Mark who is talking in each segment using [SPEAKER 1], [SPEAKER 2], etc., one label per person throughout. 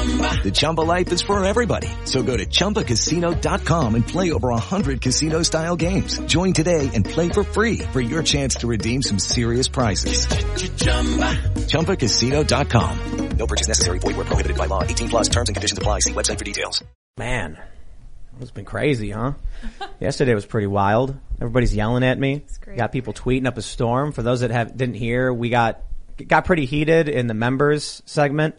[SPEAKER 1] The Chumba life is for everybody. So go to ChumbaCasino.com and play over 100 casino style games. Join today and play for free for your chance to redeem some serious prizes. ChumbaCasino.com. No purchase necessary. Void where prohibited by law. 18 plus terms and conditions apply. See website for details.
[SPEAKER 2] Man, it's been crazy, huh? Yesterday was pretty wild. Everybody's yelling at me. Got people tweeting up a storm. For those that have didn't hear, we got got pretty heated in the members segment.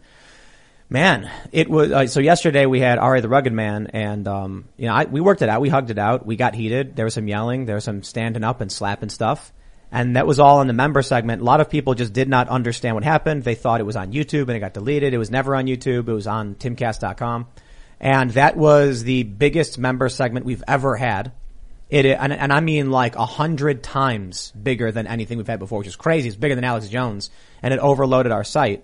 [SPEAKER 2] Man, it was uh, so. Yesterday we had R.A. the Rugged Man, and um, you know I, we worked it out. We hugged it out. We got heated. There was some yelling. There was some standing up and slapping stuff, and that was all in the member segment. A lot of people just did not understand what happened. They thought it was on YouTube and it got deleted. It was never on YouTube. It was on timcast.com, and that was the biggest member segment we've ever had. It and, and I mean like a hundred times bigger than anything we've had before, which is crazy. It's bigger than Alex Jones, and it overloaded our site.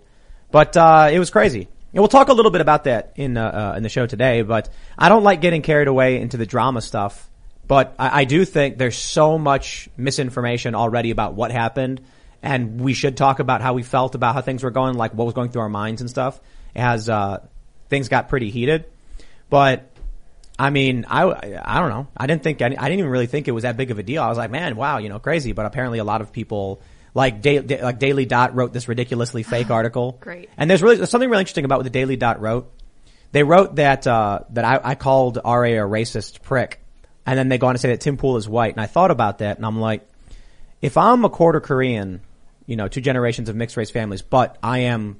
[SPEAKER 2] But uh, it was crazy. And we'll talk a little bit about that in uh, uh, in the show today. But I don't like getting carried away into the drama stuff. But I, I do think there's so much misinformation already about what happened, and we should talk about how we felt about how things were going, like what was going through our minds and stuff, as uh, things got pretty heated. But I mean, I, I don't know. I didn't think, I didn't even really think it was that big of a deal. I was like, man, wow, you know, crazy. But apparently a lot of people, like, da- da- like Daily Dot wrote this ridiculously fake article.
[SPEAKER 3] Great.
[SPEAKER 2] And there's really, there's something really interesting about what the Daily Dot wrote. They wrote that, uh, that I, I called RA a racist prick. And then they go on to say that Tim Pool is white. And I thought about that and I'm like, if I'm a quarter Korean, you know, two generations of mixed race families, but I am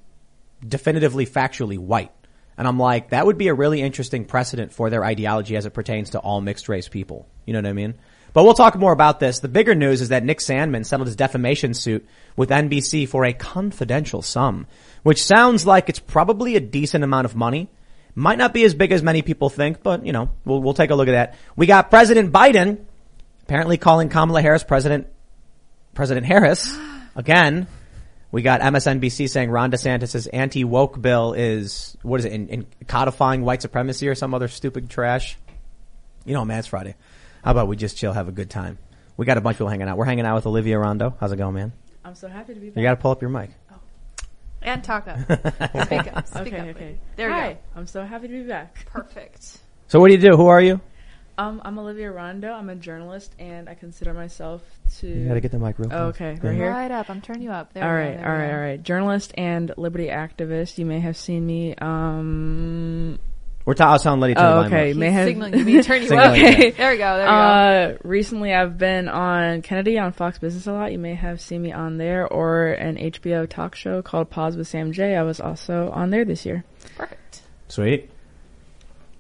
[SPEAKER 2] definitively factually white. And I'm like, that would be a really interesting precedent for their ideology as it pertains to all mixed race people. You know what I mean? But we'll talk more about this. The bigger news is that Nick Sandmann settled his defamation suit with NBC for a confidential sum, which sounds like it's probably a decent amount of money. Might not be as big as many people think, but you know, we'll, we'll take a look at that. We got President Biden apparently calling Kamala Harris President, President Harris again. We got MSNBC saying Ron DeSantis' anti-woke bill is, what is it, in, in codifying white supremacy or some other stupid trash. You know, man, it's Friday. How about we just chill, have a good time? We got a bunch of people hanging out. We're hanging out with Olivia Rondeau. How's it going, man?
[SPEAKER 3] I'm so happy to be back.
[SPEAKER 2] You gotta pull up your mic.
[SPEAKER 4] And talk up. Speak up. Speak
[SPEAKER 3] okay,
[SPEAKER 4] up.
[SPEAKER 3] okay.
[SPEAKER 4] There we
[SPEAKER 3] Hi,
[SPEAKER 4] go.
[SPEAKER 3] I'm so happy to be back.
[SPEAKER 4] Perfect.
[SPEAKER 2] So what do you do? Who are you?
[SPEAKER 3] Um, I'm Olivia Rondeau. I'm a journalist, and I consider myself to.
[SPEAKER 2] You gotta get the mic real close.
[SPEAKER 3] Oh, okay,
[SPEAKER 2] Go
[SPEAKER 3] right here.
[SPEAKER 4] Right up. I'm turning you up. There
[SPEAKER 3] all
[SPEAKER 4] we go,
[SPEAKER 3] right,
[SPEAKER 4] there
[SPEAKER 3] all
[SPEAKER 4] we
[SPEAKER 3] right,
[SPEAKER 4] go.
[SPEAKER 3] all right. Journalist and liberty activist. You may have seen me. Um,
[SPEAKER 2] We're ta- I was telling Letty to turn
[SPEAKER 3] oh,
[SPEAKER 2] the volume
[SPEAKER 3] okay. May
[SPEAKER 4] He's
[SPEAKER 3] have
[SPEAKER 4] signaling me to turn you
[SPEAKER 2] Signaling
[SPEAKER 4] up.
[SPEAKER 3] Okay.
[SPEAKER 4] There we go. There we go.
[SPEAKER 3] Uh, recently I've been on Kennedy on Fox Business a lot. You may have seen me on there, or an HBO talk show called Pause with Sam J. I was also on there this year.
[SPEAKER 4] Perfect.
[SPEAKER 2] Sweet.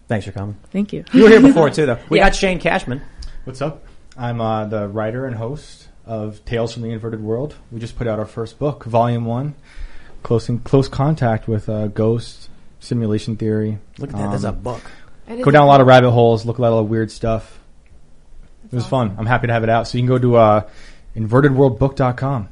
[SPEAKER 2] Thanks for coming.
[SPEAKER 3] Thank you.
[SPEAKER 2] You were here before too, though. We
[SPEAKER 3] Yeah.
[SPEAKER 2] got Shane Cashman.
[SPEAKER 5] What's up? I'm uh, the writer and host of Tales from the Inverted World. We just put out our first book, Volume One, close in close contact with uh, ghosts, simulation theory.
[SPEAKER 2] Look at that. There's a
[SPEAKER 5] Um,
[SPEAKER 2] book.
[SPEAKER 5] Go down a lot of rabbit holes, look at a lot of weird stuff. It was fun. I'm happy to have it out. So you can go to uh, invertedworldbook.com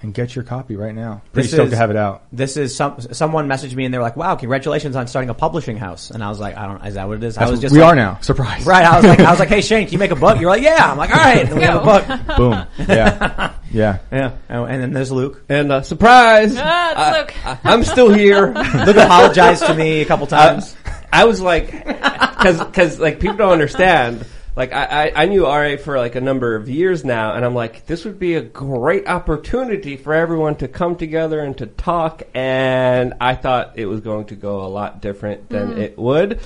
[SPEAKER 5] and get your copy right now. Pretty
[SPEAKER 2] This
[SPEAKER 5] stoked
[SPEAKER 2] is-
[SPEAKER 5] to have it out.
[SPEAKER 2] This is some someone messaged me and they were like, "Wow, congratulations on starting a publishing house." And I was like, "I don't. Is that what it is?" I was just
[SPEAKER 5] we
[SPEAKER 2] like-
[SPEAKER 5] are now. Surprise.
[SPEAKER 2] Right. I was like, I was like, "Hey Shane, can you make a book?" You're like, "Yeah." I'm like, "All right." And we have a book.
[SPEAKER 5] Boom. Yeah. Yeah.
[SPEAKER 2] Yeah. Oh, And then there's Luke.
[SPEAKER 6] And uh, surprise!
[SPEAKER 4] Ah, it's
[SPEAKER 6] I-
[SPEAKER 4] Luke.
[SPEAKER 6] I, am still here.
[SPEAKER 2] Luke apologized to me a couple times.
[SPEAKER 6] I was like, because because like people don't understand. Like I, I I knew RA for like a number of years now, and I'm like, this would be a great opportunity for everyone to come together and to talk. And I thought it was going to go a lot different than it would.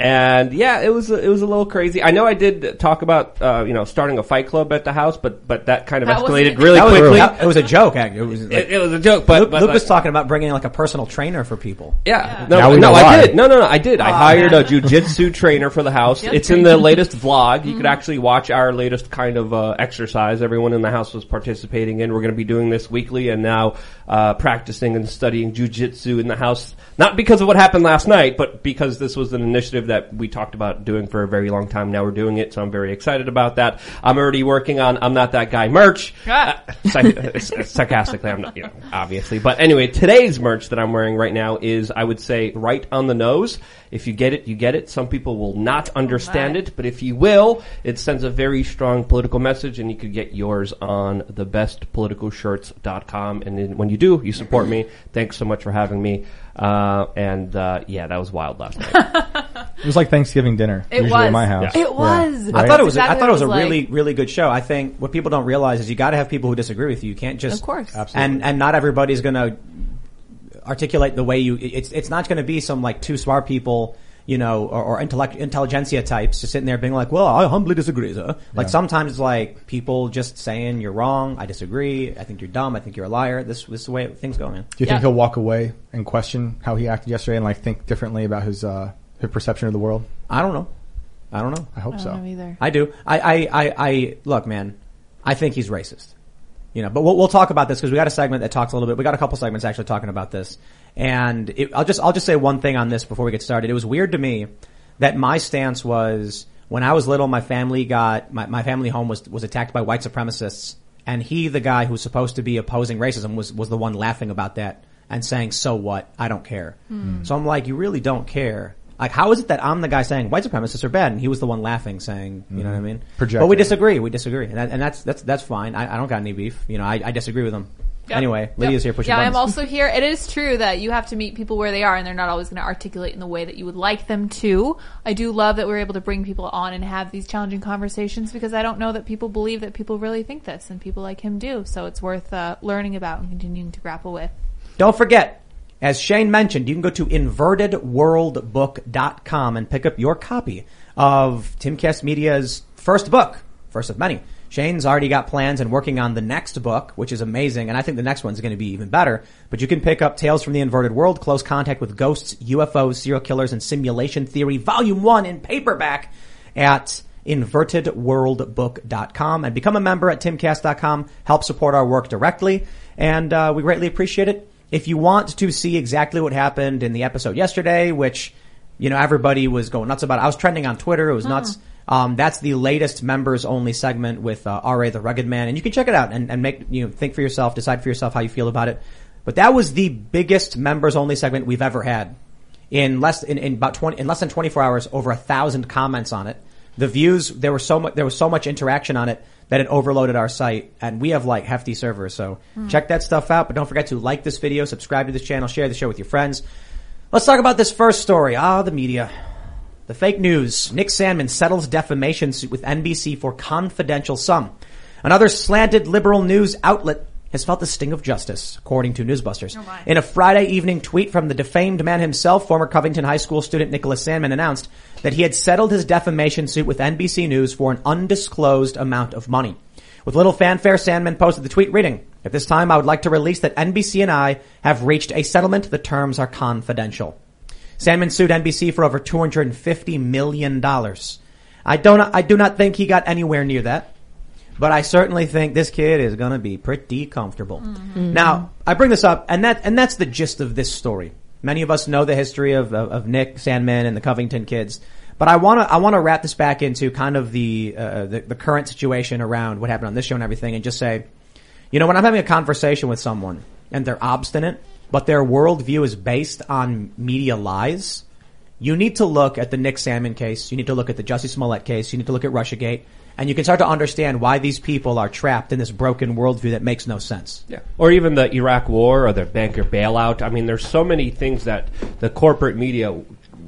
[SPEAKER 6] And yeah, it was a, it was a little crazy. I know I did talk about uh, you know starting a fight club at the house, but but that kind of
[SPEAKER 4] That wasn't
[SPEAKER 6] escalated really
[SPEAKER 2] That was-
[SPEAKER 6] quickly.
[SPEAKER 2] that- it was a joke. Actually. It was. Like,
[SPEAKER 6] It, it was a joke, but,
[SPEAKER 2] Luke,
[SPEAKER 6] but
[SPEAKER 2] Luke
[SPEAKER 6] like-
[SPEAKER 2] was talking about bringing in like a personal trainer for people.
[SPEAKER 6] Yeah.
[SPEAKER 5] Now
[SPEAKER 6] No,
[SPEAKER 5] we
[SPEAKER 6] no,
[SPEAKER 5] know
[SPEAKER 6] I did. No, no, no, I did. I hired a jujitsu trainer for the house. It's in the latest vlog. You could actually watch our latest kind of uh, exercise. Everyone in the house was participating in. We're going to be doing this weekly and now uh, practicing and studying jujitsu in the house. Not because of what happened last night, but because this was an initiative that we talked about doing for a very long time. Now we're doing it, so I'm very excited about that. I'm already working on I'm Not That Guy merch.
[SPEAKER 4] Ah.
[SPEAKER 6] Uh, sarc- sarcastically, I'm not, you know, obviously. But anyway, today's merch that I'm wearing right now is, I would say, right on the nose. If you get it, you get it. Some people will not understand it, but if you will, it sends a very strong political message and you could get yours on thebestpoliticalshirts.com. And then when you do, you support me. Thanks so much for having me. Uh, and, uh, yeah, that was wild last night.
[SPEAKER 5] It was like Thanksgiving dinner.
[SPEAKER 4] It
[SPEAKER 5] usually
[SPEAKER 4] was.
[SPEAKER 5] at my house.
[SPEAKER 4] It was.
[SPEAKER 5] Right?
[SPEAKER 2] I thought it was.
[SPEAKER 4] Exactly
[SPEAKER 2] I thought it was a
[SPEAKER 4] it was
[SPEAKER 2] really,
[SPEAKER 4] like.
[SPEAKER 2] really good show. I think what people don't realize is you got to have people who disagree with you. You can't just,
[SPEAKER 4] Of course.
[SPEAKER 5] Absolutely.
[SPEAKER 2] and and not everybody's going to articulate the way you. It's it's not going to be some like two smart people, you know, or, or intellect intelligentsia types just sitting there being like, well, I humbly disagree, sir. Like
[SPEAKER 5] Yeah.
[SPEAKER 2] sometimes it's like people just saying you're wrong. I disagree. I think you're dumb. I think you're a liar. This this is the way things go, man.
[SPEAKER 5] Do you
[SPEAKER 4] Yeah.
[SPEAKER 5] think he'll walk away and question how he acted yesterday and like think differently about his uh, his perception of the world?
[SPEAKER 2] I don't know. I don't know.
[SPEAKER 5] I hope
[SPEAKER 4] I
[SPEAKER 5] so.
[SPEAKER 4] don't know either.
[SPEAKER 2] I do. I, I, I, I look, man. I think he's racist. You know, but we'll, we'll talk about this because we got a segment that talks a little bit. We got a couple segments actually talking about this, and it, I'll just I'll just say one thing on this before we get started. It was weird to me that my stance was when I was little, my family got my, my family home was was attacked by white supremacists, and he, the guy who's supposed to be opposing racism, was was the one laughing about that and saying, "So what? I don't care." Hmm. So I'm like, you really don't care. Like, how is it that I'm the guy saying white supremacists are bad, and he was the one laughing, saying, you know what I hmm. mean?
[SPEAKER 5] Projecting.
[SPEAKER 2] But we disagree. We disagree, and, that, and that's that's that's fine. I, I don't got any beef. You know, I, I disagree with him.
[SPEAKER 4] Yep.
[SPEAKER 2] Anyway, Lydia's here pushing
[SPEAKER 4] Yeah, I'm also here. It is true that you have to meet people where they are, and they're not always going to articulate in the way that you would like them to. I do love that we're able to bring people on and have these challenging conversations because I don't know that people believe that people really think this, and people like him do. So it's worth uh, learning about and continuing to grapple with.
[SPEAKER 2] Don't forget, as Shane mentioned, you can go to invertedworldbook.com and pick up your copy of Tim Timcast Media's first book, first of many. Shane's already got plans and working on the next book, which is amazing, and I think the next one's going to be even better. But you can pick up Tales from the Inverted World, Close Contact with Ghosts, UFOs, Serial Killers, and Simulation Theory, Volume 1 in paperback at invertedworldbook.com and become a member at timcast.com. Help support our work directly, and uh, we greatly appreciate it. If you want to see exactly what happened in the episode yesterday, which you know everybody was going nuts about, I was trending on Twitter. It was nuts. Um, that's the latest members only segment with uh, R.A. the Rugged Man, and you can check it out and, and make you know think for yourself, decide for yourself how you feel about it. But that was the biggest members only segment we've ever had. In less in, in about twenty in less than twenty four hours, over a thousand comments on it. The views there was so much there was so much interaction on it that it overloaded our site, and we have like hefty servers. So check that stuff out. But don't forget to like this video, subscribe to this channel, share the show with your friends. Let's talk about this first story. Ah, the media. The fake news. Nick Sandmann settles defamation suit with NBC for confidential sum. Another slanted liberal news outlet has felt the sting of justice, according to Newsbusters.
[SPEAKER 4] Oh.
[SPEAKER 2] In a Friday evening tweet from the defamed man himself, former Covington High School student Nicholas Sandmann announced that he had settled his defamation suit with NBC News for an undisclosed amount of money. With little fanfare, Sandmann posted the tweet reading, At this time, I would like to release that NBC and I have reached a settlement. The terms are confidential. Sandmann sued NBC for over $250 million. I don't, I do not think he got anywhere near that, but I certainly think this kid is gonna be pretty comfortable. Now, I bring this up, and that, and that's the gist of this story. Many of us know the history of, of, of Nick Sandmann and the Covington kids, but I wanna, I wanna wrap this back into kind of the, uh, the, the current situation around what happened on this show and everything and just say, you know, when I'm having a conversation with someone and they're obstinate, but their worldview is based on media lies, you need to look at the Nick Sandmann case. You need to look at the Jussie Smollett case. You need to look at Russiagate. And you can start to understand why these people are trapped in this broken worldview that makes no sense.
[SPEAKER 6] Yeah. Or even the Iraq War or the banker bailout. I mean, there's so many things that the corporate media,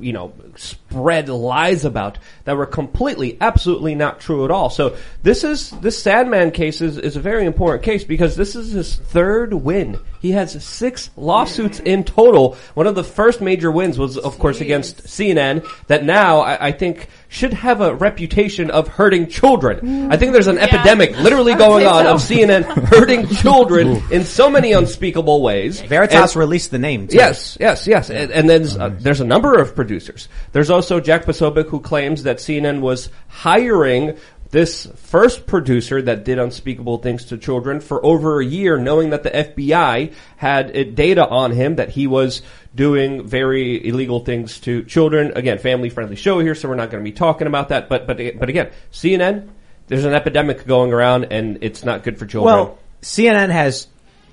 [SPEAKER 6] you know, spread lies about that were completely, absolutely not true at all. So this is, this Sandmann case is, is a very important case because this is his third win. He has six lawsuits in total. One of the first major wins was, of course, against CNN that now I, I think should have a reputation of hurting children. I think there's an epidemic literally going on of CNN hurting children in so many unspeakable ways.
[SPEAKER 2] Veritas
[SPEAKER 6] And-
[SPEAKER 2] released the name. Too.
[SPEAKER 6] Yes, yes, yes. And, and then uh, there's a number of producers. There's also Jack Posobiec who claims that CNN was hiring this first producer that did unspeakable things to children for over a year, knowing that the FBI had uh, data on him that he was doing very illegal things to children. Again, family friendly show here, so we're not going to be talking about that. But but but again, CNN, there's an epidemic going around, and it's not good for children.
[SPEAKER 2] Well, CNN has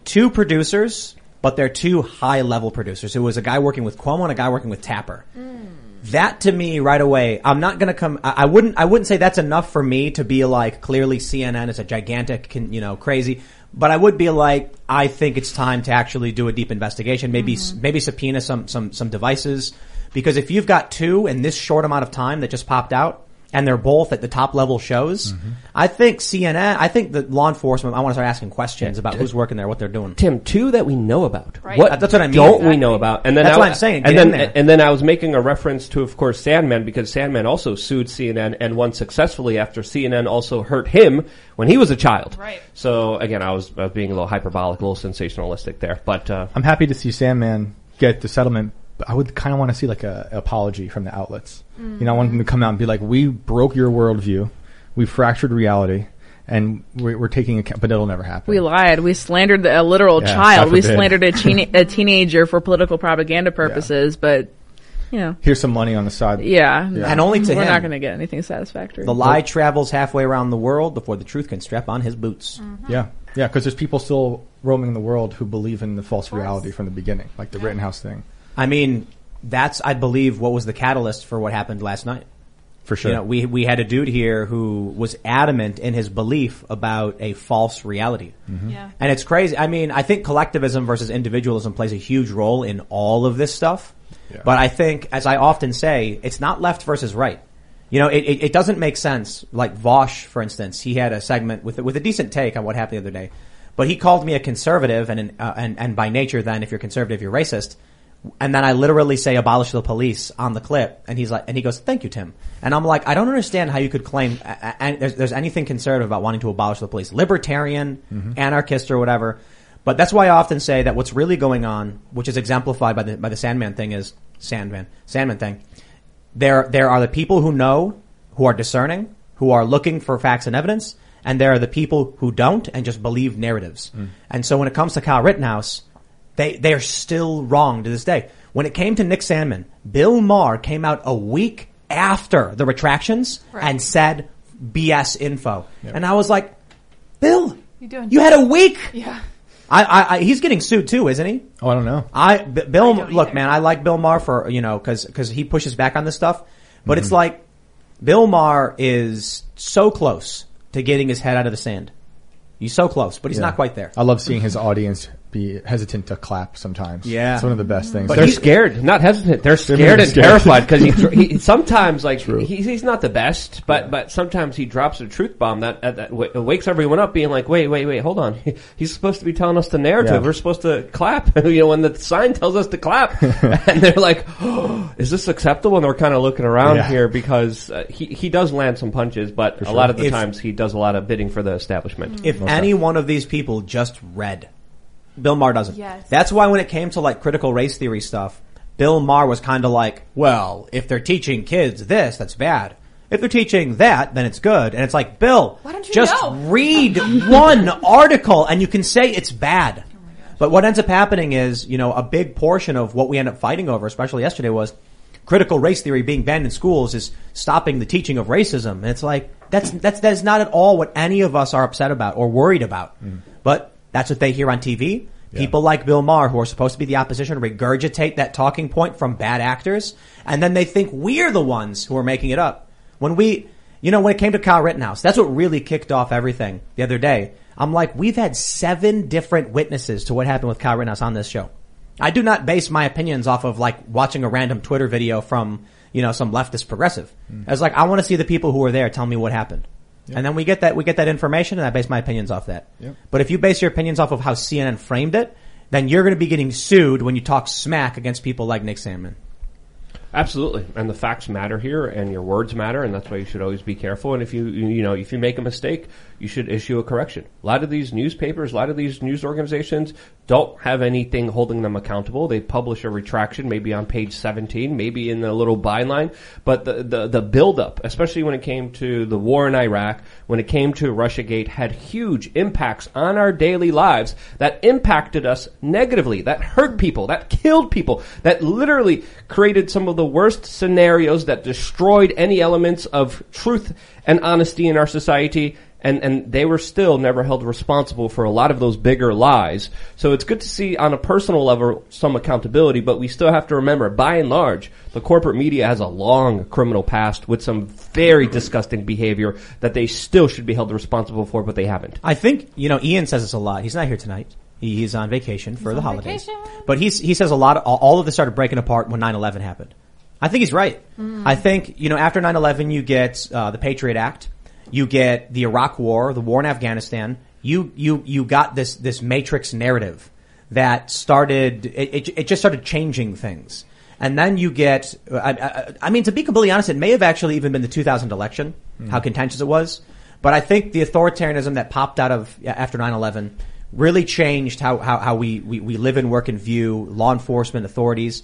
[SPEAKER 2] two producers, but they're two high level producers. It was a guy working with Cuomo and a guy working with Tapper. That to me right away, I'm not gonna come, I, I wouldn't, I wouldn't say that's enough for me to be like, clearly CNN is a gigantic, can- you know, crazy. But I would be like, I think it's time to actually do a deep investigation, maybe, s mm-hmm. maybe subpoena some, some, some devices. Because if you've got two in this short amount of time that just popped out, and they're both at the top level shows. I think CNN, I think the law enforcement, I want to start asking questions about who's working there, what they're doing.
[SPEAKER 6] Tim, two that we know about.
[SPEAKER 4] Right.
[SPEAKER 6] What
[SPEAKER 2] That's what I mean.
[SPEAKER 6] Don't we
[SPEAKER 4] Exactly.
[SPEAKER 6] know about? And then
[SPEAKER 2] That's
[SPEAKER 6] I,
[SPEAKER 2] what I'm saying.
[SPEAKER 6] And then and then I was making a reference to, of course, Sandmann because Sandmann also sued CNN and won successfully after CNN also hurt him when he was a child.
[SPEAKER 4] Right.
[SPEAKER 6] So again, I was, I was being a little hyperbolic, a little sensationalistic there, but uh,
[SPEAKER 5] I'm happy to see Sandmann get the settlement, but I would kind of want to see like a apology from the outlets. You know, I mm. want them to come out and be like, "We broke your worldview, we fractured reality, and we're, we're taking account." But it'll never happen.
[SPEAKER 3] We lied. We slandered the, a literal
[SPEAKER 5] Yeah,
[SPEAKER 3] child. We slandered a, teen, a teenager for political propaganda purposes. But you know,
[SPEAKER 5] Here's some money on the side.
[SPEAKER 3] yeah,
[SPEAKER 2] And only to
[SPEAKER 3] we're
[SPEAKER 2] him.
[SPEAKER 3] not going to get anything satisfactory.
[SPEAKER 2] The lie travels halfway around the world before the truth can strap on his boots. Mm-hmm.
[SPEAKER 5] Yeah, yeah, because there's people still roaming the world who believe in the false reality from the beginning, like the Rittenhouse thing,
[SPEAKER 2] I mean, that's, I believe, what was the catalyst for what happened last night.
[SPEAKER 5] for sure.
[SPEAKER 2] You know, we, we had a dude here who was adamant in his belief about a false reality.
[SPEAKER 4] Yeah.
[SPEAKER 2] And it's crazy. I mean, I think collectivism versus individualism plays a huge role in all of this stuff.
[SPEAKER 5] Yeah.
[SPEAKER 2] But I think, as I often say, it's not left versus right. You know, it, it, it doesn't make sense. Like Vaush, for instance, he had a segment with with a decent take on what happened the other day, but he called me a conservative, and an, uh, and and by nature, then if you're conservative, you're racist. And then I literally say abolish the police on the clip, and he's like, and he goes, "Thank you, Tim." And I'm like, I don't understand how you could claim a- a- and there's, there's anything conservative about wanting to abolish the police, libertarian, mm-hmm. anarchist, or whatever. But that's why I often say that what's really going on, which is exemplified by the by the Sandmann thing, is Sandmann Sandmann thing. There there are the people who know, who are discerning, who are looking for facts and evidence, and there are the people who don't and just believe narratives. Mm. And so when it comes to Kyle Rittenhouse, they they are still wrong to this day. When it came to Nick Sandmann, Bill Maher came out a week after the retractions
[SPEAKER 4] Right.
[SPEAKER 2] and said BS info, and I was like, Bill,
[SPEAKER 4] You doing?
[SPEAKER 2] you had a week.
[SPEAKER 4] Yeah.
[SPEAKER 2] I, I, I he's getting sued too, isn't he?
[SPEAKER 5] oh, I don't know.
[SPEAKER 2] I B- Bill,
[SPEAKER 4] don't
[SPEAKER 2] look,
[SPEAKER 4] either.
[SPEAKER 2] man, I like Bill Maher for you know because because he pushes back on this stuff, but
[SPEAKER 5] Mm-hmm.
[SPEAKER 2] it's like Bill Maher is so close to getting his head out of the sand. He's so close, but he's
[SPEAKER 5] Yeah.
[SPEAKER 2] not quite there.
[SPEAKER 5] I love seeing his audience be hesitant to clap sometimes.
[SPEAKER 2] Yeah.
[SPEAKER 5] it's one of the best things.
[SPEAKER 6] They're scared, not hesitant. They're scared
[SPEAKER 5] really
[SPEAKER 6] and
[SPEAKER 5] scared.
[SPEAKER 6] terrified because he, he sometimes like he's, he's not the best, but but sometimes he drops a truth bomb that, that, that w- wakes everyone up, being like, wait, wait, wait, hold on. He's supposed to be telling us the narrative.
[SPEAKER 5] Yeah.
[SPEAKER 6] We're supposed to clap. you know, when the sign tells us to clap, and they're like, oh, is this acceptable? And they're kind of looking around
[SPEAKER 5] Yeah.
[SPEAKER 6] here because uh, he he does land some punches, but a lot of the
[SPEAKER 2] If-
[SPEAKER 6] times he does a lot of bidding for the establishment.
[SPEAKER 2] If any one of these people just read, Bill Maher doesn't.
[SPEAKER 4] Yes.
[SPEAKER 2] That's why when it came to like critical race theory stuff, Bill Maher was kind of like, well, if they're teaching kids this, that's bad. If they're teaching that, then it's good. And it's like, Bill,
[SPEAKER 4] Why don't you
[SPEAKER 2] just
[SPEAKER 4] know?
[SPEAKER 2] read one article and you can say it's bad. Oh but what ends up happening is, you know, a big portion of what we end up fighting over, especially yesterday, was critical race theory being banned in schools is stopping the teaching of racism. And it's like, that's, that's, that is not at all what any of us are upset about or worried about. Mm. But that's what they hear on TV. People like Bill Maher, who are supposed to be the opposition, regurgitate that talking point from bad actors, and then they think we're the ones who are making it up. When we, you know, when it came to Kyle Rittenhouse, that's what really kicked off everything the other day. I'm like, we've had seven different witnesses to what happened with Kyle Rittenhouse on this show. I do not base my opinions off of like watching a random Twitter video from, you know, some leftist progressive. Hmm. I was like, I want to see the people who were there tell me what happened. And then we get that, we get that information and I base my opinions off that.
[SPEAKER 5] Yep.
[SPEAKER 2] But if you base your opinions off of how CNN framed it, then you're going to be getting sued when you talk smack against people like Nick Sandmann.
[SPEAKER 6] Absolutely, and the facts matter here, and your words matter, and that's why you should always be careful. And if you you you know if you make a mistake, you should issue a correction. A lot of these newspapers, a lot of these news organizations don't have anything holding them accountable. They publish a retraction, maybe on page 17, maybe in the little byline. But the, the, the buildup, especially when it came to the war in Iraq, when it came to Russiagate, had huge impacts on our daily lives that impacted us negatively, that hurt people, that killed people, that literally created some of the worst scenarios that destroyed any elements of truth and honesty in our society and and they were still never held responsible for a lot of those bigger lies. So it's good to see on a personal level some accountability, but we still have to remember, by and large, the corporate media has a long criminal past with some very disgusting behavior that they still should be held responsible for, but they haven't.
[SPEAKER 2] I think you know Ian says this a lot. He's not here tonight. He's on vacation for the holidays.
[SPEAKER 4] vacation.
[SPEAKER 2] But he's he says a lot. Of, all- all of this started breaking apart when 9/11 happened. I think he's right. I think you know after 9/11 you get uh, the Patriot Act, you get the Iraq War, the war in Afghanistan. You you you got this this matrix narrative that started. It, it, it just started changing things. And then you get, I, I, I mean, to be completely honest, it may have actually even been the 2000 election, hmm. how contentious it was. But I think the authoritarianism that popped out of after 9/11 really changed how, how, how we, we, we live and work and view law enforcement authorities.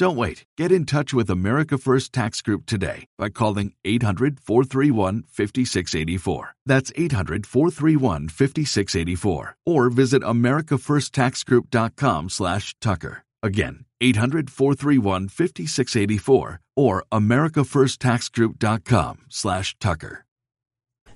[SPEAKER 7] Don't wait. Get in touch with America First Tax Group today by calling 800 431 5684. That's 800 431 5684. Or visit AmericaFirstTaxGroup.com slash Tucker. Again, 800 431 5684 or AmericaFirstTaxGroup.com slash Tucker.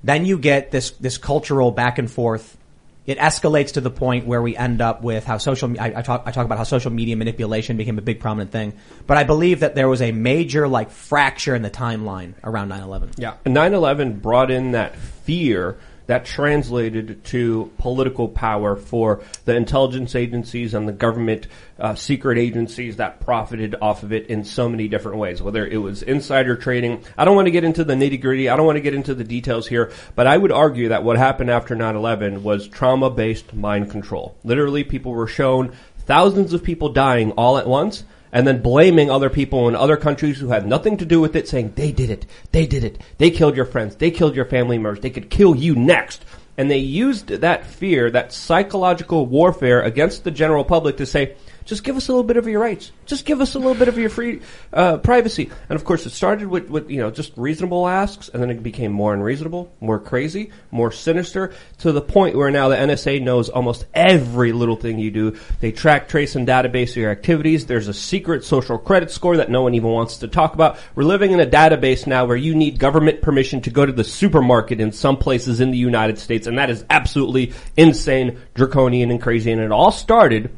[SPEAKER 2] Then you get this, this cultural back and forth. It escalates to the point where we end up with how social, I, I talk, I talk about how social media manipulation became a big prominent thing. But I believe that there was a major like fracture in the timeline around 9-11.
[SPEAKER 6] Yeah. 9-11 brought in that fear that translated to political power for the intelligence agencies and the government uh, secret agencies that profited off of it in so many different ways. Whether it was insider trading, I don't want to get into the nitty gritty. I don't want to get into the details here, but I would argue that what happened after 9/11 was trauma-based mind control. Literally, people were shown thousands of people dying all at once and then blaming other people in other countries who had nothing to do with it, saying they did it, they did it, they killed your friends, they killed your family members, they could kill you next. And they used that fear, that psychological warfare against the general public to say, just give us a little bit of your rights. Just give us a little bit of your free uh, privacy. And of course, it started with, with you know just reasonable asks, and then it became more unreasonable, more crazy, more sinister, to the point where now the NSA knows almost every little thing you do. They track, trace, and database your activities. There's a secret social credit score that no one even wants to talk about. We're living in a database now where you need government permission to go to the supermarket in some places in the United States, and that is absolutely insane, draconian, and crazy. And it all started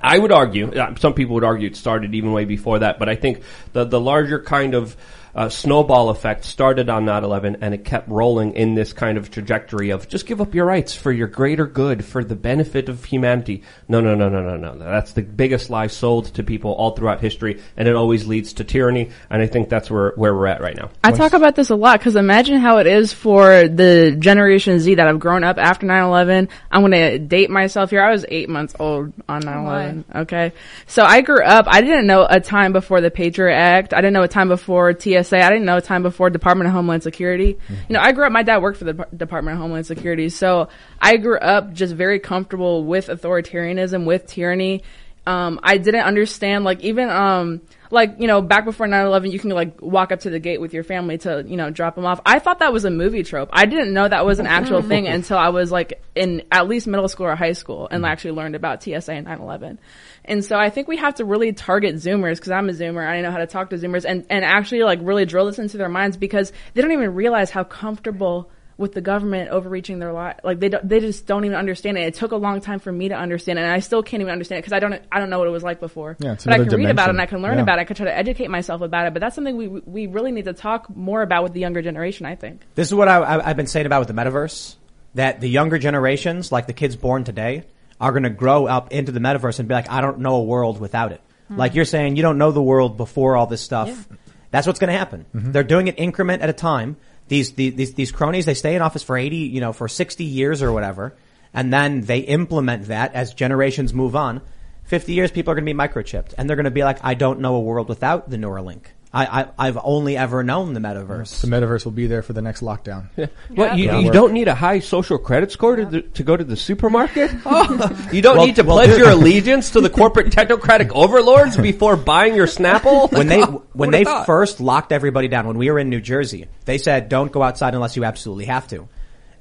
[SPEAKER 6] I would argue, uh, some people would argue it started even way before that, but I think the, the larger kind of uh, snowball effect started on 9-11 and it kept rolling in this kind of trajectory of just give up your rights for your greater good, for the benefit of humanity. No, no, no, no, no, no. That's the biggest lie sold to people all throughout history and it always leads to tyranny and I think that's where, where we're at right now.
[SPEAKER 3] I talk about this a lot because imagine how it is for the Generation Z that have grown up after 9-11. I'm going to date myself here. I was eight months old on 9-11. Okay. So I grew up, I didn't know a time before the Patriot Act. I didn't know a time before TSA. I didn't know time before Department of Homeland Security. You know, I grew up, my dad worked for the Department of Homeland Security. So I grew up just very comfortable with authoritarianism, with tyranny. Um, I didn't understand, like, even, um, like, you know, back before 9-11, you can, like, walk up to the gate with your family to, you know, drop them off. I thought that was a movie trope. I didn't know that was an actual thing until I was, like, in at least middle school or high school and actually learned about TSA and 9-11. And so I think we have to really target Zoomers because I'm a Zoomer. I know how to talk to Zoomers and, and actually, like, really drill this into their minds because they don't even realize how comfortable with the government overreaching their lot. Like they don't, they just don't even understand it. It took a long time for me to understand it, and I still can't even understand it because I don't I don't know what it was like before.
[SPEAKER 5] Yeah, it's
[SPEAKER 3] but I can
[SPEAKER 5] another
[SPEAKER 3] read about it and. I can learn
[SPEAKER 5] Yeah.
[SPEAKER 3] about it. I can try to educate myself about it. But that's something we we really need to talk more about with the younger generation. I think.
[SPEAKER 2] This is what I, I, I've been saying about with the metaverse. That the younger generations, like the kids born today, are going to grow up into the metaverse and be like, I don't know a world without it. Hmm. Like you're saying, you don't know the world before all this stuff. That's what's going to happen. Mm-hmm. They're doing it increment at a time. These, these these cronies, they stay in office for 80, you know, for 60 years or whatever, and then they implement that as generations move on. 50 years, people are going to be microchipped, and they're going to be like, I don't know a world without the Neuralink. I, I I've only ever known the metaverse.
[SPEAKER 5] The metaverse will be there for the next lockdown.
[SPEAKER 6] What you,
[SPEAKER 5] Yeah.
[SPEAKER 6] you don't need a high social credit score to, the, to go to the supermarket. Oh. you don't
[SPEAKER 2] Well-
[SPEAKER 6] need to
[SPEAKER 2] well,
[SPEAKER 6] pledge your allegiance to the corporate technocratic overlords before buying your Snapple.
[SPEAKER 2] when they
[SPEAKER 6] Oh,
[SPEAKER 2] when they
[SPEAKER 6] thought?
[SPEAKER 2] first locked everybody down when we were in New Jersey, they said don't go outside unless you absolutely have to.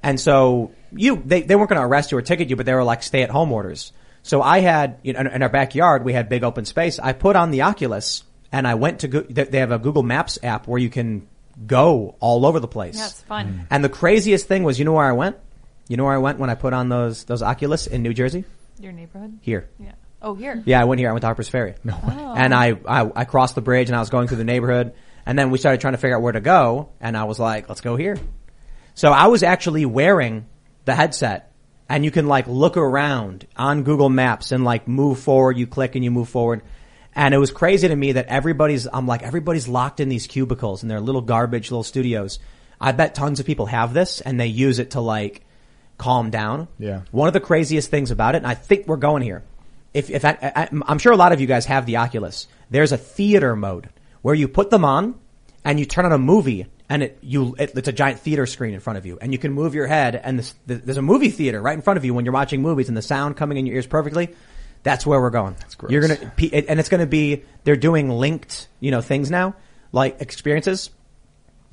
[SPEAKER 2] And so you they they weren't going to arrest you or ticket you, but they were like stay at home orders. So I had you know, in, in our backyard we had big open space. I put on the Oculus and I went to Goo- they they have a Google Maps app where you can go all over the place.
[SPEAKER 4] Yeah, it's fun. Mm.
[SPEAKER 2] And the craziest thing was, you know where I went? You know where I went when I put on those those Oculus in New Jersey?
[SPEAKER 4] Your neighborhood?
[SPEAKER 2] Here.
[SPEAKER 4] Yeah. Oh, here.
[SPEAKER 2] Yeah, I went here. I went to Harper's Ferry. No way. Oh. And I, I I crossed the bridge and I was going through the neighborhood. And then we started trying to figure out where to go. And I was like, let's go here. So I was actually wearing the headset and you can like look around on Google Maps and like move forward. You click and you move forward. And it was crazy to me that everybody's, I'm like, everybody's locked in these cubicles and their little garbage little studios. I bet tons of people have this and they use it to like calm down.
[SPEAKER 5] Yeah.
[SPEAKER 2] One of the craziest things about it, and I think we're going here. If, if I, I, I'm sure a lot of you guys have the Oculus. There's a theater mode where you put them on and you turn on a movie and it, you, it, it's a giant theater screen in front of you and you can move your head and this, th there's a movie theater right in front of you when you're watching movies and the sound coming in your ears perfectly. That's where we're going. That's
[SPEAKER 5] gross.
[SPEAKER 2] You're gonna, and it's gonna be, they're doing linked, you know, things now, like experiences.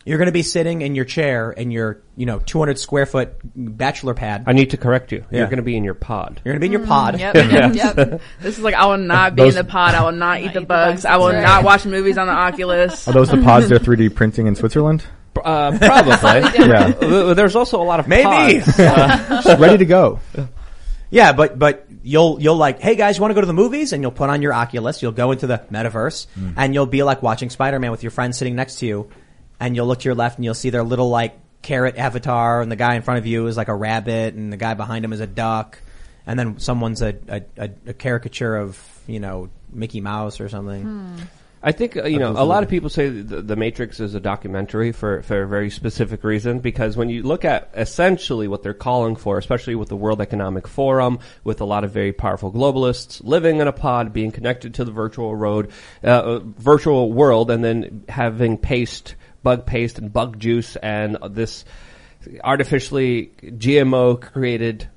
[SPEAKER 2] You're gonna be sitting in your chair in your, you know, 200 square foot bachelor pad.
[SPEAKER 6] I need to correct you.
[SPEAKER 2] Yeah.
[SPEAKER 6] You're going to be in your pod.
[SPEAKER 2] You're gonna be in your pod.
[SPEAKER 4] Yep. yep.
[SPEAKER 3] This is like I will not be
[SPEAKER 5] Those-
[SPEAKER 3] in the pod. I will not eat the
[SPEAKER 4] eat the
[SPEAKER 3] bugs.
[SPEAKER 4] bugs,
[SPEAKER 3] I will
[SPEAKER 4] that's
[SPEAKER 3] not watch movies on the Oculus.
[SPEAKER 5] Are those the pods they're 3D printing in Switzerland?
[SPEAKER 6] Uh, probably.
[SPEAKER 5] Yeah.
[SPEAKER 6] There's also a lot of
[SPEAKER 2] Maybe.
[SPEAKER 6] pods. Uh,
[SPEAKER 5] ready to go.
[SPEAKER 2] Yeah, but but you'll you'll like, hey guys, you want to go to the movies? And you'll put on your Oculus, you'll go into the metaverse, hmm. and you'll be like watching Spider Man with your friend sitting next to you, and you'll look to your left and you'll see their little like carrot avatar, and the guy in front of you is like a rabbit, and the guy behind him is a duck, and then someone's a a, a, a caricature of you know Mickey Mouse or something. Hmm.
[SPEAKER 6] I think uh, you know a lot of people say the, the Matrix is a documentary for for a very specific reason because when you look at essentially what they're calling for, especially with the World Economic Forum, with a lot of very powerful globalists living in a pod, being connected to the virtual road, uh, uh, virtual world, and then having paste, bug paste, and bug juice, and this artificially GMO created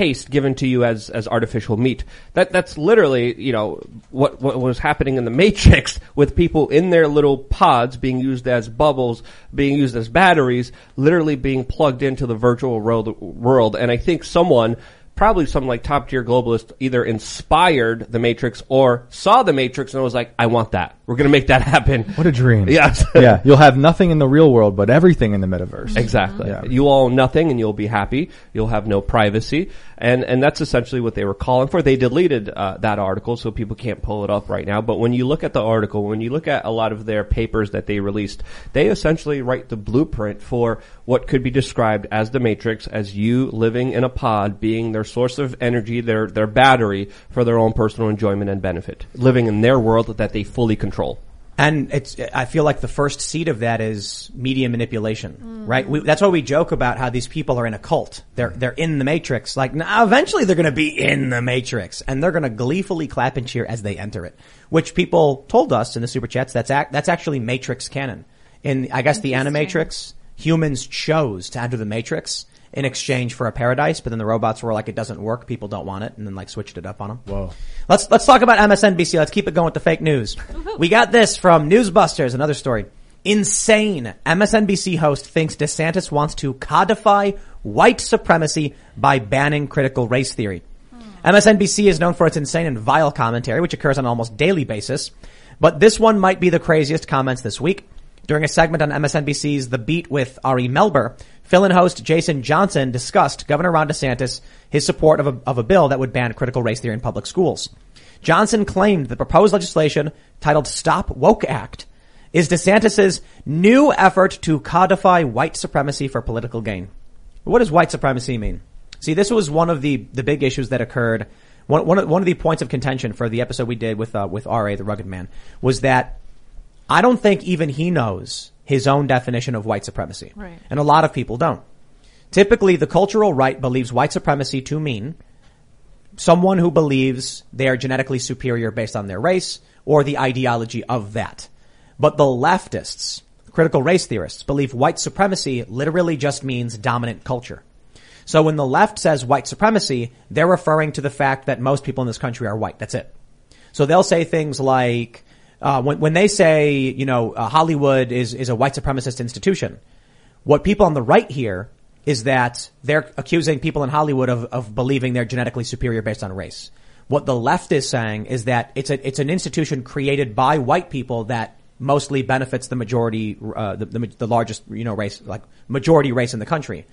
[SPEAKER 6] paste given to you as as artificial meat. That that's literally you know what what was happening in the Matrix with people in their little pods being used as bubbles, being used as batteries, literally being plugged into the virtual world world. And I think someone. Probably some like top tier globalist either inspired the Matrix or saw the Matrix and was like, I want that. We're gonna make that happen.
[SPEAKER 5] What a dream.
[SPEAKER 6] Yes.
[SPEAKER 5] yeah. You'll have nothing in the real world, but everything in the metaverse.
[SPEAKER 6] Exactly.
[SPEAKER 5] Yeah.
[SPEAKER 6] You own nothing and you'll be happy. You'll have no privacy. And, and that's essentially what they were calling for. They deleted uh, that article so people can't pull it up right now. But when you look at the article, when you look at a lot of their papers that they released, they essentially write the blueprint for what could be described as the Matrix, as you living in a pod, being their source of energy, their, their battery for their own personal enjoyment and benefit. Living in their world that they fully control.
[SPEAKER 2] And it's, I feel like the first seed of that is media manipulation, right? We, that's why we joke about how these people are in a cult. They're, they're in the matrix. Like, now eventually they're gonna be in the matrix and they're gonna gleefully clap and cheer as they enter it. Which people told us in the super chats, that's ac- that's actually matrix canon. In, I guess the animatrix, humans chose to enter the matrix in exchange for a paradise, but then the robots were like, it doesn't work, people don't want it, and then like switched it up on them.
[SPEAKER 5] Whoa.
[SPEAKER 2] Let's let's talk about MSNBC. Let's keep it going with the fake news. We got this from Newsbusters. Another story. Insane. MSNBC host thinks DeSantis wants to codify white supremacy by banning critical race theory. Hmm. MSNBC is known for its insane and vile commentary, which occurs on an almost daily basis. But this one might be the craziest comments this week. During a segment on MSNBC's The Beat with Ari Melber, fill-in host Jason Johnson discussed Governor Ron DeSantis, his support of a, of a bill that would ban critical race theory in public schools. Johnson claimed the proposed legislation titled Stop Woke Act is DeSantis's new effort to codify white supremacy for political gain. What does white supremacy mean? See, this was one of the, the big issues that occurred. One, one, of, one of the points of contention for the episode we did with, uh, with R.A., the rugged man, was that I don't think even he knows his own definition of white supremacy.
[SPEAKER 4] Right.
[SPEAKER 2] And a lot of people don't. Typically, the cultural right believes white supremacy to mean someone who believes they are genetically superior based on their race or the ideology of that. But the leftists, critical race theorists, believe white supremacy literally just means dominant culture. So when the left says white supremacy, they're referring to the fact that most people in this country are white. That's it. So they'll say things like, uh, when, when they say, you know, uh, Hollywood is, is a white supremacist institution, what people on the right hear is that they're accusing people in Hollywood of, of believing they're genetically superior based on race. What the left is saying is that it's a, it's an institution created by white people that mostly benefits the majority, uh, the, the, the largest, you know, race, like majority race in the country.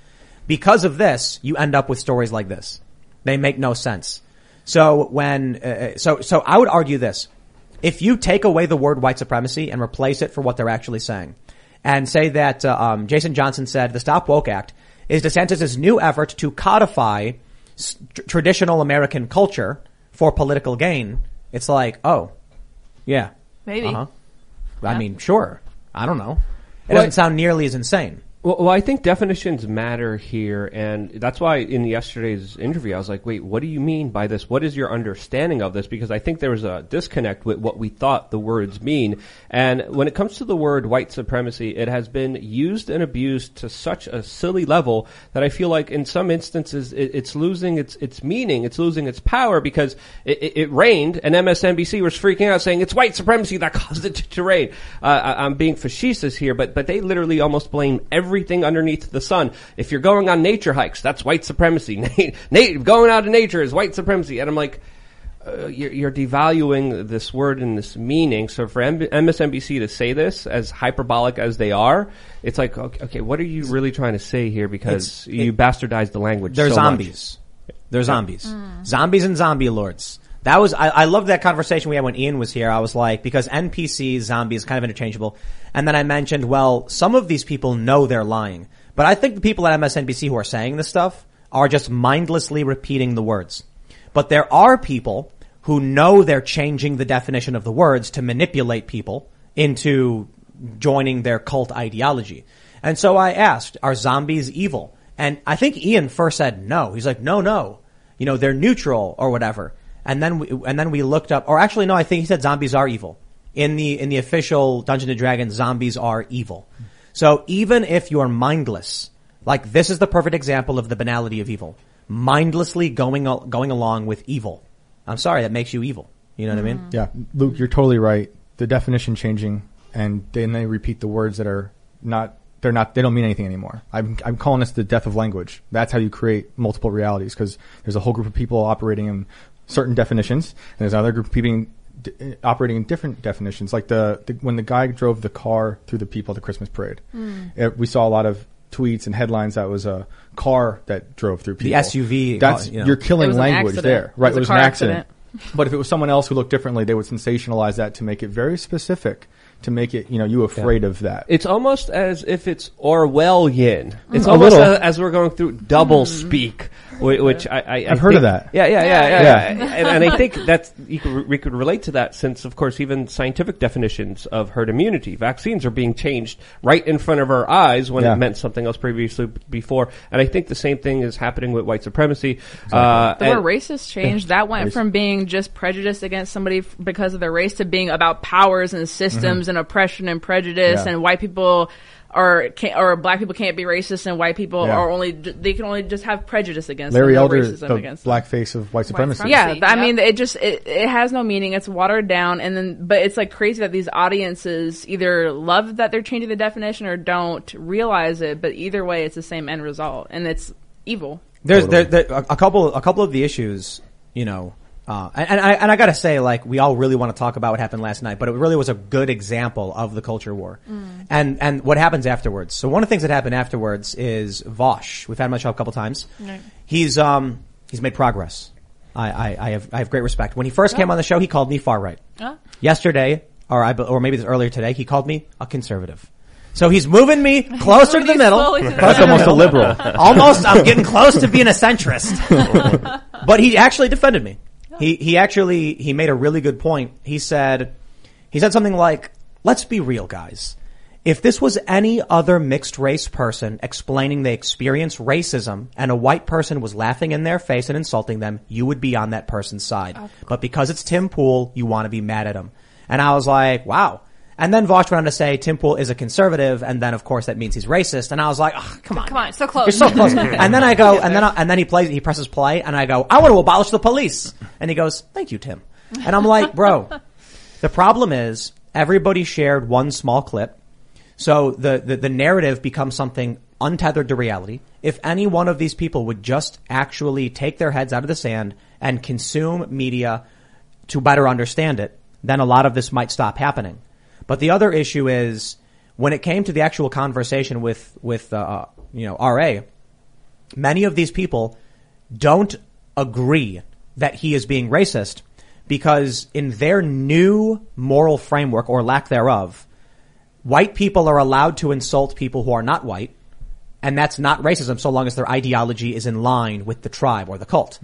[SPEAKER 2] Because of this, you end up with stories like this. They make no sense. So when, uh, so, so I would argue this. If you take away the word white supremacy and replace it for what they're actually saying and say that, uh, um, Jason Johnson said the Stop Woke Act is DeSantis' new effort to codify s- traditional American culture for political gain, it's like, oh, yeah.
[SPEAKER 4] Maybe.
[SPEAKER 2] Uh-huh. I mean, sure. I don't know. It
[SPEAKER 6] Well,
[SPEAKER 2] doesn't sound nearly as insane.
[SPEAKER 6] Well, well, I think definitions matter here, and that's why in yesterday's interview I was like, "Wait, what do you mean by this? What is your understanding of this?" Because I think there was a disconnect with what we thought the words mean. And when it comes to the word white supremacy, it has been used and abused to such a silly level that I feel like in some instances it, it's losing its its meaning, it's losing its power because it, it, it rained, and MSNBC was freaking out saying it's white supremacy that caused it to, to rain. Uh, I, I'm being facetious here, but but they literally almost blame everything underneath the sun. If you're going on nature hikes, that's white supremacy. Going out in nature is white supremacy, and I'm like. Uh, you're, you're devaluing this word and this meaning. So for M- MSNBC to say this as hyperbolic as they are, it's like, okay, okay what are you really trying to say here? Because
[SPEAKER 2] It's-
[SPEAKER 6] you bastardized the language.
[SPEAKER 2] They're
[SPEAKER 6] so much.
[SPEAKER 2] zombies. They're zombies. Zombies and zombie lords. That was, I, I loved that conversation we had when Ian was here. I was like, because NPC, zombies, kind of interchangeable. And then I mentioned, well, some of these people know they're lying. But I think the people at MSNBC who are saying this stuff are just mindlessly repeating the words. But there are people who know they're changing the definition of the words to manipulate people into joining their cult ideology. And so I asked, are zombies evil? And I think Ian first said no. He's like, no, no. You know, they're neutral or whatever. And then we, and then we looked up, or actually no, I think he said zombies are evil. In the, in the official Dungeons and Dragons, zombies are evil. So even if you're mindless, like this is the perfect example of the banality of evil. Mindlessly going, going along with evil. I'm sorry, that makes you evil. You know what I mean? Mm-hmm.
[SPEAKER 5] Yeah, Luke, you're totally right. The definition changing, and then they repeat the words that are not. They're not. They don't mean anything anymore. I'm I'm calling this the death of language. That's how you create multiple realities because there's a whole group of people operating in certain definitions, and there's another group of people operating in different definitions. Like the, the when the guy drove the car through the people at the Christmas parade, uh, we saw a lot of tweets and headlines that was a car that drove through people.
[SPEAKER 2] The SUV,
[SPEAKER 5] That's
[SPEAKER 2] uh, you know.
[SPEAKER 5] you're
[SPEAKER 3] It
[SPEAKER 5] killing language there, right?
[SPEAKER 3] It was
[SPEAKER 5] It was an accident.
[SPEAKER 3] accident.
[SPEAKER 5] But if it was someone else who looked differently, they would sensationalize that to make it very specific, to make it, you know, you afraid of that.
[SPEAKER 6] It's almost as if it's Orwellian. It's
[SPEAKER 5] A
[SPEAKER 6] almost
[SPEAKER 5] little.
[SPEAKER 6] as, as we're going through double speak, whi- which I, I I
[SPEAKER 5] I've heard of that.
[SPEAKER 6] Yeah, yeah, yeah, yeah.
[SPEAKER 5] Yeah.
[SPEAKER 6] yeah. and, and I think that's you could, we could relate to that since, of course, even scientific definitions of herd immunity, vaccines are being changed right in front of our eyes when
[SPEAKER 5] Yeah.
[SPEAKER 6] it meant something else previously before. And I think the same thing is happening with white supremacy. Uh,
[SPEAKER 3] The
[SPEAKER 6] and-
[SPEAKER 3] word racist changed. That went
[SPEAKER 5] Race.
[SPEAKER 3] from being just prejudice against somebody f- because of their race to being about powers and systems and oppression and prejudice
[SPEAKER 5] Yeah.
[SPEAKER 3] and white people are can't, or black people can't be racist and white people
[SPEAKER 5] Yeah.
[SPEAKER 3] are only they can only just have prejudice against
[SPEAKER 5] Larry
[SPEAKER 3] them,
[SPEAKER 5] Elder,
[SPEAKER 3] racism
[SPEAKER 5] the
[SPEAKER 3] against them.
[SPEAKER 5] black face of white supremacy.
[SPEAKER 4] supremacy.
[SPEAKER 3] Yeah, I
[SPEAKER 4] Yep.
[SPEAKER 3] mean, it just it, it has no meaning. It's watered down, and then but it's like crazy that these audiences either love that they're changing the definition or don't realize it. But either way, it's the same end result, and it's evil.
[SPEAKER 2] There's
[SPEAKER 5] Totally.
[SPEAKER 2] there, there, a a couple a couple of the issues, you know, Uh, and, and I, and I gotta say, like, we all really want to talk about what happened last night, but it really was a good example of the culture war. And, and what happens afterwards. So one of the things that happened afterwards is Vaush. We've had him on the show a couple times. He's, um, he's made progress. I, I, I have, I have great respect. When he first came on the show, he called me far right.
[SPEAKER 4] Oh.
[SPEAKER 2] Yesterday, or I, or maybe it was earlier today, he called me a conservative. So he's moving me closer to the middle.
[SPEAKER 4] to the
[SPEAKER 2] Closer to
[SPEAKER 5] That's
[SPEAKER 2] the
[SPEAKER 5] almost a liberal.
[SPEAKER 2] Almost, I'm getting close to being a centrist. but he actually defended me. He he actually he made a really good point. He said he said something like, "Let's be real, guys. If this was any other mixed race person explaining they experience racism and a white person was laughing in their face and insulting them, you would be on that person's side. But because it's Tim Pool, you want to be mad at him." And I was like, "Wow." And then Vaush went on to say Tim Pool is a conservative, and then of course that means he's racist. And I was like, oh, "Come on,
[SPEAKER 4] Come on, so close.
[SPEAKER 2] you're so close. and then I go, and then I, and then he plays, he presses play, and I go, I want to abolish the police. And he goes, Thank you, Tim. And I'm like, Bro, the problem is everybody shared one small clip, so the the, the narrative becomes something untethered to reality. If any one of these people would just actually take their heads out of the sand and consume media to better understand it, then a lot of this might stop happening. But the other issue is when it came to the actual conversation with with uh, you know RA, many of these people don't agree that he is being racist because in their new moral framework or lack thereof, white people are allowed to insult people who are not white, and that's not racism so long as their ideology is in line with the tribe or the cult.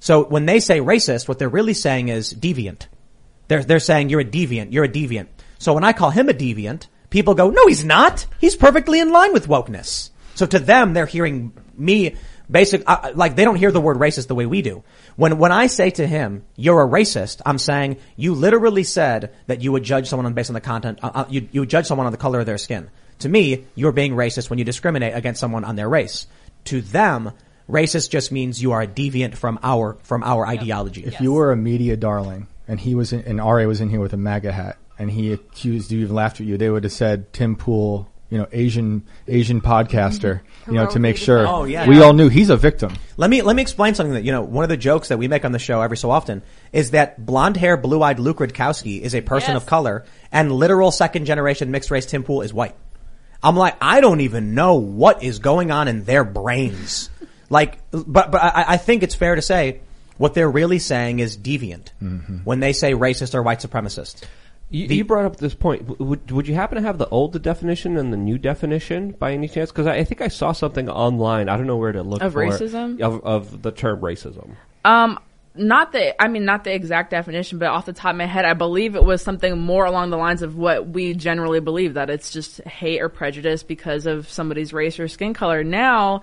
[SPEAKER 2] So when they say racist, what they're really saying is deviant. They're, they're saying you're a deviant, you're a deviant. So when I call him a deviant, people go, no, he's not. He's perfectly in line with wokeness. So to them, they're hearing me basic, uh, like they don't hear the word racist the way we do. When, when I say to him, you're a racist, I'm saying you literally said that you would judge someone on, based on the content, uh, uh, you, you would judge someone on the color of their skin. To me, you're being racist when you discriminate against someone on their race. To them, racist just means you are a deviant from our, from our ideology.
[SPEAKER 5] If you were a media darling and he was in, and RA was in here with a MAGA hat and he accused you even laughed at you, they would have said Tim Pool, you know, Asian Asian podcaster, you know, to make sure.
[SPEAKER 2] Oh, yeah.
[SPEAKER 5] we
[SPEAKER 2] Yeah.
[SPEAKER 5] all knew he's a victim.
[SPEAKER 2] Let me let me explain something that you know. One of the jokes that we make on the show every so often is that blonde hair, blue eyed Luke Rudkowski is a person
[SPEAKER 4] Yes.
[SPEAKER 2] of color, and literal second generation mixed race Tim Pool is white. I'm like, I don't even know what is going on in their brains. like, but but I, I think it's fair to say what they're really saying is deviant mm-hmm. when they say racist or white supremacist.
[SPEAKER 6] You, you brought up this point. Would, would you happen to have the old definition and the new definition by any chance? Because I, I think I saw something online. I don't know where to look
[SPEAKER 3] Of
[SPEAKER 6] for
[SPEAKER 3] racism?
[SPEAKER 6] of, of the term racism.
[SPEAKER 3] Um, not the, I mean, not the exact definition, but off the top of my head, I believe it was something more along the lines of what we generally believe that it's just hate or prejudice because of somebody's race or skin color. Now,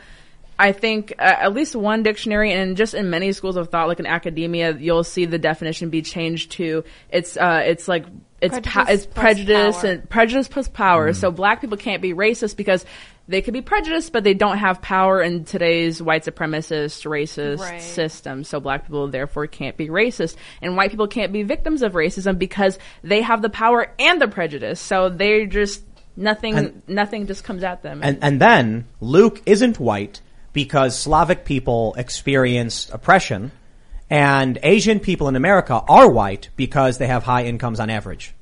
[SPEAKER 3] I think uh, at least one dictionary and just in many schools of thought, like in academia, you'll see the definition be changed to it's uh, it's like it's pa-
[SPEAKER 4] Prejudice
[SPEAKER 3] it's
[SPEAKER 4] plus
[SPEAKER 3] prejudice
[SPEAKER 4] power.
[SPEAKER 3] and prejudice plus power. Mm-hmm. So black people can't be racist because they could be prejudiced, but they don't have power in today's white supremacist, racist
[SPEAKER 4] Right.
[SPEAKER 3] system. So black people therefore can't be racist, and white people can't be victims of racism because they have the power and the prejudice. So they're just nothing.
[SPEAKER 2] And-
[SPEAKER 3] nothing just comes at them.
[SPEAKER 2] And and then Luke isn't white because Slavic people experienced oppression, and Asian people in America are white because they have high incomes on average.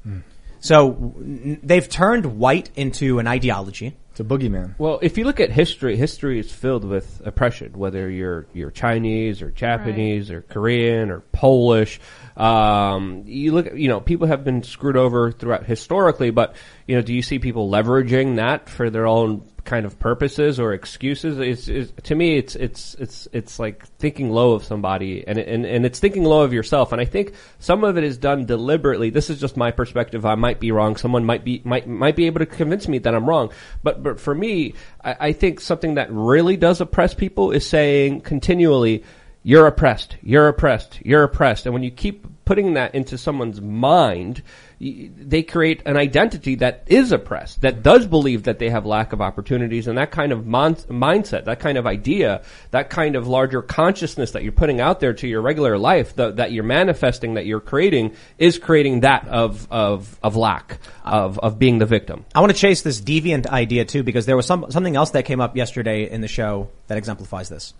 [SPEAKER 2] So they've turned white into an ideology.
[SPEAKER 5] It's a boogeyman.
[SPEAKER 6] Well, if you look at history, history is filled with oppression. Whether you're you're Chinese or Japanese or Korean or Polish, um, you look. at You know, people have been screwed over throughout historically. But you know, do you see people leveraging that for their own kind of purposes or excuses? It's, it's to me, it's it's it's it's like thinking low of somebody, and and and it's thinking low of yourself. And I think some of it is done deliberately. This is just my perspective. I might be wrong. Someone might be might might be able to convince me that I'm wrong. But but for me, I, I think something that really does oppress people is saying continually, "You're oppressed. You're oppressed. You're oppressed." And when you keep putting that into someone's mind, they create an identity that is oppressed, that does believe that they have lack of opportunities, and that kind of mon- mindset, that kind of idea, that kind of larger consciousness that you're putting out there to your regular life, the, that you're manifesting, that you're creating, is creating that of of of lack of of being the victim.
[SPEAKER 2] I want to chase this deviant idea too because there was some something else that came up yesterday in the show that exemplifies this.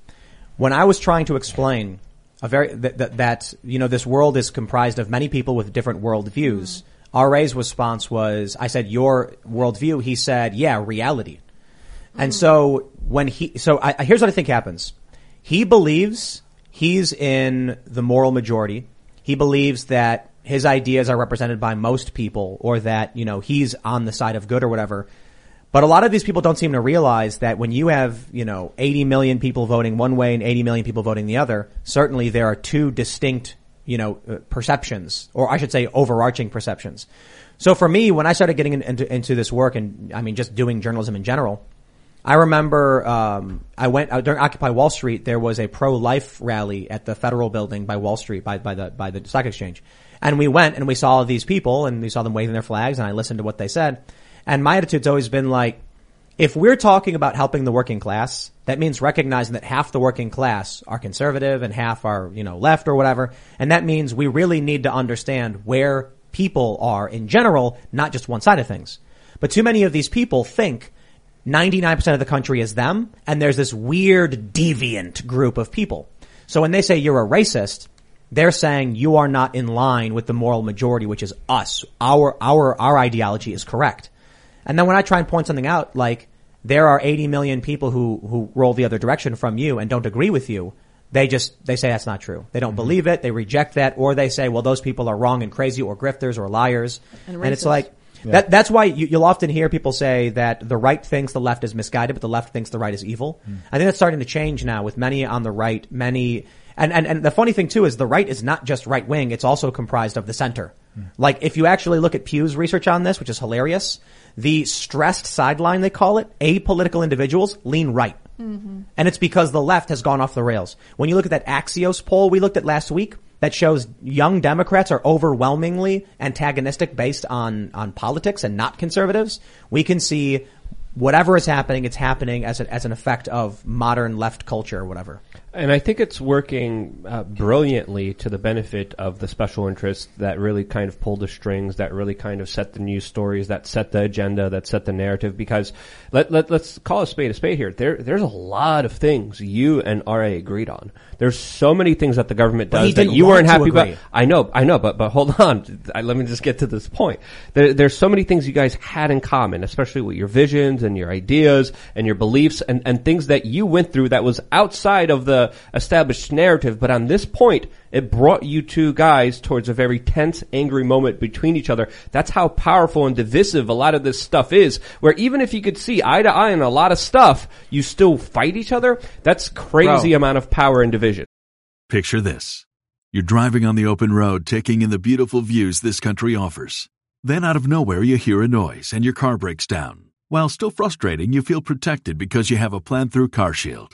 [SPEAKER 2] When I was trying to explain a very that, that, that you know this world is comprised of many people with different worldviews. Mm-hmm. RA's response was, I said your worldview. He said, yeah, reality. And mm-hmm. so when he, so I, here's what I think happens. He believes he's in the moral majority. He believes that his ideas are represented by most people or that, you know, he's on the side of good or whatever. But a lot of these people don't seem to realize that when you have, you know, 80 million people voting one way and 80 million people voting the other, certainly there are two distinct, you know, uh, perceptions, or I should say overarching perceptions. So for me, when I started getting in, into, into this work and I mean just doing journalism in general, I remember um, I went uh, during Occupy Wall Street. There was a pro-life rally at the Federal Building by Wall Street by, by the by the stock exchange, and we went and we saw these people and we saw them waving their flags and I listened to what they said. And my attitude's always been like, if we're talking about helping the working class, that means recognizing that half the working class are conservative and half are, you know, left or whatever. And that means we really need to understand where people are in general, not just one side of things. But too many of these people think 99% of the country is them, and there's this weird deviant group of people. So when they say you're a racist, they're saying you are not in line with the moral majority, which is us. Our, our, our ideology is correct. And then when I try and point something out, like there are 80 million people who, who roll the other direction from you and don't agree with you, they just, they say that's not true. They don't mm-hmm. believe it. They reject that or they say, well, those people are wrong and crazy or grifters or liars. And, and it's like, yeah. That, that's why you, will often hear people say that the right thinks the left is misguided, but the left thinks the right is evil. Mm. I think that's starting to change now with many on the right, many and, and, and the funny thing too is the right is not just right wing, it's also comprised of the center. Mm. Like if you actually look at Pew's research on this, which is hilarious, the stressed sideline they call it, apolitical individuals lean right. Mm-hmm. And it's because the left has gone off the rails. When you look at that Axios poll we looked at last week, that shows young Democrats are overwhelmingly antagonistic based on, on politics and not conservatives. We can see whatever is happening, it's happening as, a, as an effect of modern left culture or whatever.
[SPEAKER 6] And I think it's working uh, brilliantly to the benefit of the special interests that really kind of pull the strings, that really kind of set the news stories, that set the agenda, that set the narrative. Because let, let let's call a spade a spade here. There there's a lot of things you and RA agreed on. There's so many things that the government does that you weren't happy about. I know, I know, but but hold on. I, let me just get to this point. There, there's so many things you guys had in common, especially with your visions and your ideas and your beliefs and and things that you went through that was outside of the established narrative, but on this point, it brought you two guys towards a very tense, angry moment between each other. That's how powerful and divisive a lot of this stuff is, where even if you could see eye to eye on a lot of stuff, you still fight each other. That's crazy Bro. amount of power and division.
[SPEAKER 7] Picture this. You're driving on the open road, taking in the beautiful views this country offers. Then out of nowhere, you hear a noise and your car breaks down. While still frustrating, you feel protected because you have a plan through CarShield.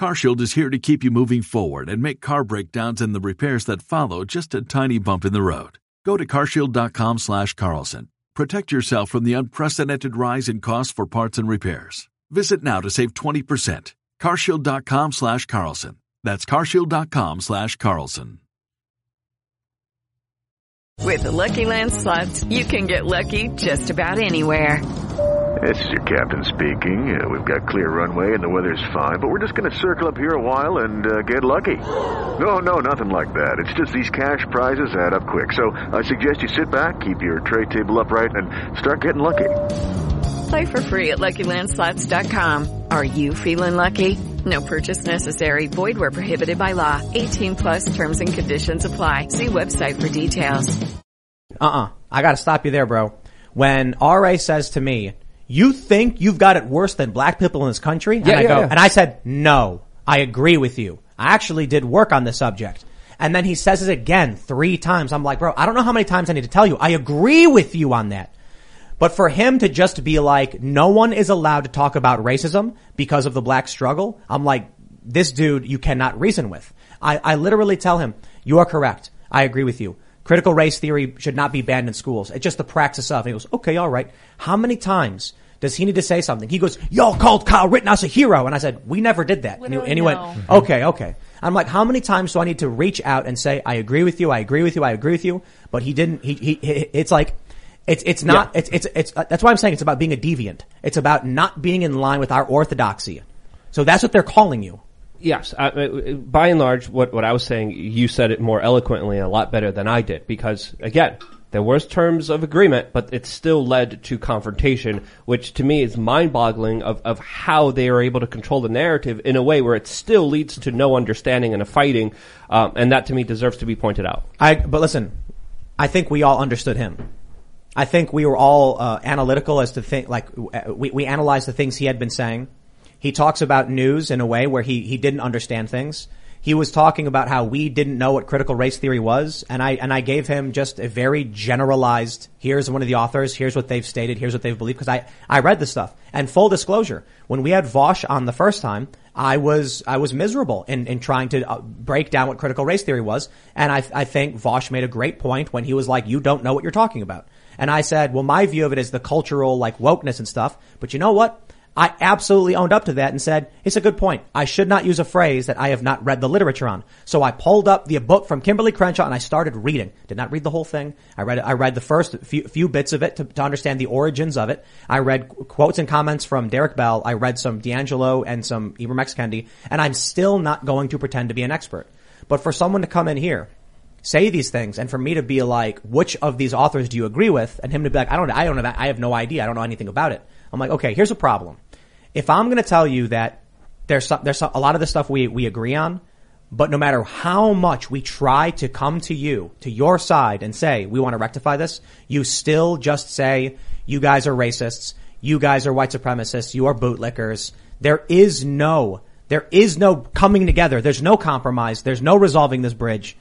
[SPEAKER 7] CarShield is here to keep you moving forward and make car breakdowns and the repairs that follow just a tiny bump in the road. Go to carshield.com slash Carlson. Protect yourself from the unprecedented rise in costs for parts and repairs. Visit now to save 20%. carshield.com slash Carlson. That's carshield.com slash Carlson.
[SPEAKER 8] With the Lucky Land slots, you can get lucky just about anywhere.
[SPEAKER 9] This is your captain speaking. Uh, we've got clear runway and the weather's fine, but we're just going to circle up here a while and uh, get lucky. No, no, nothing like that. It's just these cash prizes add up quick. So I suggest you sit back, keep your tray table upright, and start getting lucky.
[SPEAKER 8] Play for free at LuckyLandSlots.com. Are you feeling lucky? No purchase necessary. Void where prohibited by law. 18 plus terms and conditions apply. See website for details.
[SPEAKER 2] Uh-uh. I gotta stop you there, bro. When RA says to me, you think you've got it worse than black people in this country? And
[SPEAKER 6] yeah,
[SPEAKER 2] I
[SPEAKER 6] yeah,
[SPEAKER 2] go,
[SPEAKER 6] yeah.
[SPEAKER 2] and I said, no, I agree with you. I actually did work on the subject. And then he says it again three times. I'm like, bro, I don't know how many times I need to tell you. I agree with you on that. But for him to just be like, no one is allowed to talk about racism because of the black struggle, I'm like, this dude you cannot reason with. I, I literally tell him, You are correct. I agree with you. Critical race theory should not be banned in schools. It's just the praxis of. And he goes, okay, all right. How many times does he need to say something? He goes, y'all called Kyle Rittenhouse a hero. And I said, we never did that. And he,
[SPEAKER 4] Literally
[SPEAKER 2] and he went,
[SPEAKER 4] no.
[SPEAKER 2] okay, okay. I'm like, how many times do I need to reach out and say, I agree with you, I agree with you, I agree with you? But he didn't, he, he, he it's like, it's, it's not, it's, it's, it's, uh, that's why I'm saying it's about being a deviant. It's about not being in line with our orthodoxy. So that's what they're calling you.
[SPEAKER 6] Yes, I, I- by and large, what what I was saying, you said it more eloquently and a lot better than I did. Because again, there was terms of agreement, but it still led to confrontation, which to me is mind-boggling of of how they are able to control the narrative in a way where it still leads to no understanding and a fighting, um, and that to me deserves to be pointed out.
[SPEAKER 2] I, but listen, I think we all understood him. I think we were all uh, analytical as to think, like uh, we, we analyzed the things he had been saying. He talks about news in a way where he, he didn't understand things. He was talking about how we didn't know what critical race theory was, and I and I gave him just a very generalized. Here's one of the authors. Here's what they've stated. Here's what they've believed. Because I I read the stuff. And full disclosure, when we had Vaush on the first time, I was I was miserable in in trying to uh, break down what critical race theory was, and I I think Vaush made a great point when he was like, "You don't know what you're talking about." And I said, "Well, my view of it is the cultural like wokeness and stuff." But you know what? I absolutely owned up to that and said, it's a good point. I should not use a phrase that I have not read the literature on. So I pulled up the book from Kimberlé Crenshaw and I started reading. Did not read the whole thing. I read, I read the first few, few bits of it to, to understand the origins of it. I read quotes and comments from Derrick Bell. I read some DiAngelo and some Ibram X. Kendi. And I'm still not going to pretend to be an expert. But for someone to come in here say these things and for me to be like, which of these authors do you agree with? And him to be like, I don't, I don't know, that. I have no idea. I don't know anything about it. I'm like, okay, here's a problem. If I'm going to tell you that there's some, there's some, a lot of the stuff we, we agree on, but no matter how much we try to come to you, to your side and say, we want to rectify this, you still just say, you guys are racists. You guys are white supremacists. You are bootlickers. There is no, there is no coming together. There's no compromise. There's no resolving this bridge.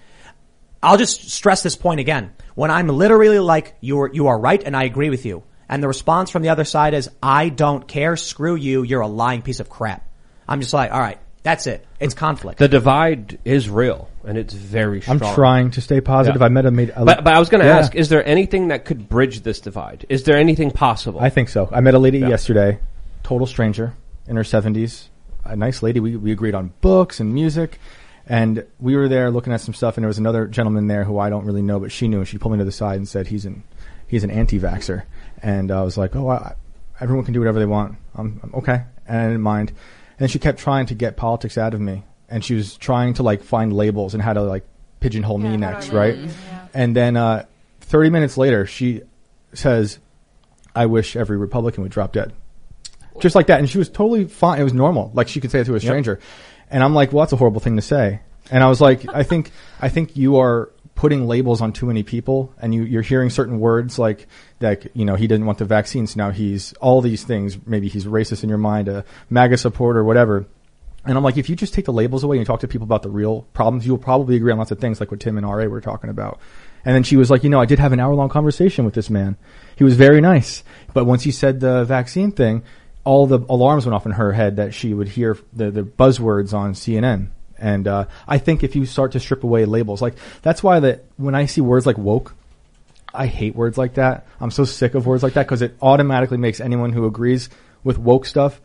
[SPEAKER 2] I'll just stress this point again. When I'm literally like, you are, you are right and I agree with you. And the response from the other side is, I don't care. Screw you. You're a lying piece of crap. I'm just like, all right, that's it. It's conflict.
[SPEAKER 6] The divide is real, and it's very strong.
[SPEAKER 5] I'm trying to stay positive.
[SPEAKER 6] Yeah.
[SPEAKER 5] I met a made. A,
[SPEAKER 6] But, but I was going to
[SPEAKER 5] Yeah.
[SPEAKER 6] ask: Is there anything that could bridge this divide? Is there anything possible?
[SPEAKER 5] I think so. I met a lady
[SPEAKER 6] Yeah.
[SPEAKER 5] yesterday, total stranger, in her seventies. A nice lady. We we agreed on books and music, and we were there looking at some stuff. And there was another gentleman there who I don't really know, but she knew. And she pulled me to the side and said he's an he's an anti-vaxer. And I was like, oh, I, everyone can do whatever they want. I'm, I'm okay, and I didn't mind. And she kept trying to get politics out of me, and she was trying to like find labels and how to like pigeonhole me next, right? And then uh, 30 minutes later, she says, I wish every Republican would drop dead. Just like that. And she was totally fine. It was normal. Like she could say it to a stranger. And I'm like, well, that's a horrible thing to say. And I was like, I think, I think you are putting labels on too many people and you, you're hearing certain words like, like, you know, he didn't want the vaccines. Now he's all these things. Maybe he's racist in your mind, a MAGA supporter, whatever. And I'm like, if you just take the labels away and you talk to people about the real problems, you'll probably agree on lots of things like what Tim and RA were talking about. And then she was like, you know, I did have an hour long conversation with this man. He was very nice. But once he said the vaccine thing, all the alarms went off in her head that she would hear the, the buzzwords on CNN. And, uh, I think if you start to strip away labels, like, that's why that when I see words like woke, I hate words like that. I'm so sick of words like that because it automatically makes anyone who agrees with woke stuff,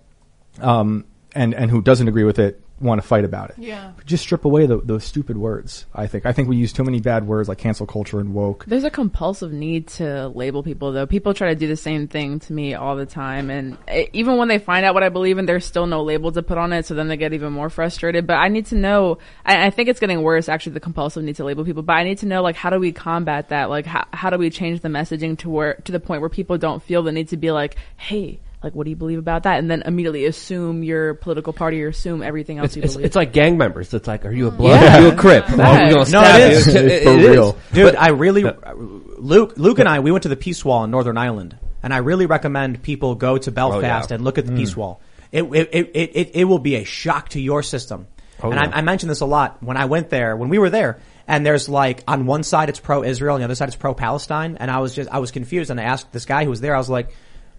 [SPEAKER 5] um, and, and who doesn't agree with it want to fight about it.
[SPEAKER 4] Yeah.
[SPEAKER 5] Just strip away the, those stupid words. I think. I think we use too many bad words like cancel culture and woke.
[SPEAKER 3] There's a compulsive need to label people though. People try to do the same thing to me all the time and eh, even when they find out what I believe in, there's still no label to put on it, so then they get even more frustrated. But I need to know, I, I think it's getting worse actually, the compulsive need to label people, but I need to know like how do we combat that? Like how, how do we change the messaging to where, to the point where people don't feel the need to be like, hey, like what do you believe about that? And then immediately assume your political party or assume everything else
[SPEAKER 6] It's,
[SPEAKER 3] you
[SPEAKER 6] it's,
[SPEAKER 3] believe.
[SPEAKER 6] it's like gang members. It's like, are you a mm. blood?
[SPEAKER 3] Yeah.
[SPEAKER 6] Are you a crip? Well,
[SPEAKER 3] Right.
[SPEAKER 6] we're gonna
[SPEAKER 2] No,
[SPEAKER 6] stab you.
[SPEAKER 5] It's for
[SPEAKER 6] It is.
[SPEAKER 5] real.
[SPEAKER 2] Dude, I really, Luke, Luke and I, we went to the Peace Wall in Northern Ireland, and I really recommend people go to oh, Belfast
[SPEAKER 6] yeah.
[SPEAKER 2] and look at the mm. Peace Wall. It, it, it, it, it, it will be a shock to your system. Oh, and
[SPEAKER 6] yeah.
[SPEAKER 2] I, I mentioned this a lot when I went there, when we were there, and there's like, on one side it's pro-Israel, on the other side it's pro-Palestine, and I was just, I was confused, and I asked this guy who was there, I was like,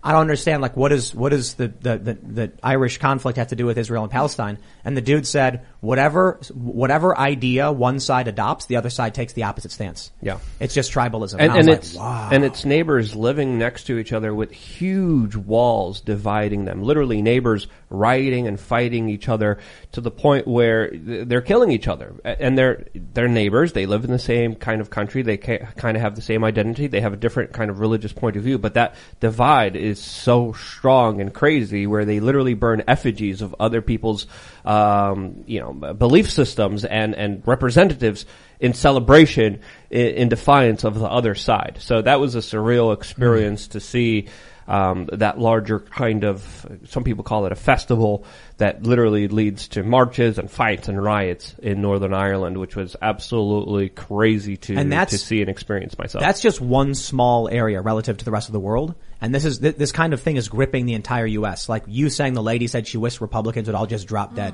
[SPEAKER 2] I don't understand, like, what is, what is the, the, the, the Irish conflict have to do with Israel and Palestine? And the dude said, whatever whatever idea one side adopts, the other side takes the opposite stance.
[SPEAKER 6] Yeah.
[SPEAKER 2] It's just tribalism.
[SPEAKER 6] and, and
[SPEAKER 2] like,
[SPEAKER 6] it's
[SPEAKER 2] wow.
[SPEAKER 6] and it's neighbors living next to each other with huge walls dividing them. Literally, neighbors rioting and fighting each other to the point where they're killing each other. And they're they're neighbors. They live in the same kind of country. They kind of have the same identity. They have a different kind of religious point of view. But that divide is so strong and crazy, where they literally burn effigies of other people's, um, you know, belief systems and and representatives in celebration in, in defiance of the other side. So that was a surreal experience to see um, that larger kind of some people call it a festival that literally leads to marches and fights and riots in Northern Ireland, which was absolutely crazy to
[SPEAKER 2] And that's-
[SPEAKER 6] to see and experience myself.
[SPEAKER 2] That's just one small area relative to the rest of the world. And this is, th- this kind of thing is gripping the entire U.S. Like you saying the lady said she wished Republicans would all just drop dead.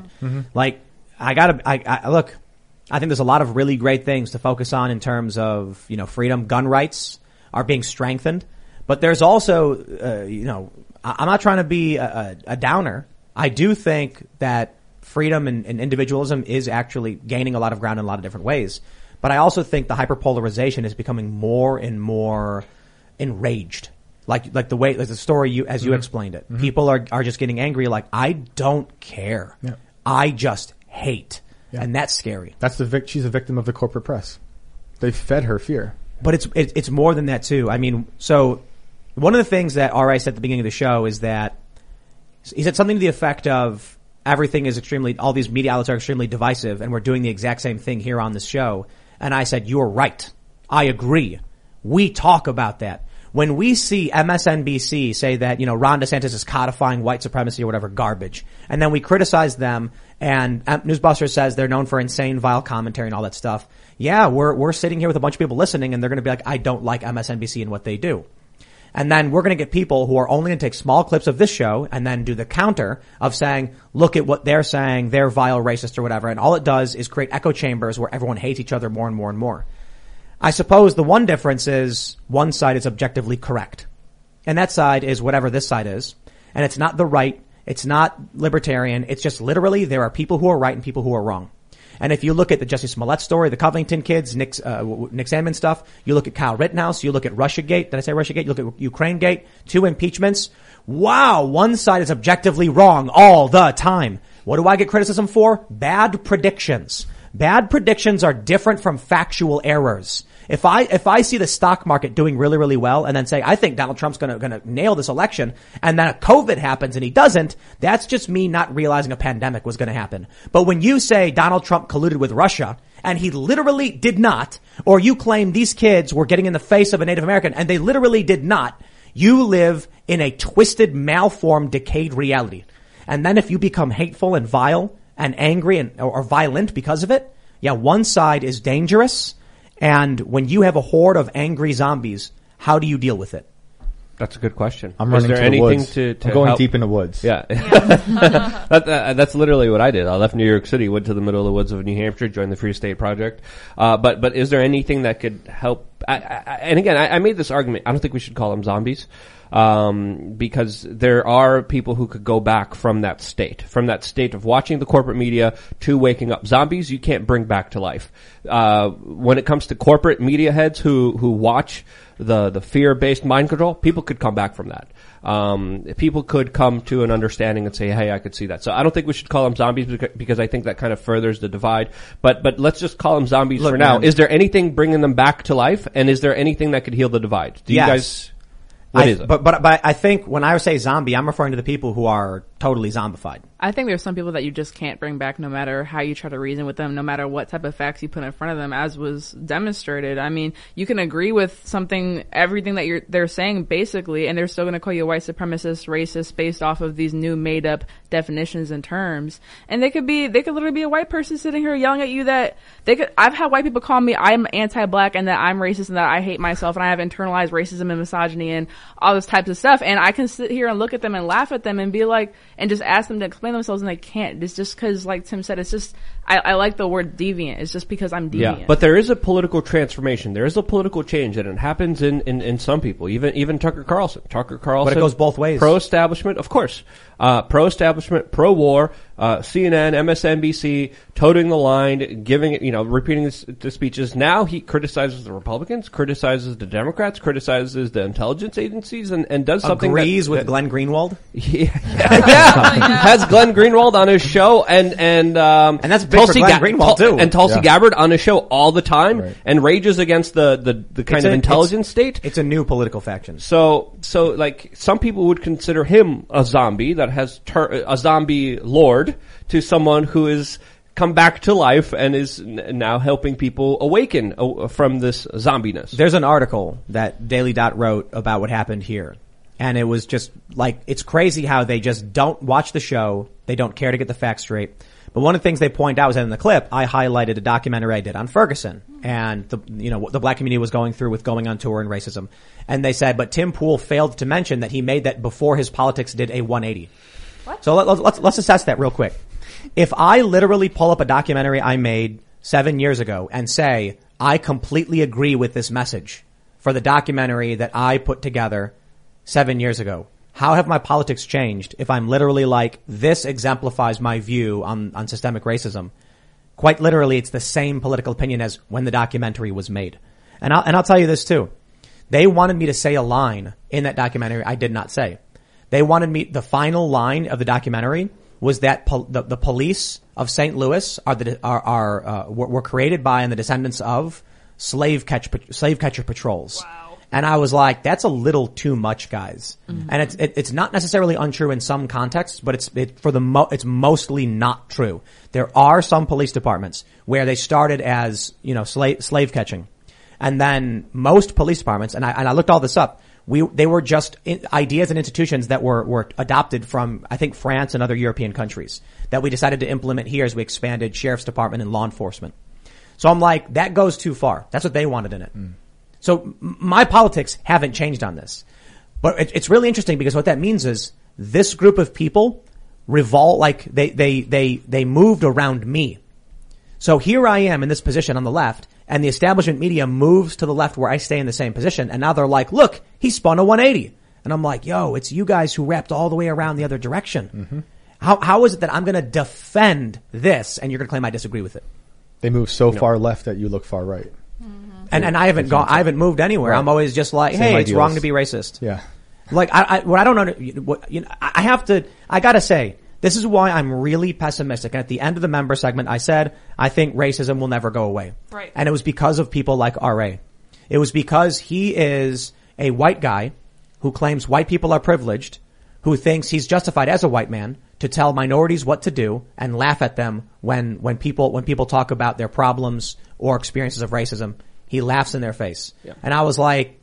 [SPEAKER 2] Like, I gotta, I, I, look, I think there's a lot of really great things to focus on in terms of, you know, freedom. Gun rights are being strengthened. But there's also, uh, you know, I- I'm not trying to be a, a, a downer. I do think that freedom and, and individualism is actually gaining a lot of ground in a lot of different ways. But I also think the hyperpolarization is becoming more and more enraged. Like, like the way, like the story you, as you explained it. People are, are just getting angry like, I don't care.
[SPEAKER 5] Yeah.
[SPEAKER 2] I just hate.
[SPEAKER 5] Yeah.
[SPEAKER 2] And that's scary.
[SPEAKER 5] That's the vic- she's a victim of the corporate press. They fed her fear.
[SPEAKER 2] But it's it, it's more than that too. I mean, so one of the things that RI said at the beginning of the show is that he said something to the effect of everything is extremely all these media outlets are extremely divisive and we're doing the exact same thing here on this show. And I said, "You're right. I agree. We talk about that." When we see MSNBC say that, you know, Ron DeSantis is codifying white supremacy or whatever garbage, and then we criticize them and Newsbuster says they're known for insane, vile commentary and all that stuff. Yeah, we're, we're sitting here with a bunch of people listening and they're going to be like, I don't like MSNBC and what they do. And then we're going to get people who are only going to take small clips of this show and then do the counter of saying, look at what they're saying, they're vile, racist or whatever. And all it does is create echo chambers where everyone hates each other more and more and more. I suppose the one difference is one side is objectively correct. And that side is whatever this side is. And it's not the right. It's not libertarian. It's just literally there are people who are right and people who are wrong. And if you look at the Jussie Smollett story, the Covington kids, Nick, uh, Nick Sandmann stuff, you look at Kyle Rittenhouse, you look at Russiagate, did I say Russiagate? You look at Ukraine Gate, two impeachments. Wow, one side is objectively wrong all the time. What do I get criticism for? Bad predictions. Bad predictions are different from factual errors. If I, if I see the stock market doing really, really well and then say, I think Donald Trump's gonna, gonna nail this election and then a COVID happens and he doesn't, that's just me not realizing a pandemic was gonna happen. But when you say Donald Trump colluded with Russia and he literally did not, or you claim these kids were getting in the face of a Native American and they literally did not, you live in a twisted, malformed, decayed reality. And then if you become hateful and vile and angry and, or, or violent because of it, yeah, one side is dangerous. And when you have a horde of angry zombies, how do you deal with it?
[SPEAKER 6] That's a good question.
[SPEAKER 5] I'm
[SPEAKER 6] Is there
[SPEAKER 5] to the
[SPEAKER 6] anything
[SPEAKER 5] woods.
[SPEAKER 6] to, to
[SPEAKER 5] I'm going
[SPEAKER 6] help-
[SPEAKER 5] deep in the woods.
[SPEAKER 6] Yeah, that, uh, that's literally what I did. I left New York City, went to the middle of the woods of New Hampshire, joined the Free State Project. Uh, but but is there anything that could help? I, I, and again, I, I made this argument. I don't think we should call them zombies. Um, because there are people who could go back from that state, from that state of watching the corporate media to waking up. Zombies you can't bring back to life. Uh, when it comes to corporate media heads who, who watch the, the fear-based mind control, people could come back from that. Um, people could come to an understanding and say, "Hey, I could see that." So I don't think we should call them zombies because I think that kind of furthers the divide. But but let's just call them zombies
[SPEAKER 2] Look,
[SPEAKER 6] for now.
[SPEAKER 2] man.
[SPEAKER 6] Is there anything bringing them back to life, and is there anything that could heal the divide? Do you guys? What
[SPEAKER 2] I-
[SPEAKER 6] is it?
[SPEAKER 2] But, but, but I think when I say zombie, I'm referring to the people who are totally zombified.
[SPEAKER 3] I think there's some people that you just can't bring back no matter how you try to reason with them, no matter what type of facts you put in front of them, as was demonstrated. I mean, you can agree with something, everything that you're, they're saying basically, and they're still going to call you a white supremacist, racist based off of these new made up definitions and terms. And they could be, they could literally be a white person sitting here yelling at you that they could, I've had white people call me I'm anti-black and that I'm racist and that I hate myself and I have internalized racism and misogyny and all this types of stuff. And I can sit here and look at them and laugh at them and be like, and just ask them to explain themselves and they can't. It's just cause like Tim said, it's just, I, I like the word deviant. It's just because I'm deviant.
[SPEAKER 6] Yeah, but there is a political transformation. There is a political change, and it happens in, in, in some people. Even even Tucker Carlson. Tucker Carlson.
[SPEAKER 2] But it goes both ways.
[SPEAKER 6] Pro establishment, of course. Uh, pro establishment, pro war. uh, CNN, MSNBC, toting the line, giving it, you know, repeating the, the speeches. Now he criticizes the Republicans, criticizes the Democrats, criticizes the intelligence agencies, and, and does something
[SPEAKER 2] Agrees
[SPEAKER 6] that,
[SPEAKER 2] with
[SPEAKER 6] that-
[SPEAKER 2] Glenn Greenwald.
[SPEAKER 6] yeah, yeah. has Glenn Greenwald on his show, and and um,
[SPEAKER 2] And that's big for Glenn Greenwald, too.
[SPEAKER 6] and Tulsi
[SPEAKER 5] Yeah.
[SPEAKER 6] Gabbard on his show all the time,
[SPEAKER 5] Right.
[SPEAKER 6] and rages against the the, the kind
[SPEAKER 2] It's
[SPEAKER 6] of
[SPEAKER 2] a-
[SPEAKER 6] intelligence state.
[SPEAKER 2] It's a new political faction.
[SPEAKER 6] So, so like some people would consider him a zombie that has tur- a zombie lord to someone who is come back to life and is n- now helping people awaken uh, from this zombiness.
[SPEAKER 2] There's an article that Daily Dot wrote about what happened here. And it was just like, it's crazy how they just don't watch the show. They don't care to get the facts straight. But one of the things they point out was that in the clip, I highlighted a documentary I did on Ferguson and the, you know, what the black community was going through with going on tour and racism. And they said, but Tim Pool failed to mention that he made that before his politics did a 180. What? So let, let's, let's assess that real quick. If I literally pull up a documentary I made seven years ago and say, I completely agree with this message for the documentary that I put together seven years ago, how have my politics changed if I'm literally like, this exemplifies my view on, on systemic racism? Quite literally, it's the same political opinion as when the documentary was made. And I'll, and I'll tell you this too. They wanted me to say a line in that documentary I did not say. They wanted me, the final line of the documentary was that pol- the, the police of St. Louis are the, are, are, uh, were, were created by and the descendants of slave catch, slave catcher patrols. And I was like, that's a little too much, guys. Mm-hmm. And it's, it, it's not necessarily untrue in some contexts, but it's, it, for the mo, it's mostly not true. There are some police departments where they started as, you know, slave, slave catching. And then most police departments, and I, and I looked all this up, we, they were just ideas and institutions that were, were adopted from, I think, France and other European countries that we decided to implement here as we expanded sheriff's department and law enforcement. So I'm like, that goes too far. That's what they wanted in it. Mm. So my politics haven't changed on this. But it, it's really interesting because what that means is this group of people revolt, like they, they, they, they moved around me. So here I am in this position on the left and the establishment media moves to the left where I stay in the same position. And now they're like, look, he spun a 180. And I'm like, yo, it's you guys who wrapped all the way around the other direction. Mm-hmm. How, how is it that I'm going to defend this and you're going to claim I disagree with it?
[SPEAKER 5] They move so far left that you look far right.
[SPEAKER 2] And, and I haven't gone, I haven't moved anywhere.
[SPEAKER 5] Right.
[SPEAKER 2] I'm always just like,
[SPEAKER 5] Same
[SPEAKER 2] hey, it's wrong to be racist.
[SPEAKER 5] Yeah.
[SPEAKER 2] Like I, I what I don't know, what, you know, I I have to, I gotta say, this is why I'm really pessimistic. And at the end of the member segment, I said, I think racism will never go away.
[SPEAKER 4] Right.
[SPEAKER 2] And it was because of people like RA. It was because he is a white guy who claims white people are privileged, who thinks he's justified as a white man to tell minorities what to do and laugh at them when, when people, when people talk about their problems or experiences of racism. He laughs in their face. And I was like,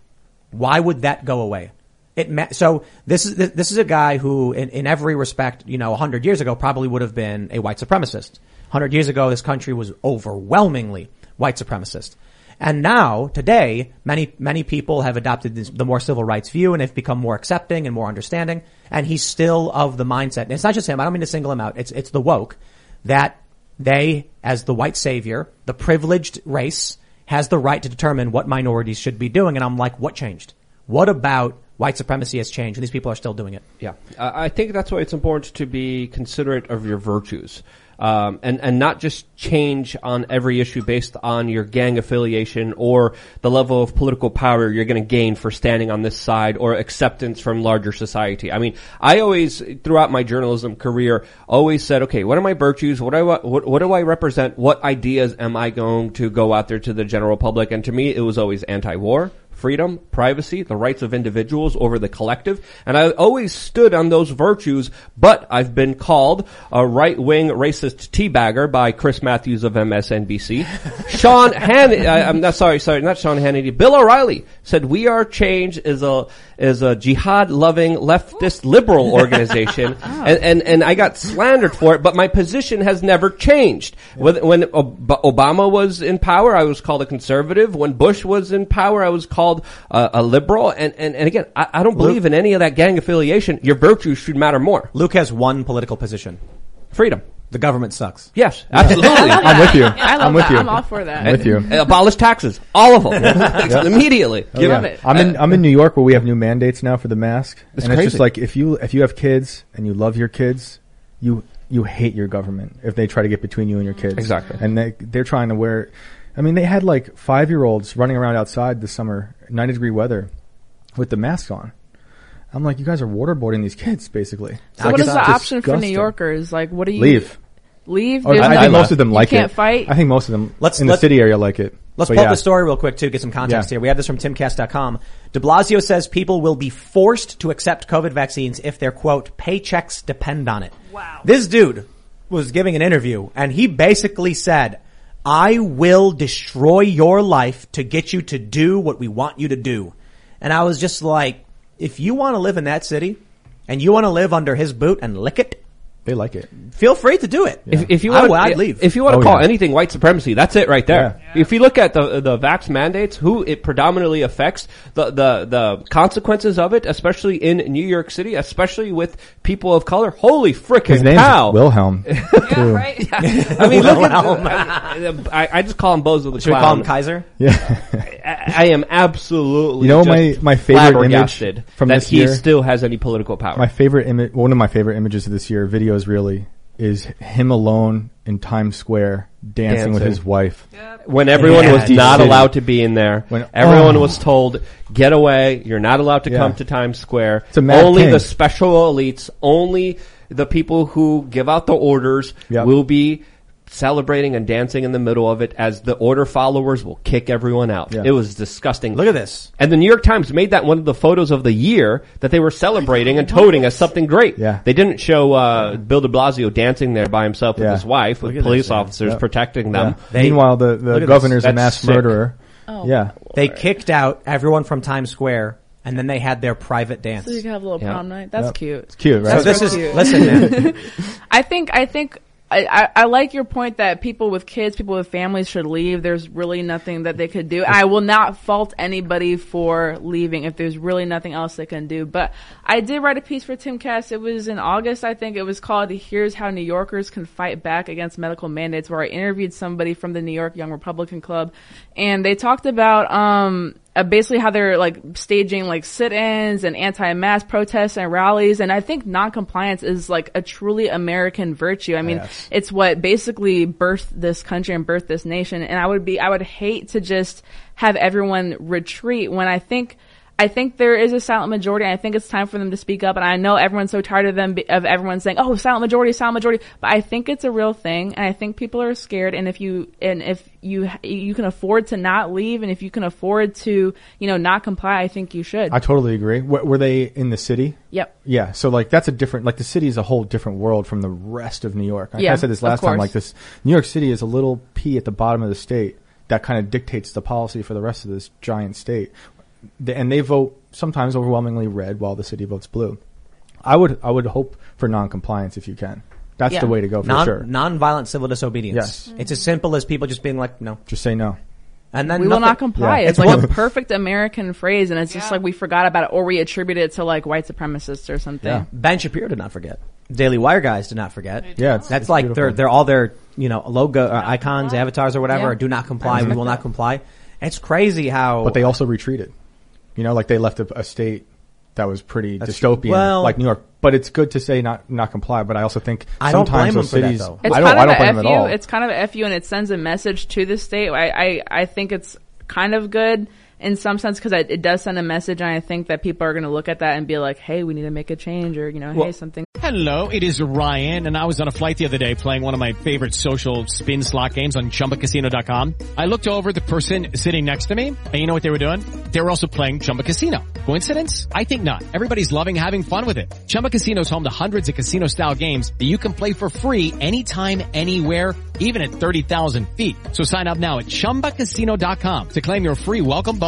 [SPEAKER 2] why would that go away? It ma- so this is this is a guy who, in, in every respect, you know, hundred years ago probably would have been a white supremacist. Hundred years ago, this country was overwhelmingly white supremacist, and now today, many many people have adopted this, the more civil rights view and have become more accepting and more understanding. And he's still of the mindset. And it's not just him. I don't mean to single him out. It's it's the woke that they, as the white savior, the privileged race, has the right to determine what minorities should be doing. And I'm like, what changed? What about white supremacy has changed and these people are still doing it?
[SPEAKER 6] Yeah, I think that's why it's important to be considerate of your virtues, um, and and not just change on every issue based on your gang affiliation or the level of political power you're going to gain for standing on this side or acceptance from larger society. I mean, I always throughout my journalism career always said, okay, what are my virtues? What do I what, what do I represent? What ideas am I going to go out there to the general public? And to me, it was always anti-war freedom, privacy, the rights of individuals over the collective. And I always stood on those virtues, but I've been called a right-wing racist teabagger by Chris Matthews of MSNBC. Sean Hannity, I, uh, I'm not sorry, sorry, not Sean Hannity. Bill O'Reilly said We Are Change is a, is a jihad-loving leftist liberal organization. Oh. and, and, and I got slandered for it, but my position has never changed. When, when Ob- Obama was in power, I was called a conservative. When Bush was in power, I was called uh, a liberal. And, and, and again, I, I don't believe in any of that gang affiliation. Your virtues should matter more.
[SPEAKER 2] Luke has one political position.
[SPEAKER 6] Freedom.
[SPEAKER 2] The government sucks.
[SPEAKER 6] Yes, absolutely.
[SPEAKER 5] I'm with you.
[SPEAKER 3] I love
[SPEAKER 5] I'm with
[SPEAKER 3] that.
[SPEAKER 5] you.
[SPEAKER 3] I'm all for that.
[SPEAKER 5] I'm with you.
[SPEAKER 6] Uh, Abolish taxes. All of them. Immediately.
[SPEAKER 5] Oh,
[SPEAKER 6] Give
[SPEAKER 5] yeah.
[SPEAKER 3] love it.
[SPEAKER 5] I'm in I'm in New York where we have new mandates now for the mask,
[SPEAKER 6] It's
[SPEAKER 5] and it's just like if you if you have kids and you love your kids, you you hate your government if they try to get between you and your kids.
[SPEAKER 6] Exactly.
[SPEAKER 5] And they they're trying to wear. I mean, they had like five year olds running around outside this summer, ninety degree weather, with the mask on. I'm like, you guys are waterboarding these kids, basically.
[SPEAKER 3] So
[SPEAKER 5] Like,
[SPEAKER 3] what is the option for New
[SPEAKER 5] disgusting.
[SPEAKER 3] Yorkers? Like, what do you
[SPEAKER 5] Leave.
[SPEAKER 3] Leave?
[SPEAKER 5] Oh, or
[SPEAKER 3] There's
[SPEAKER 5] I
[SPEAKER 3] no-
[SPEAKER 5] think most of them
[SPEAKER 3] you
[SPEAKER 5] like
[SPEAKER 3] can't
[SPEAKER 5] it.
[SPEAKER 3] fight.
[SPEAKER 5] I think most of them
[SPEAKER 2] Let's-
[SPEAKER 5] in the
[SPEAKER 2] let's-
[SPEAKER 5] city area like it.
[SPEAKER 2] Let's
[SPEAKER 5] But
[SPEAKER 2] pull
[SPEAKER 5] yeah.
[SPEAKER 2] up the story real quick too, get some context
[SPEAKER 5] Yeah.
[SPEAKER 2] here. We have this from timcast.com. De Blasio says people will be forced to accept COVID vaccines if their quote, paychecks depend on it. Wow. This dude was giving an interview and he basically said, I will destroy your life to get you to do what we want you to do. And I was just like, if you want to live in that city and you want to live under his boot and lick it,
[SPEAKER 5] They like it.
[SPEAKER 2] feel free to do it.
[SPEAKER 6] If, if you want,
[SPEAKER 2] I'd leave.
[SPEAKER 6] If you want to
[SPEAKER 5] Oh,
[SPEAKER 6] call
[SPEAKER 5] yeah.
[SPEAKER 6] anything white supremacy, that's it right there. If you look at the the vax mandates, who it predominantly affects, the the the consequences of it, especially in New York City, especially with people of color. Holy frickin'
[SPEAKER 5] His
[SPEAKER 6] cow!
[SPEAKER 5] Wilhelm. too.
[SPEAKER 4] right?
[SPEAKER 6] I mean, look at I, I just call him Bozo the
[SPEAKER 2] Should we call him Kaiser?
[SPEAKER 5] Yeah.
[SPEAKER 6] I, I am absolutely
[SPEAKER 5] You know
[SPEAKER 6] just
[SPEAKER 5] my- my favorite image
[SPEAKER 6] flabbergasted
[SPEAKER 5] from
[SPEAKER 6] that
[SPEAKER 5] this
[SPEAKER 6] he
[SPEAKER 5] year?
[SPEAKER 6] still has any political power.
[SPEAKER 5] My favorite image, one of my favorite images of this year, videos really, is him alone in Times Square dancing, with his wife.
[SPEAKER 6] when everyone
[SPEAKER 2] Yeah,
[SPEAKER 6] was
[SPEAKER 2] Deep
[SPEAKER 6] not
[SPEAKER 5] City.
[SPEAKER 6] allowed to be in there.
[SPEAKER 5] When-
[SPEAKER 6] everyone
[SPEAKER 5] oh.
[SPEAKER 6] was told, get away, you're not allowed to
[SPEAKER 5] Yeah.
[SPEAKER 6] come to Times Square.
[SPEAKER 5] It's a mad
[SPEAKER 6] only
[SPEAKER 5] king.
[SPEAKER 6] the special elites, only the people who give out the orders
[SPEAKER 5] Yep.
[SPEAKER 6] will be celebrating and dancing in the middle of it as the order followers will kick everyone out.
[SPEAKER 5] Yeah.
[SPEAKER 6] It was disgusting.
[SPEAKER 2] Look at this.
[SPEAKER 6] And the New York Times made that one of the photos of the year that they were celebrating and toting as something great.
[SPEAKER 5] Yeah.
[SPEAKER 6] They didn't show uh, Bill de Blasio dancing there by himself with
[SPEAKER 5] Yeah.
[SPEAKER 6] his wife, with police
[SPEAKER 2] this,
[SPEAKER 6] officers
[SPEAKER 5] Yep.
[SPEAKER 6] protecting them.
[SPEAKER 5] Yeah.
[SPEAKER 2] They-
[SPEAKER 5] Meanwhile, the, the governor's a mass
[SPEAKER 6] sick.
[SPEAKER 5] murderer.
[SPEAKER 3] Oh,
[SPEAKER 5] yeah.
[SPEAKER 2] They kicked out everyone from Times Square and then they had their private dance.
[SPEAKER 3] So you can have a little
[SPEAKER 6] Yeah.
[SPEAKER 3] prom night. That's
[SPEAKER 5] Yep.
[SPEAKER 3] cute.
[SPEAKER 5] It's cute, right?
[SPEAKER 2] So this is,
[SPEAKER 3] cute.
[SPEAKER 2] listen man,
[SPEAKER 3] I think I think I, I, like your point that people with kids, people with families should leave. There's really nothing that they could do. I will not fault anybody for leaving if there's really nothing else they can do. But I did write a piece for Timcast. It was in August, I think. It was called "Here's How New Yorkers Can Fight Back Against Medical Mandates," where I interviewed somebody from the New York Young Republican Club, and they talked about um uh, basically how they're like staging like sit-ins and anti-mask protests and rallies. And I think non-compliance is like a truly American virtue. I mean,
[SPEAKER 5] Yes.
[SPEAKER 3] it's what basically birthed this country and birthed this nation. And I would be, I would hate to just have everyone retreat when I think, I think there is a silent majority. And I think it's time for them to speak up. And I know everyone's so tired of them, of everyone saying, "Oh, silent majority, silent majority." But I think it's a real thing, and I think people are scared. And if you, and if you, you can afford to not leave, and if you can afford to, you know, not comply, I think you should.
[SPEAKER 5] I totally agree. W- were they in the city?
[SPEAKER 3] yep.
[SPEAKER 5] Yeah, so like that's a different like the city is a whole different world from the rest of New York. I,
[SPEAKER 3] Yeah,
[SPEAKER 5] I said this last time. Like this, New York City is a little pea at the bottom of the state that kind of dictates the policy for the rest of this giant state, and they vote sometimes overwhelmingly red while the city votes blue. I would I would hope for non-compliance if you can. That's
[SPEAKER 3] Yeah.
[SPEAKER 5] the way to go for
[SPEAKER 2] non,
[SPEAKER 5] sure.
[SPEAKER 2] non-violent civil disobedience.
[SPEAKER 5] Yes.
[SPEAKER 2] It's as simple as people just being like, no.
[SPEAKER 5] Just say no.
[SPEAKER 2] And then
[SPEAKER 3] we will not comply.
[SPEAKER 5] Yeah.
[SPEAKER 3] It's
[SPEAKER 2] It's
[SPEAKER 3] like
[SPEAKER 2] one-
[SPEAKER 3] a perfect American phrase, and it's just like we forgot about it, or we attribute it to like white supremacists or something.
[SPEAKER 5] Yeah.
[SPEAKER 2] Ben Shapiro did not forget. Daily Wire guys did not forget.
[SPEAKER 5] Yeah, it's,
[SPEAKER 2] That's
[SPEAKER 5] it's
[SPEAKER 2] like
[SPEAKER 5] beautiful.
[SPEAKER 2] they're they're all their you know logo uh, icons, avatars or whatever.
[SPEAKER 3] Yeah.
[SPEAKER 2] Do not comply. We
[SPEAKER 3] respect
[SPEAKER 2] will not comply. It's crazy how.
[SPEAKER 5] But they also retreated. You know, like they left a, a state that was pretty
[SPEAKER 2] That's-
[SPEAKER 5] dystopian,
[SPEAKER 2] well-
[SPEAKER 5] like New York. But it's good to say not not comply. But I also think
[SPEAKER 2] I don't
[SPEAKER 5] sometimes
[SPEAKER 2] blame them
[SPEAKER 5] those
[SPEAKER 2] for that,
[SPEAKER 5] cities.
[SPEAKER 3] It's
[SPEAKER 5] I don't.
[SPEAKER 3] kind
[SPEAKER 5] I
[SPEAKER 3] of
[SPEAKER 5] don't
[SPEAKER 3] a
[SPEAKER 5] blame them at
[SPEAKER 3] FU.
[SPEAKER 5] all.
[SPEAKER 3] It's kind of a FU, and it sends a message to the state. I I, I think it's kind of good in some sense because it, it does send a message, and I think that people are going to look at that and be like, "Hey, we need to make a change," or you know, "Hey, something."
[SPEAKER 10] Hello, it is Ryan, and I was on a flight the other day playing one of my favorite social spin slot games on ChumbaCasino.com. I looked over the person sitting next to me, and you know what they were doing? They were also playing Chumba Casino. Coincidence? I think not. Everybody's loving having fun with it. Chumba Casino is home to hundreds of casino-style games that you can play for free anytime, anywhere, even at 30,000 feet. So sign up now at ChumbaCasino.com to claim your free welcome bonus.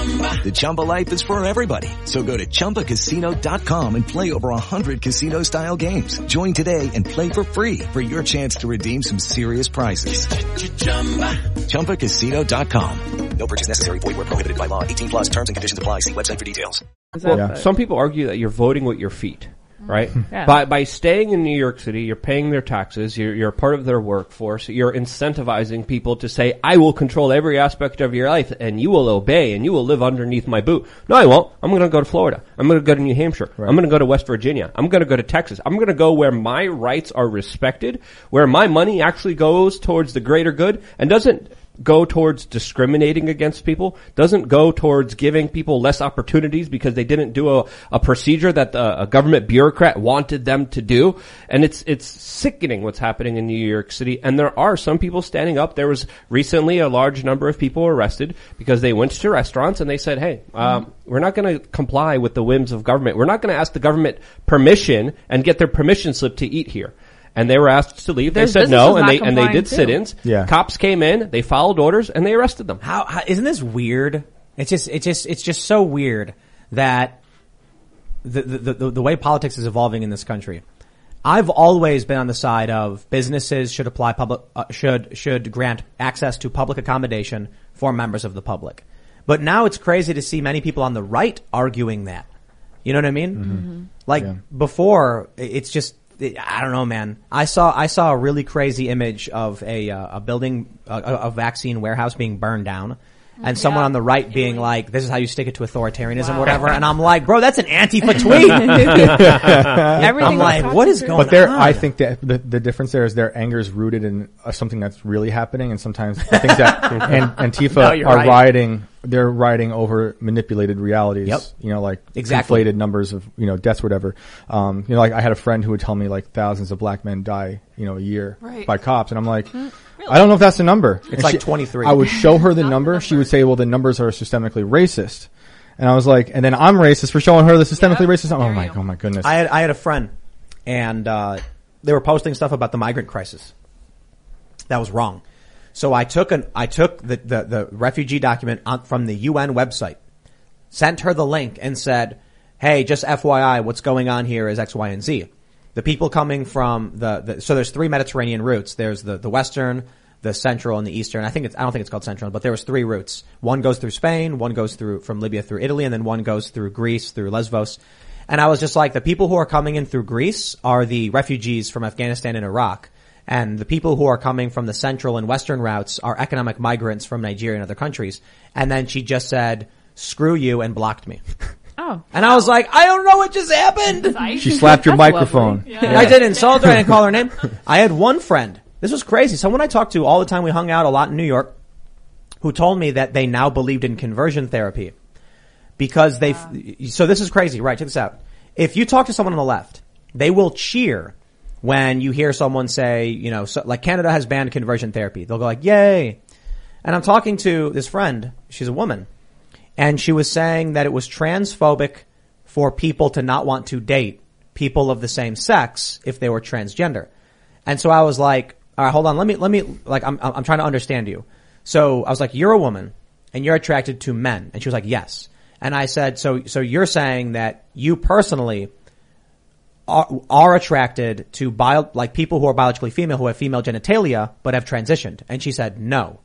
[SPEAKER 1] The Chumba life is for everybody. So go to ChumbaCasino.com and play over 100 casino-style games. Join today and play for free for your chance to redeem some serious prizes. ChumbaCasino.com. No purchase necessary. Void where prohibited by law. 18 plus terms and conditions apply. See website for details.
[SPEAKER 3] that,
[SPEAKER 6] Well,
[SPEAKER 3] but-
[SPEAKER 6] some people argue that you're voting with your feet, Mm-hmm. right?
[SPEAKER 3] Yeah.
[SPEAKER 6] By by staying in New York City, you're paying their taxes, you're you're part of their workforce, you're incentivizing people to say, "I will control every aspect of your life, and you will obey, and you will live underneath my boot." No, I won't. I'm going to go to Florida. I'm going to go to New Hampshire. I'm going to go to West Virginia. I'm going to go to Texas. I'm going to go where my rights are respected, where my money actually goes towards the greater good, and doesn't go towards discriminating against people, doesn't go towards giving people less opportunities because they didn't do a, a procedure that the, a government bureaucrat wanted them to do. And it's, it's sickening what's happening in New York City. And there are some people standing up. There was recently a large number of people arrested because they went to restaurants and they said, hey, um, we're not going to comply with the whims of government. We're not going to ask the government permission and get their permission slip to eat here. And they were asked to leave.
[SPEAKER 3] Their
[SPEAKER 6] they said no, and they and they did
[SPEAKER 3] too.
[SPEAKER 6] sit-ins.
[SPEAKER 5] Yeah.
[SPEAKER 6] Cops came in, they followed orders, and they arrested them.
[SPEAKER 2] How, how isn't this weird? It's just it's just it's just so weird that the the, the the way politics is evolving in this country. I've always been on the side of businesses should apply public uh, should should grant access to public accommodation for members of the public. But now it's crazy to see many people on the right arguing that. You know what I mean? Like
[SPEAKER 5] Yeah.
[SPEAKER 2] before, it's just I don't know, man. I saw I saw a really crazy image of a uh, a building a, a vaccine warehouse being burned down. And someone
[SPEAKER 4] Yeah.
[SPEAKER 2] on the right being like, "This is how you stick it to authoritarianism, whatever." And I'm like, "Bro, that's an Antifa tweet."
[SPEAKER 3] Everything
[SPEAKER 2] I'm like, "What is
[SPEAKER 3] concentrated.
[SPEAKER 2] going
[SPEAKER 5] But there,
[SPEAKER 2] on?"
[SPEAKER 5] I think that the, the difference there is their anger is rooted in uh, something that's really happening, and sometimes the things that and Antifa
[SPEAKER 2] No, you're
[SPEAKER 5] are
[SPEAKER 2] right.
[SPEAKER 5] rioting. They're rioting over manipulated realities.
[SPEAKER 2] Yep.
[SPEAKER 5] You know, like
[SPEAKER 2] Exactly.
[SPEAKER 5] inflated numbers of you know deaths, whatever. Um, you know, like I had a friend who would tell me like thousands of black men die, you know, a year
[SPEAKER 4] Right.
[SPEAKER 5] by cops, and I'm like. I don't know if that's the number.
[SPEAKER 2] It's like 23.
[SPEAKER 5] I would show her the number. She would say, "Well, the numbers are systemically racist," and I was like, "And then I'm racist for showing her the systemically racist." Oh my, oh my goodness!
[SPEAKER 2] I had I had a friend, and uh, they were posting stuff about the migrant crisis. That was wrong. So I took an I took the the, the refugee document on, from the UN website, sent her the link, and said, "Hey, just FYI, what's going on here is X, Y, and Z." The people coming from the, the so there's three Mediterranean routes. There's the the western, the central, and the eastern. I think it's I don't think it's called central, but there was three routes. One goes through Spain, one goes through from Libya through Italy, and then one goes through Greece through Lesbos. And I was just like, the people who are coming in through Greece are the refugees from Afghanistan and Iraq. And the people who are coming from the central and western routes are economic migrants from Nigeria and other countries. And then she just said, screw you and blocked me.
[SPEAKER 3] Oh.
[SPEAKER 2] And I was like, I don't know what just happened.
[SPEAKER 5] She slapped your
[SPEAKER 3] That's
[SPEAKER 5] microphone.
[SPEAKER 3] lovely.
[SPEAKER 2] I didn't insult her. I didn't call her name. I had one friend. This was crazy. Someone I talked to all the time. We hung out a lot in New York who told me that they now believed in conversion therapy because they, so this is crazy, right? Check this out. If you talk to someone on the left, they will cheer when you hear someone say, you know, so, like Canada has banned conversion therapy. They'll go like, yay. And I'm talking to this friend. She's a woman and she was saying that it was transphobic for people to not want to date people of the same sex if they were transgender. And so I was like, all right, hold on. Let me, let me, like, I'm, I'm trying to understand you. So I was like, you're a woman and you're attracted to men. And she was like, yes. And I said, so, so you're saying that you personally are, are attracted to bio, like people who are biologically female who have female genitalia but have transitioned. And she said, no.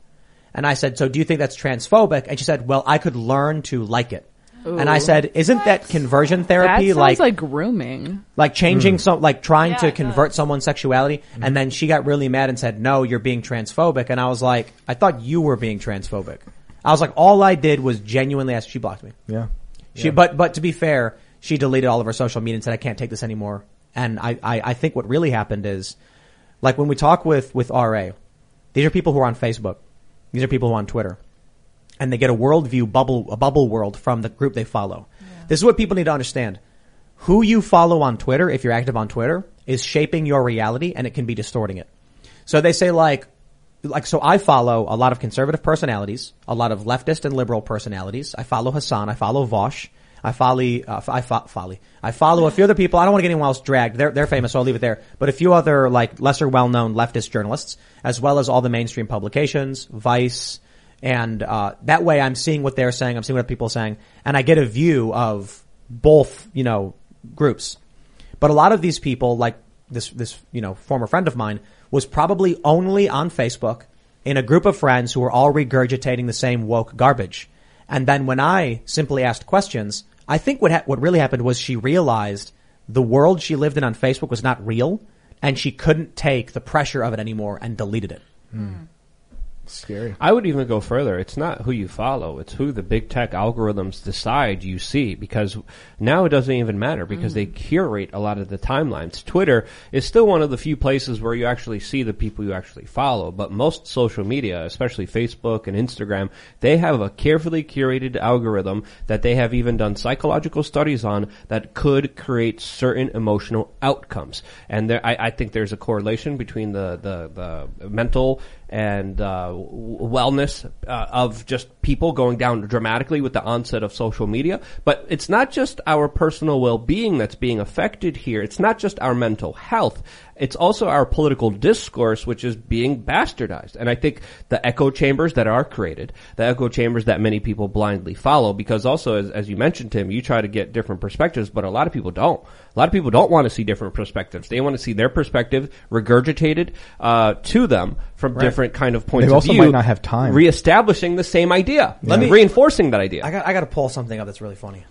[SPEAKER 2] And I said, so do you think that's transphobic? And she said, well, I could learn to like it. And I said, isn't that conversion therapy
[SPEAKER 3] sounds
[SPEAKER 2] like,
[SPEAKER 3] like, grooming.
[SPEAKER 2] like changing hmm. some, like trying
[SPEAKER 4] Yeah,
[SPEAKER 2] to convert someone's sexuality? Hmm. And then she got really mad and said, no, you're being transphobic. And I was like, I thought you were being transphobic. I was like, all I did was genuinely ask, she blocked me.
[SPEAKER 5] Yeah.
[SPEAKER 2] She, but, but to be fair, she deleted all of her social media and said, I can't take this anymore. And I, I, I think what really happened is, like when we talk with, with RA, these are people who are on Facebook. These are people who are on Twitter. And they get a worldview bubble, a bubble world from the group they follow. This is what people need to understand. Who you follow on Twitter, if you're active on Twitter, is shaping your reality and it can be distorting it. So they say like, like, so I follow a lot of conservative personalities, a lot of leftist and liberal personalities. I follow Hasan. I follow Vaush. I follow, uh, I fo- follow, I follow a few other people. I don't want to get anyone else dragged. They're, they're famous, so I'll leave it there. But a few other, like, lesser well-known leftist journalists, as well as all the mainstream publications, Vice, and, uh, that way I'm seeing what they're saying, I'm seeing what people are saying, and I get a view of both, you know, groups. But a lot of these people, like this, this, you know, former friend of mine, was probably only on Facebook in a group of friends who were all regurgitating the same woke garbage. And then when I simply asked questions, I think what ha- what really happened was she realized the world she lived in on Facebook was not real, and she couldn't take the pressure of it anymore and deleted it. Hmm.
[SPEAKER 5] Scary.
[SPEAKER 6] I would even go further. It's not who you follow; it's who the big tech algorithms decide you see. Because now it doesn't even matter because they mm. curate a lot of the timelines. Twitter is still one of the few places where you actually see the people you actually follow. But most social media, especially Facebook and Instagram, they have a carefully curated algorithm that they have even done psychological studies on that could create certain emotional outcomes. And there, I, I think there's a correlation between the the, the mental and uh, wellness uh, of just people going down dramatically with the onset of social media. But it's not just our personal well-being that's being affected here. It's not just our mental health. It's also our political discourse, which is being bastardized. And I think the echo chambers that are created, the echo chambers that many people blindly follow, because also, as, as you mentioned, Tim, you try to get different perspectives, but a lot of people don't. A lot of people don't want to see different perspectives. They want to see their perspective regurgitated uh, to them from
[SPEAKER 2] Right.
[SPEAKER 6] different kind of points
[SPEAKER 5] They
[SPEAKER 6] of
[SPEAKER 5] also
[SPEAKER 6] view.
[SPEAKER 5] might not have time.
[SPEAKER 6] Reestablishing the same idea.
[SPEAKER 2] Yeah, let me-
[SPEAKER 6] reinforcing that idea.
[SPEAKER 2] I got I got to pull something up that's really funny.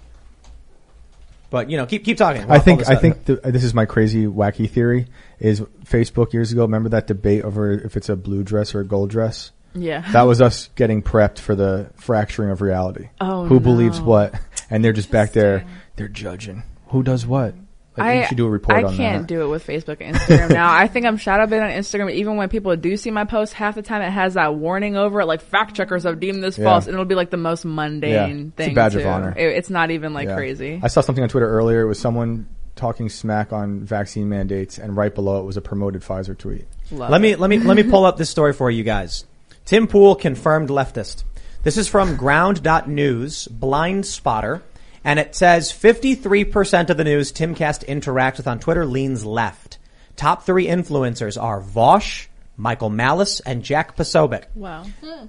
[SPEAKER 2] But you know, keep keep talking.
[SPEAKER 5] I
[SPEAKER 2] I'll pull
[SPEAKER 5] think
[SPEAKER 2] this
[SPEAKER 5] I
[SPEAKER 2] up.
[SPEAKER 5] think the, this is my crazy wacky theory. Is Facebook years ago? Remember that debate over if it's a blue dress or a gold dress?
[SPEAKER 3] Yeah.
[SPEAKER 5] That was us getting prepped for the fracturing of reality.
[SPEAKER 3] Oh,
[SPEAKER 5] Who believes
[SPEAKER 3] no.
[SPEAKER 5] what? And they're just back there. They're judging. Who does what? Like,
[SPEAKER 3] I
[SPEAKER 5] you should do a report
[SPEAKER 3] I
[SPEAKER 5] on
[SPEAKER 3] can't
[SPEAKER 5] that.
[SPEAKER 3] do it with Facebook and Instagram now. I think I'm shadow banned on Instagram. Even when people do see my post, half the time it has that warning over it, like fact checkers have deemed this
[SPEAKER 5] Yeah.
[SPEAKER 3] false, and it'll be like the most
[SPEAKER 5] Yeah.
[SPEAKER 3] mundane
[SPEAKER 5] It's a
[SPEAKER 3] thing.
[SPEAKER 5] badge of honor.
[SPEAKER 3] It- it's not even like
[SPEAKER 5] Yeah.
[SPEAKER 3] crazy.
[SPEAKER 5] I saw something on Twitter earlier. It was someone talking smack on vaccine mandates, and right below it was a promoted Pfizer tweet.
[SPEAKER 3] Love
[SPEAKER 2] let me let me let me pull up this story for you guys. Tim Pool confirmed leftist. This is from ground.news, blind spotter, and it says 53% of the news Timcast interacts with on Twitter leans left. Top three influencers are Vaush, Michael Malice, and Jack Posobiec.
[SPEAKER 3] Wow.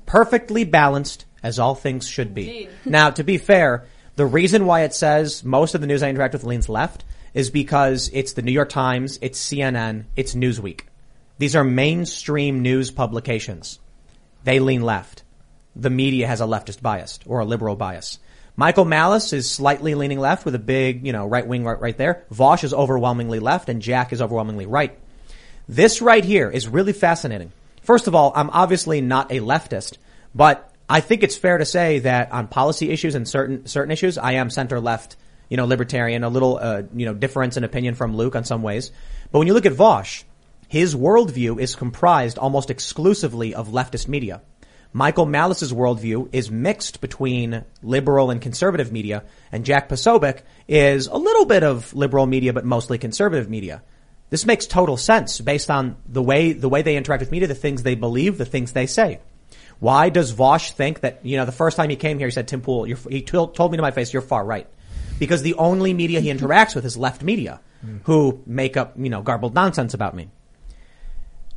[SPEAKER 2] Perfectly balanced, as all things should be. Now, to be fair, the reason why it says most of the news I interact with leans left is because it's the New York Times, it's CNN, it's Newsweek. These are mainstream news publications. They lean left. The media has a leftist bias or a liberal bias. Michael Malice is slightly leaning left with a big, you know, right wing right, right there. Vaush is overwhelmingly left and Jack is overwhelmingly right. This right here is really fascinating. First of all, I'm obviously not a leftist, but I think it's fair to say that on policy issues and certain certain issues, I am center left, you know, libertarian, a little, uh, you know, difference in opinion from Luke on some ways. But when you look at Vaush, his worldview is comprised almost exclusively of leftist media. Michael Malice's worldview is mixed between liberal and conservative media, and Jack Posobiec is a little bit of liberal media, but mostly conservative media. This makes total sense based on the way the way they interact with media, the things they believe, the things they say. Why does Vaush think that you know the first time he came here, he said Tim Pool, he told, told me to my face, you're far right, because the only media he interacts with is left media, who make up you know garbled nonsense about me.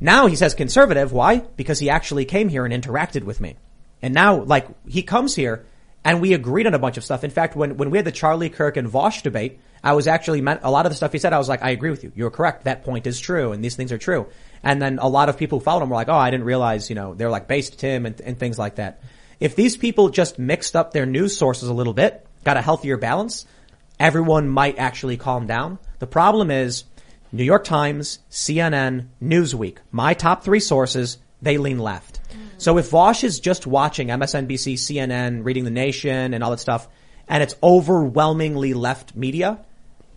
[SPEAKER 2] Now he says conservative. Why? Because he actually came here and interacted with me. And now, like, he comes here and we agreed on a bunch of stuff. In fact, when, when we had the Charlie Kirk and Vaush debate, I was actually meant a lot of the stuff he said. I was like, I agree with you. You're correct. That point is true, and these things are true. And then a lot of people who followed him were like, Oh, I didn't realize. You know, they're like based Tim and, and things like that. If these people just mixed up their news sources a little bit, got a healthier balance, everyone might actually calm down. The problem is New York Times, CNN, Newsweek, my top three sources, they lean left. So if Vaush is just watching MSNBC, CNN, reading The Nation and all that stuff, and it's overwhelmingly left media,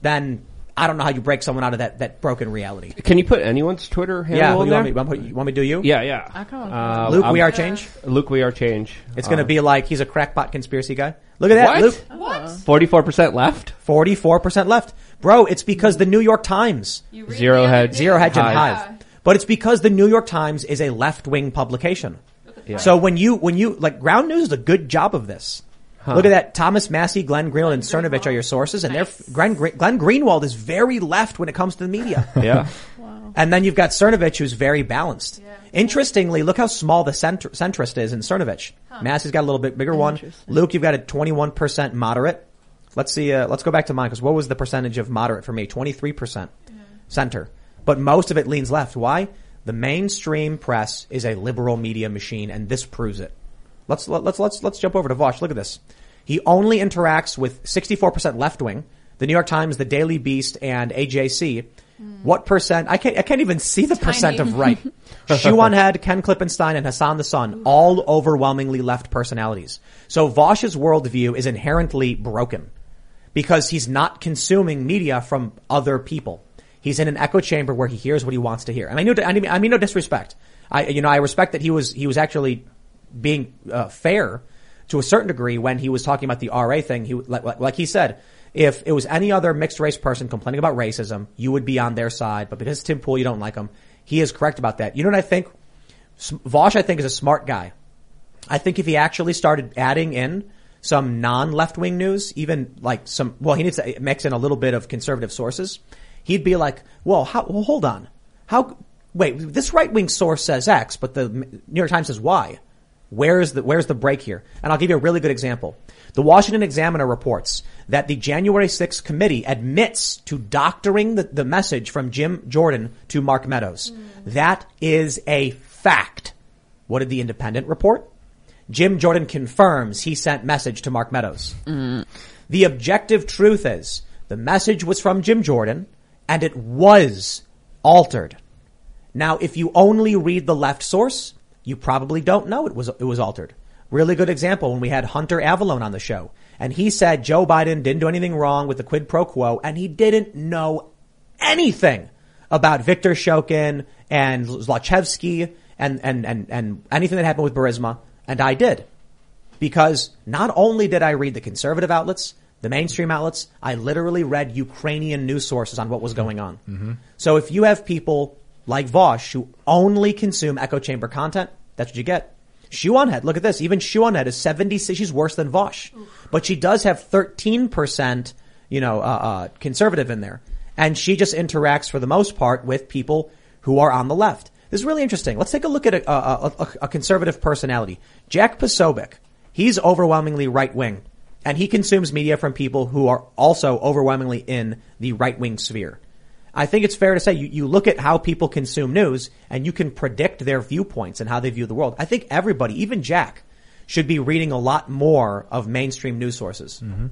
[SPEAKER 2] then I don't know how you break someone out of that, that broken reality.
[SPEAKER 6] Can you put anyone's Twitter handle
[SPEAKER 2] Yeah,
[SPEAKER 6] in
[SPEAKER 2] you
[SPEAKER 6] there?
[SPEAKER 2] want, me, you want me- you want me to do you?
[SPEAKER 6] Yeah, yeah.
[SPEAKER 3] I come on.
[SPEAKER 6] Uh,
[SPEAKER 2] Luke,
[SPEAKER 6] I'm-
[SPEAKER 2] we are change.
[SPEAKER 6] Luke, we are change.
[SPEAKER 2] It's going to
[SPEAKER 6] Uh,
[SPEAKER 2] be like he's a crackpot conspiracy guy. Look at that,
[SPEAKER 6] What?
[SPEAKER 2] Luke.
[SPEAKER 4] What?
[SPEAKER 6] forty-four percent left.
[SPEAKER 2] 44% left. Bro, it's because the New York Times
[SPEAKER 6] Zero
[SPEAKER 4] the other
[SPEAKER 6] head.
[SPEAKER 2] Zero Hedge and
[SPEAKER 6] Hive.
[SPEAKER 2] Hive. But it's because the New York Times is a left-wing publication.
[SPEAKER 6] Yeah.
[SPEAKER 2] So when you, when you, like, Ground News is a good job of this. Look at that. Thomas Massie, Glenn Greenwald, and Cernovich are your sources, and they're, Glenn, Glenn Greenwald is very left when it comes to the media.
[SPEAKER 6] Yeah.
[SPEAKER 2] and then you've got Cernovich who's very balanced. Interestingly, look how small the center, centrist is in Cernovich. Massie's got a little bit bigger one. Luke, you've got a 21% moderate. Let's see, uh, let's go back to mine, because what was the percentage of moderate for me? 23% center. But most of it leans left. Why? The mainstream press is a liberal media machine, and this proves it. Let's let, let's let's let's jump over to Vaush. Look at this. He only interacts with 64% left wing, the New York Times, the Daily Beast, and AJC. What percent? I can't. I can't even see the percent of right. Shoe0nHead, Ken Klippenstein, and Hasan the Hun, all overwhelmingly left personalities. So Vaush's worldview is inherently broken because he's not consuming media from other people. He's in an echo chamber where he hears what he wants to hear. And I know, I mean, I mean no disrespect. I, you know, I respect that he was, he was actually being uh, fair to a certain degree when he was talking about the RA thing. He, like, like- he said, if it was any other mixed race person complaining about racism, you would be on their side. But because Tim Pool, you don't like him. He is correct about that. You know what I think? Vaush, I think, is a smart guy. I think if he actually started adding in some non-left wing news, even like some, well, he needs to mix in a little bit of conservative sources. He'd be like, well, how, well, hold on. How, wait, this right wing source says X, but the New York Times says Y. Where's the, where's the break here? And I'll give you a really good example. The Washington Examiner reports that the January 6th committee admits to doctoring the, the message from Jim Jordan to Mark Meadows. Mm. That is a fact. What did the Independent report? Jim Jordan confirms he sent message to Mark Meadows. The objective truth is the message was from Jim Jordan and it was altered. Now, if you only read the left source, you probably don't know it was, it was altered. Really good example when we had Hunter Avallone on the show and he said Joe Biden didn't do anything wrong with the quid pro quo and he didn't know anything about Victor Shokin and Zlochevsky and, and, and, and anything that happened with Burisma. And I did. Because not only did I read the conservative outlets, the mainstream outlets, I literally read Ukrainian news sources on what was going on. So if you have people like Vaush who only consume echo chamber content, that's what you get. Shoe0nHead, look at this. Even Shoe0nHead is 76. She's worse than Vaush. But she does have 13%, you know, uh, uh, conservative in there. And she just interacts for the most part with people who are on the left. This is really interesting. Let's take a look at a, a, a, a conservative personality. Jack Posobiec. He's overwhelmingly right wing. And he consumes media from people who are also overwhelmingly in the right wing sphere. I think it's fair to say you, you look at how people consume news and you can predict their viewpoints and how they view the world. I think everybody, even Jack, should be reading a lot more of mainstream news sources. Mm-hmm.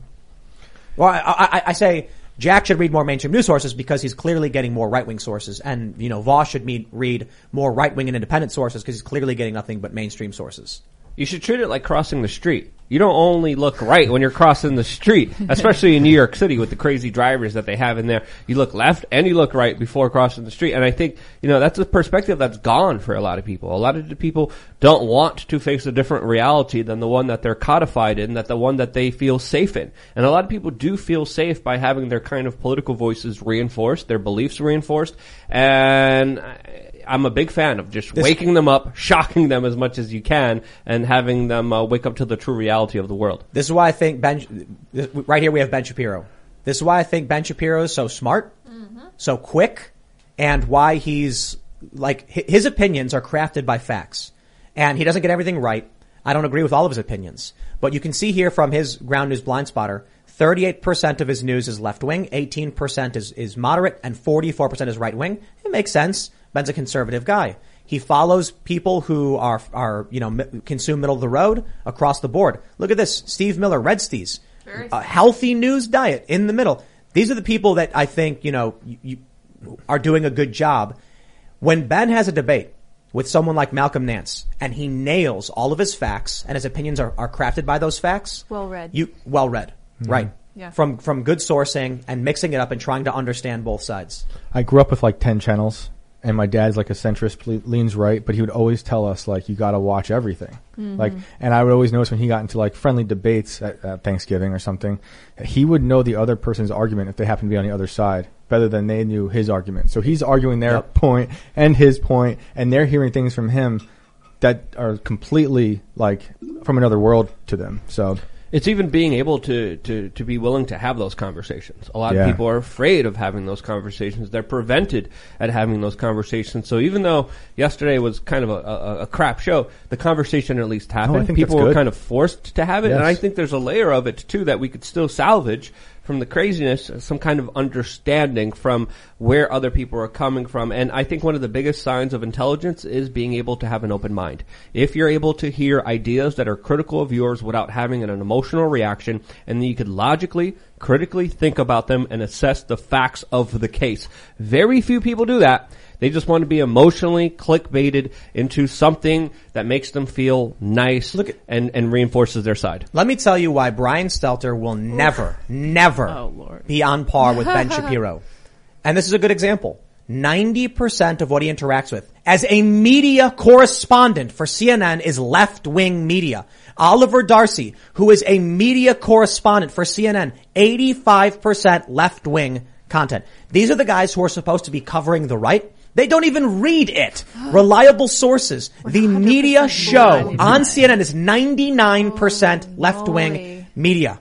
[SPEAKER 2] Well, I, I, I say Jack should read more mainstream news sources because he's clearly getting more right wing sources, and you know Vaush should read more right wing and independent sources because he's clearly getting nothing but mainstream sources.
[SPEAKER 6] You should treat it like crossing the street. You don't only look right when you're crossing the street, especially in New York City with the crazy drivers that they have in there. You look left and you look right before crossing the street. And I think, you know, that's a perspective that's gone for a lot of people. A lot of the people don't want to face a different reality than the one that they're codified in, that the one that they feel safe in. And a lot of people do feel safe by having their kind of political voices reinforced, their beliefs reinforced. And I- I'm a big fan of just
[SPEAKER 2] This-
[SPEAKER 6] waking them up, shocking them as much as you can, and having them uh, wake up to the true reality of the world.
[SPEAKER 2] This is why I think Ben, this- right here we have Ben Shapiro. This is why I think Ben Shapiro is so smart, so quick, and why he's like his opinions are crafted by facts, and he doesn't get everything right. I don't agree with all of his opinions, but you can see here from his ground news blind spotter, 38% of his news is left wing, 18% is, is moderate, and 44% is right wing. It makes sense. Ben's a conservative guy. He follows people who are, are, you know, mi- consume middle of the road across the board. Look at this. Steve Miller, Red Steez. A healthy news diet in the middle. These are the people that I think, you know, you, you are doing a good job. When Ben has a debate with someone like Malcolm Nance and he nails all of his facts and his opinions are, are crafted by those facts.
[SPEAKER 4] Well read.
[SPEAKER 2] You, well read. Mm-hmm. Right.
[SPEAKER 4] Yeah.
[SPEAKER 2] From, from good sourcing and mixing it up and trying to understand both sides.
[SPEAKER 5] I grew up with like 10 channels and my dad's like a centrist, ple- leans right, but he would always tell us like, you gotta watch everything. Mm-hmm. Like, and I would always notice when he got into like friendly debates at, at Thanksgiving or something, he would know the other person's argument if they happened to be on the other side better than they knew his argument. So he's arguing their
[SPEAKER 2] Yep.
[SPEAKER 5] point and his point and they're hearing things from him that are completely like from another world to them. So
[SPEAKER 6] It's even being able to, to, to be willing to have those conversations. A lot
[SPEAKER 5] Yeah.
[SPEAKER 6] of people are afraid of having those conversations. They're prevented at having those conversations. So even though yesterday was kind of a, a, a crap show, the conversation at least happened. people were kind of forced to have it. And I think there's a layer of it too that we could still salvage from the craziness, some kind of understanding from where other people are coming from. And I think one of the biggest signs of intelligence is being able to have an open mind. If you're able to hear ideas that are critical of yours without having an, emotional reaction, and then you could logically, critically think about them and assess the facts of the case. Very few people do that. They just want to be emotionally clickbaited into something that makes them feel nice
[SPEAKER 2] Look at-
[SPEAKER 6] and, and reinforces their side.
[SPEAKER 2] Let me tell you why Brian Stelter will never, never
[SPEAKER 3] Oh, Lord.
[SPEAKER 2] be on par with Ben Shapiro. And this is a good example. 90% of what he interacts with as a media correspondent for CNN is left-wing media. Oliver Darcy, who is a media correspondent for CNN, 85% left-wing content. These are the guys who are supposed to be covering the right. They don't even read it. Reliable sources. The media show on CNN is 99% left-wing
[SPEAKER 4] moly.
[SPEAKER 2] media.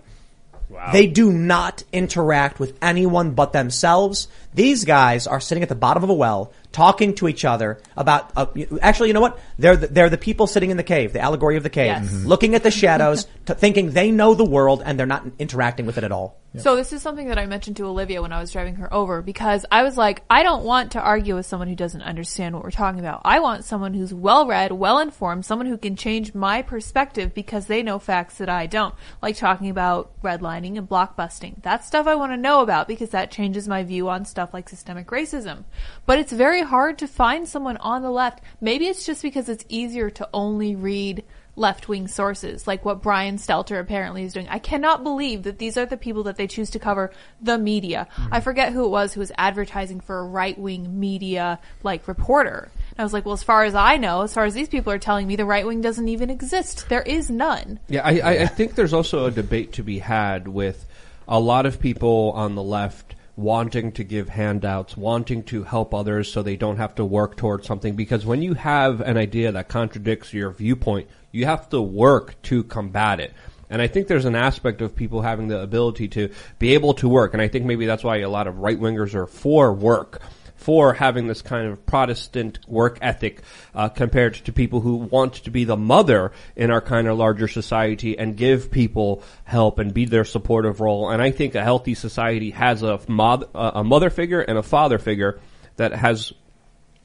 [SPEAKER 2] They do not interact with anyone but themselves. These guys are sitting at the bottom of a well, talking to each other about. Uh, actually, you know what? They're the, they're the people sitting in the cave, the allegory of the cave,
[SPEAKER 4] Yes. Mhm.
[SPEAKER 2] looking at the shadows, t- thinking they know the world, and they're not interacting with it at all.
[SPEAKER 4] So this is something that I mentioned to Olivia when I was driving her over because I was like, I don't want to argue with someone who doesn't understand what we're talking about. I want someone who's well read, well informed, someone who can change my perspective because they know facts that I don't. Like talking about redlining and blockbusting. That's stuff I want to know about because that changes my view on stuff like systemic racism. But it's very hard to find someone on the left. Maybe it's just because it's easier to only read left wing sources, like what Brian Stelter apparently is doing. I cannot believe that these are the people that they choose to cover the media. Hmm. I forget who it was who was advertising for a right wing media like reporter. And I was like, well, as far as I know, as far as these people are telling me, the right wing doesn't even exist. There is none.
[SPEAKER 6] Yeah, I, I, I think there's also a debate to be had with a lot of people on the left wanting to give handouts, wanting to help others so they don't have to work towards something. Because when you have an idea that contradicts your viewpoint, you have to work to combat it. And I think there's an aspect of people having the ability to be able to work. And I think maybe that's why a lot of right wingers are for work for having this kind of Protestant work ethic uh, compared to people who want to be the mother in our kind of larger society and give people help and be their supportive role. And I think a healthy society has a, mod, uh, a mother figure and a father figure that has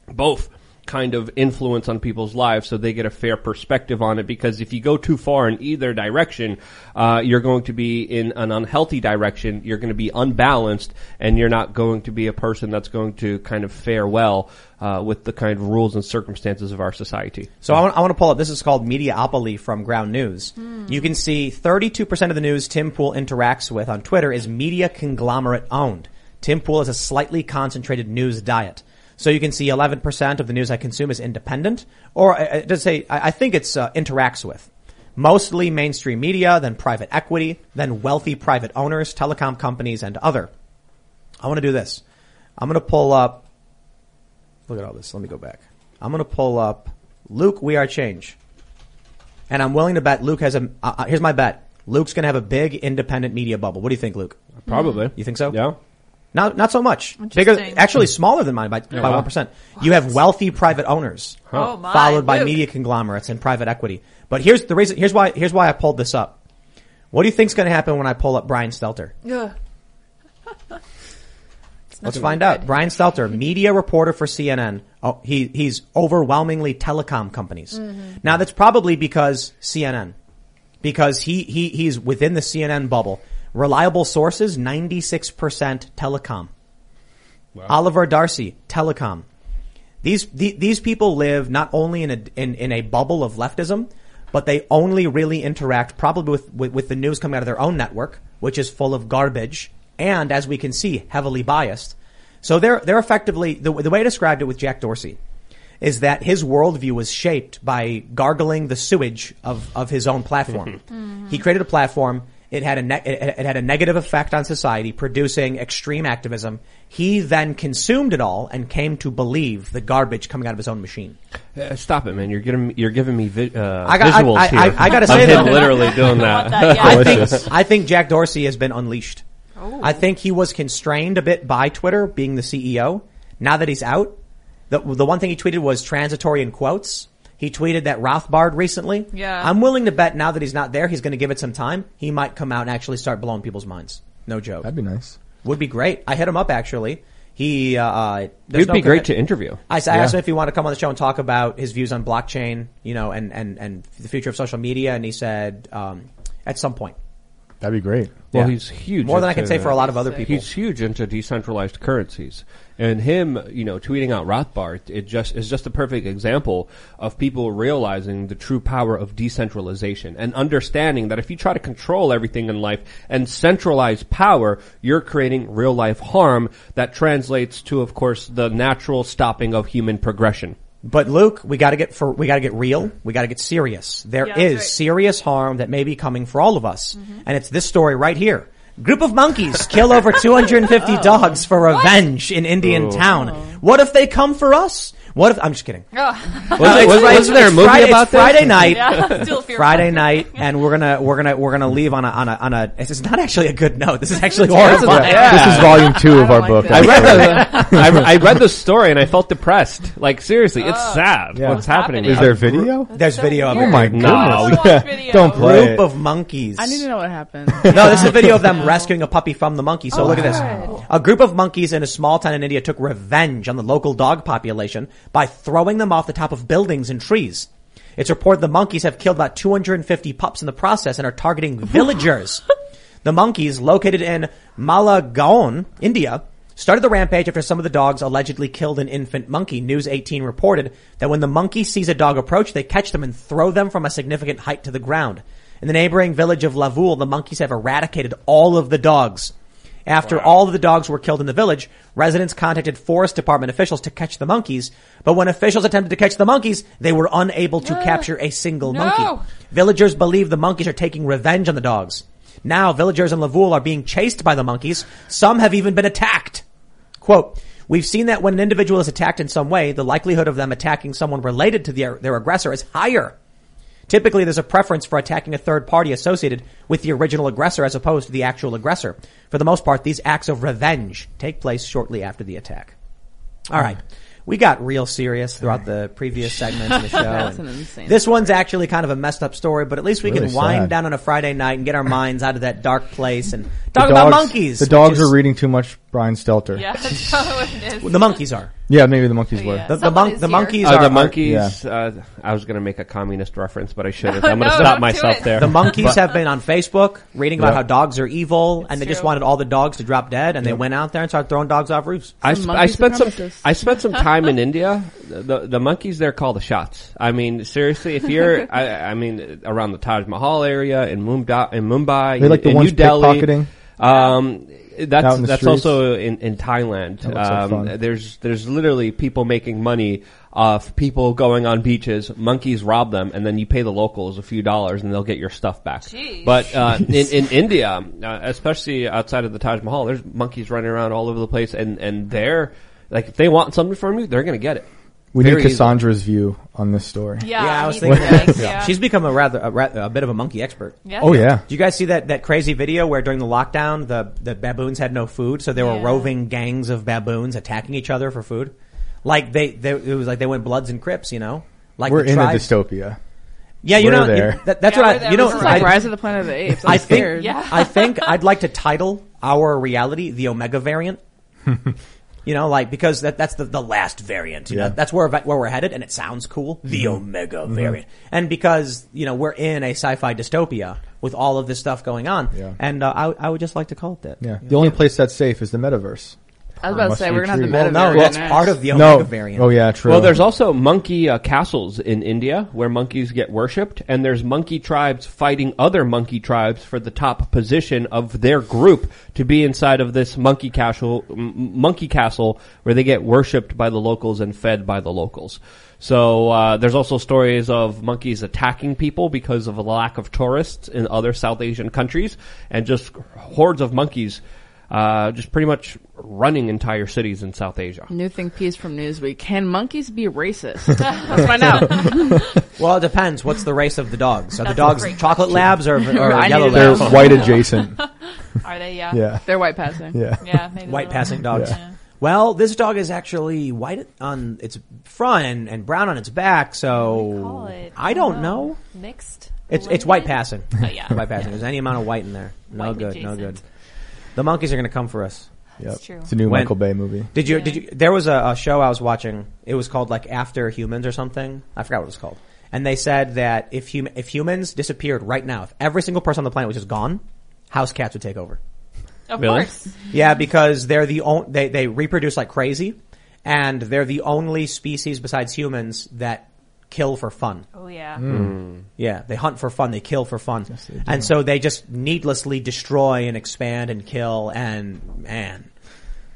[SPEAKER 6] both kind of influence on people's lives so they get a fair perspective on it because if you go too far in either direction uh, you're going to be in an unhealthy direction you're going to be unbalanced and you're not going to be a person that's going to kind of fare well uh, with the kind of rules and circumstances of our society
[SPEAKER 2] So I want, I want to pull up. This is called Mediaopoly from Ground News. You can see 32% of the news Tim Pool interacts with on Twitter is media conglomerate owned. Tim Pool is a slightly concentrated news diet. So you can see 11% of the news I consume is independent, or uh, it does say I I think it's uh, interacts with. Mostly mainstream media, then private equity, then wealthy private owners, telecom companies, and other. I want to do this. I'm going to pull up. Look at all this. Let me go back. I'm going to pull up Luke. We are change, and I'm willing to bet Luke has a. Uh, uh, here's my bet. Luke's going to have a big independent media bubble. What do you think, Luke?
[SPEAKER 6] probably
[SPEAKER 2] You think so?
[SPEAKER 6] yeah
[SPEAKER 2] Not not so much. Bigger, actually smaller than mine by by
[SPEAKER 6] wow.
[SPEAKER 2] one percent. You have wealthy private owners,
[SPEAKER 4] Oh my.
[SPEAKER 2] followed by
[SPEAKER 4] Luke.
[SPEAKER 2] media conglomerates and private equity. But here's the reason. Here's why. Here's why I pulled this up. What do you think's going to happen when I pull up Brian Stelter?
[SPEAKER 4] Ugh.
[SPEAKER 2] Let's find out. Brian Stelter, media reporter for CNN. Oh, he he's overwhelmingly telecom companies. Now that's probably because CNN, because he he he's within the CNN bubble. Reliable sources, ninety six percent telecom. Oliver Darcy, telecom. These the, these people live not only in a in, in a bubble of leftism, but they only really interact probably with, with with the news coming out of their own network, which is full of garbage and, as we can see, heavily biased. So they're they're effectively the the way I described it with Jack Dorsey is that his worldview was shaped by gargling the sewage of of his own platform. He created a platform. It had a ne- it, it had a negative effect on society, producing extreme activism. He then consumed it all and came to believe the garbage coming out of his own machine.
[SPEAKER 6] Uh, stop it man you're giving you're giving me vi- uh,
[SPEAKER 2] I got- I-
[SPEAKER 6] visuals
[SPEAKER 2] I-
[SPEAKER 6] here
[SPEAKER 2] I- I gotta
[SPEAKER 6] of
[SPEAKER 2] say
[SPEAKER 6] him
[SPEAKER 2] though-
[SPEAKER 6] literally doing that,
[SPEAKER 4] that, yeah.
[SPEAKER 2] I think I think Jack Dorsey has been unleashed. I think he was constrained a bit by Twitter being the CEO. Now that he's out, the the one thing he tweeted was transitory in quotes. He tweeted that Rothbard recently.
[SPEAKER 4] Yeah.
[SPEAKER 2] I'm willing to bet now that he's not there, he's going to give it some time. He might come out and actually start blowing people's minds. No joke.
[SPEAKER 5] That'd be nice.
[SPEAKER 2] Would be great. I hit him up actually. He, uh, there's
[SPEAKER 6] It'd
[SPEAKER 2] no
[SPEAKER 6] be great to interview.
[SPEAKER 2] I, asked
[SPEAKER 5] Yeah.
[SPEAKER 2] him if he wanted to come on the show and talk about his views on blockchain, you know, and, and, and the future of social media. And he said, um, at some point.
[SPEAKER 5] That'd be great.
[SPEAKER 6] Well,
[SPEAKER 2] Yeah.
[SPEAKER 6] he's huge.
[SPEAKER 2] More than I can say for a lot of other people.
[SPEAKER 6] He's huge into decentralized currencies, and him, you know, tweeting out Rothbard, it just is just a perfect example of people realizing the true power of decentralization and understanding that if you try to control everything in life and centralize power, you're creating real life harm that translates to, of course, the natural stopping of human progression.
[SPEAKER 2] But Luke, we gotta get for, we gotta get real. We gotta get serious. There is
[SPEAKER 4] Yeah, that's right.
[SPEAKER 2] serious harm that may be coming for all of us. Mm-hmm. And it's this story right here. Group of monkeys kill over 250 dogs for revenge in Indian oh. town. What if they come for us? What if, I'm just kidding.
[SPEAKER 4] Oh.
[SPEAKER 6] Was,
[SPEAKER 2] it's
[SPEAKER 6] was,
[SPEAKER 2] Friday-
[SPEAKER 6] wasn't there a movie
[SPEAKER 2] Friday,
[SPEAKER 6] about
[SPEAKER 2] this? Friday night.
[SPEAKER 4] Yeah.
[SPEAKER 2] Friday night, and we're gonna we're gonna we're gonna leave on a on a on a. This is not actually a good note. This is actually
[SPEAKER 4] Terrible.
[SPEAKER 2] horrifying.
[SPEAKER 4] Yeah.
[SPEAKER 5] This is volume two of our
[SPEAKER 3] don't
[SPEAKER 5] book.
[SPEAKER 6] I read the I, I read the story and I felt depressed. Like seriously, it's
[SPEAKER 4] Oh.
[SPEAKER 6] sad
[SPEAKER 5] Yeah.
[SPEAKER 6] what's
[SPEAKER 4] What's
[SPEAKER 6] happening.
[SPEAKER 4] happening?
[SPEAKER 5] Is there video?
[SPEAKER 2] There's
[SPEAKER 4] so
[SPEAKER 2] video of it.
[SPEAKER 5] Oh my goodness!
[SPEAKER 4] I wanna watch video.
[SPEAKER 5] Don't play
[SPEAKER 2] Group
[SPEAKER 5] it.
[SPEAKER 2] of monkeys.
[SPEAKER 3] I need to know what happened.
[SPEAKER 2] No, this is a video of them rescuing a puppy from the monkey. So oh, look at this. A group of monkeys in a small town in India took revenge on the local dog population by throwing them off the top of buildings and trees. It's reported the monkeys have killed about 250 pups in the process and are targeting villagers. the monkeys, located in Majalgaon, India, started the rampage after some of the dogs allegedly killed an infant monkey. News 18 reported that when the monkey sees a dog approach, they catch them and throw them from a significant height to the ground. In the neighboring village of Lavul, the monkeys have eradicated all of the dogs. After all of the dogs were killed in the village, residents contacted forest department officials to catch the monkeys, but when officials attempted to catch the monkeys, they were unable to capture a single
[SPEAKER 4] No.
[SPEAKER 2] monkey. Villagers believe the monkeys are taking revenge on the dogs. Now, villagers in Lavul are being chased by the monkeys. Some have even been attacked. Quote, We've seen that when an individual is attacked in some way, the likelihood of them attacking someone related to their, their aggressor is higher. Typically, there's a preference for attacking a third party associated with the original aggressor as opposed to the actual aggressor. For the most part, these acts of revenge take place shortly after the attack. All right. We got real serious throughout the previous segments of the show.
[SPEAKER 3] That's an insane
[SPEAKER 2] this one's actually kind of a messed up story, but at least we
[SPEAKER 5] Really
[SPEAKER 2] can wind
[SPEAKER 5] sad.
[SPEAKER 2] down on a Friday night and get our minds out of that dark place and
[SPEAKER 5] The
[SPEAKER 2] talk about monkeys.
[SPEAKER 5] The
[SPEAKER 2] which
[SPEAKER 5] dogs
[SPEAKER 2] is-
[SPEAKER 5] are reading too much Brian Stelter.
[SPEAKER 4] Yeah, that's probably what it is.
[SPEAKER 2] The monkeys are.
[SPEAKER 5] Yeah, maybe the monkeys were.
[SPEAKER 4] Yeah.
[SPEAKER 2] The, the,
[SPEAKER 4] Someone
[SPEAKER 2] mon-
[SPEAKER 4] is
[SPEAKER 2] the
[SPEAKER 4] here.
[SPEAKER 2] monkeys
[SPEAKER 6] Uh,
[SPEAKER 2] are
[SPEAKER 6] the
[SPEAKER 2] are-
[SPEAKER 6] monkeys. Uh, I was going to make a communist reference, but I shouldn't. I'm going to
[SPEAKER 4] No,
[SPEAKER 6] stop
[SPEAKER 4] don't do
[SPEAKER 6] myself
[SPEAKER 4] it.
[SPEAKER 6] there.
[SPEAKER 2] The monkeys
[SPEAKER 6] But-
[SPEAKER 2] have been on Facebook reading about
[SPEAKER 5] Yeah.
[SPEAKER 2] how dogs are evil, and they just
[SPEAKER 4] true.
[SPEAKER 2] wanted all the dogs to drop dead, and they went out there and started throwing dogs off roofs.
[SPEAKER 6] I, sp- I
[SPEAKER 3] monkey
[SPEAKER 6] spent some
[SPEAKER 3] supremacists.
[SPEAKER 6] I spent some time in India. The the monkeys there call the shots. I mean, seriously, if you're I, I mean around the Taj Mahal area in Mumbai, in Mumbai,
[SPEAKER 5] They like the
[SPEAKER 6] in
[SPEAKER 5] ones
[SPEAKER 6] New Delhi,
[SPEAKER 5] pickpocketing?
[SPEAKER 6] Um, that's
[SPEAKER 5] Out in the
[SPEAKER 6] that's
[SPEAKER 5] streets?
[SPEAKER 6] also in in Thailand.
[SPEAKER 5] That looks like
[SPEAKER 6] Um,
[SPEAKER 5] fun.
[SPEAKER 6] there's there's literally people making money off people going on beaches. Monkeys rob them, and then you pay the locals a few dollars, and they'll get your stuff back.
[SPEAKER 4] Jeez.
[SPEAKER 6] But uh, in in India, uh, especially outside of the Taj Mahal, there's monkeys running around all over the place, and and they're like if they want something from you, they're gonna get it.
[SPEAKER 5] We
[SPEAKER 6] Very
[SPEAKER 5] need
[SPEAKER 6] easily.
[SPEAKER 5] Cassandra's view on this story.
[SPEAKER 4] Yeah,
[SPEAKER 2] yeah, I was thinking that.
[SPEAKER 4] Yeah.
[SPEAKER 2] She's become a rather a, ra- a bit of a monkey expert.
[SPEAKER 4] Yeah.
[SPEAKER 5] Oh yeah.
[SPEAKER 2] Do you guys see that, that crazy video where during the lockdown the, the baboons had no food, so there were roving gangs of baboons attacking each other for food? Like they, they it was like they went Bloods and Crips, you know? Like
[SPEAKER 5] We're
[SPEAKER 2] the
[SPEAKER 5] in a dystopia.
[SPEAKER 2] Yeah, you
[SPEAKER 5] We're
[SPEAKER 2] know
[SPEAKER 5] there.
[SPEAKER 2] that, that's
[SPEAKER 4] Yeah,
[SPEAKER 2] what I
[SPEAKER 4] there.
[SPEAKER 2] you know
[SPEAKER 4] This
[SPEAKER 3] It's
[SPEAKER 4] is
[SPEAKER 2] I,
[SPEAKER 3] Rise of the Planet of the Apes. I'm
[SPEAKER 2] I think
[SPEAKER 3] scared.
[SPEAKER 4] Yeah.
[SPEAKER 2] I think I'd like to title our reality the Omega variant. You know, like because that that's the, the last variant. You
[SPEAKER 5] Yeah.
[SPEAKER 2] know, that's where where we're headed, and it sounds cool. The Omega variant, and because you know we're in a sci-fi dystopia with all of this stuff going on,
[SPEAKER 5] Yeah.
[SPEAKER 2] and uh, I I would just like to call it that.
[SPEAKER 5] Yeah. The only place that's safe is the metaverse.
[SPEAKER 3] I was about to say we're gonna have the
[SPEAKER 5] true.
[SPEAKER 3] meta.
[SPEAKER 2] Well, no,
[SPEAKER 3] variant
[SPEAKER 2] that's
[SPEAKER 3] next.
[SPEAKER 2] part of the Omega
[SPEAKER 5] No.
[SPEAKER 2] variant.
[SPEAKER 5] Oh yeah, true.
[SPEAKER 6] Well, there's also monkey uh, castles in India where monkeys get worshipped, and there's monkey tribes fighting other monkey tribes for the top position of their group to be inside of this monkey castle, m- monkey castle where they get worshipped by the locals and fed by the locals. So uh, there's also stories of monkeys attacking people because of a lack of tourists in other South Asian countries, and just hordes of monkeys. Uh, just pretty much running entire cities in South Asia.
[SPEAKER 3] New thing piece from Newsweek. Can monkeys be racist? Let's find out.
[SPEAKER 2] Well, it depends. What's the race of the dogs? Are the
[SPEAKER 4] That's a
[SPEAKER 2] dogs
[SPEAKER 4] great
[SPEAKER 2] chocolate labs or, or yellow
[SPEAKER 3] labs?
[SPEAKER 5] they're white adjacent.
[SPEAKER 4] Are they? Yeah.
[SPEAKER 5] Yeah.
[SPEAKER 3] They're white passing.
[SPEAKER 5] Yeah.
[SPEAKER 4] Yeah.
[SPEAKER 2] White passing dogs.
[SPEAKER 4] Yeah.
[SPEAKER 2] Well, this dog is actually white on its front and, and brown on its back, so
[SPEAKER 4] it.
[SPEAKER 2] I don't know.
[SPEAKER 4] Mixed.
[SPEAKER 2] It's it's white passing.
[SPEAKER 4] Oh, yeah.
[SPEAKER 2] white passing. There's any amount of white in there. No
[SPEAKER 4] White
[SPEAKER 2] good. No good.
[SPEAKER 4] Adjacent.
[SPEAKER 2] The monkeys are going to come for us.
[SPEAKER 5] Yep.
[SPEAKER 4] true.
[SPEAKER 5] It's a new
[SPEAKER 2] When-
[SPEAKER 5] Michael Bay movie.
[SPEAKER 2] Did you? Did you? There was a, a show I was watching. It was called like After Humans or something. I forgot what it was called. And they said that if hum- if humans disappeared right now, if every single person on the planet was just gone, house cats would take over.
[SPEAKER 4] Of
[SPEAKER 6] Really?
[SPEAKER 4] course.
[SPEAKER 2] Yeah, because they're the on- they they reproduce like crazy, and they're the only species besides humans that kill for fun.
[SPEAKER 4] Oh yeah.
[SPEAKER 2] Yeah, they hunt for fun, they kill for fun. and so they just needlessly destroy and expand and kill and man,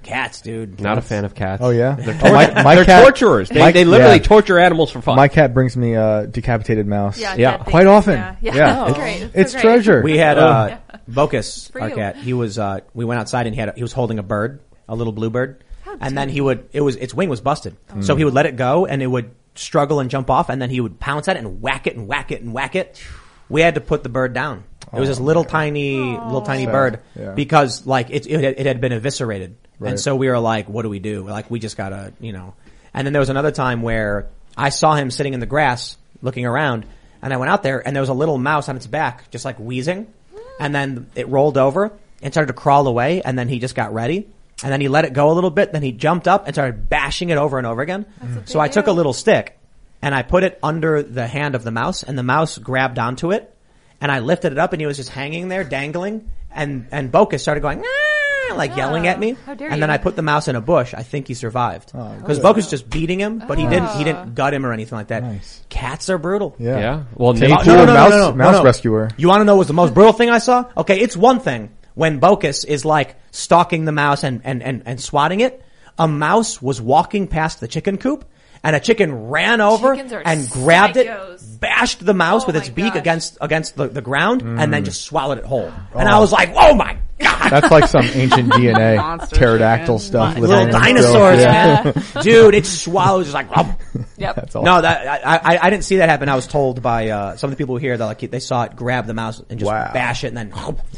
[SPEAKER 2] cats, dude.
[SPEAKER 6] Not a fan of cats.
[SPEAKER 5] Oh yeah,
[SPEAKER 6] They're,
[SPEAKER 5] Oh, my, my
[SPEAKER 6] they're
[SPEAKER 5] cat,
[SPEAKER 6] torturers. They,
[SPEAKER 5] my-
[SPEAKER 6] they literally
[SPEAKER 5] yeah.
[SPEAKER 6] torture animals for fun.
[SPEAKER 5] My cat brings me a decapitated mouse.
[SPEAKER 4] Yeah.
[SPEAKER 6] Yeah.
[SPEAKER 5] Quite often.
[SPEAKER 4] Yeah. Yeah.
[SPEAKER 5] Yeah.
[SPEAKER 4] It's great. It's,
[SPEAKER 5] It's
[SPEAKER 4] so great.
[SPEAKER 5] treasure.
[SPEAKER 2] We had uh Bocus, our cat. He was uh we went outside and he had a, he was holding a bird, a little bluebird. And then he would it was its wing was busted. So he would let it go and it would struggle and jump off and then he would pounce at it and whack it and whack it and whack it. We had to put the bird down. It was oh, this little tiny little tiny
[SPEAKER 5] Sad.
[SPEAKER 2] bird
[SPEAKER 5] Yeah.
[SPEAKER 2] because like it it, had- it had been eviscerated.
[SPEAKER 5] Right.
[SPEAKER 2] And so we were like what do we do? Like we just got to, you know. And then there was another time where I saw him sitting in the grass looking around and I went out there and there was a little mouse on its back just like wheezing and then it rolled over and started to crawl away and then he just got ready and then he let it go a little bit then he jumped up and started bashing it over and over again so i took a little stick and i put it under the hand of the mouse and the mouse grabbed onto it and i lifted it up and he was just hanging there dangling and and Bocus started going "Ah," like yelling at me
[SPEAKER 4] how dare
[SPEAKER 2] and then
[SPEAKER 4] you.
[SPEAKER 2] i put the mouse in a bush i think he survived because Bocus just beating him but he didn't he didn't gut him or anything like that
[SPEAKER 5] Nice.
[SPEAKER 2] cats are brutal
[SPEAKER 5] Yeah.
[SPEAKER 6] yeah. Well,
[SPEAKER 5] Take
[SPEAKER 6] nature.
[SPEAKER 5] two
[SPEAKER 2] no, no, no,
[SPEAKER 5] mouse,
[SPEAKER 2] no, no, no,
[SPEAKER 5] mouse rescuer.
[SPEAKER 2] You want to know what was the most brutal thing I saw? Okay, it's one thing when Bocus is like stalking the mouse and, and, and, and swatting it. A mouse was walking past the chicken coop and a chicken ran over and grabbed
[SPEAKER 4] psychos.
[SPEAKER 2] it, bashed the mouse
[SPEAKER 4] Oh
[SPEAKER 2] with its beak
[SPEAKER 4] gosh.
[SPEAKER 2] against, against the, the ground and
[SPEAKER 5] Mm.
[SPEAKER 2] then just swallowed it whole. And I was like, oh my god!
[SPEAKER 5] That's like some ancient DNA
[SPEAKER 3] Monster
[SPEAKER 5] pterodactyl
[SPEAKER 3] chicken.
[SPEAKER 5] stuff.
[SPEAKER 3] Little
[SPEAKER 2] Little dinosaurs,
[SPEAKER 5] Yeah.
[SPEAKER 2] man. Dude, it swallows just like, "Rump."
[SPEAKER 4] Yep.
[SPEAKER 5] That's all.
[SPEAKER 2] No, that I, I I didn't see that happen. I was told by uh, some of the people here that like they saw it grab the mouse and just
[SPEAKER 5] Wow.
[SPEAKER 2] bash it and then,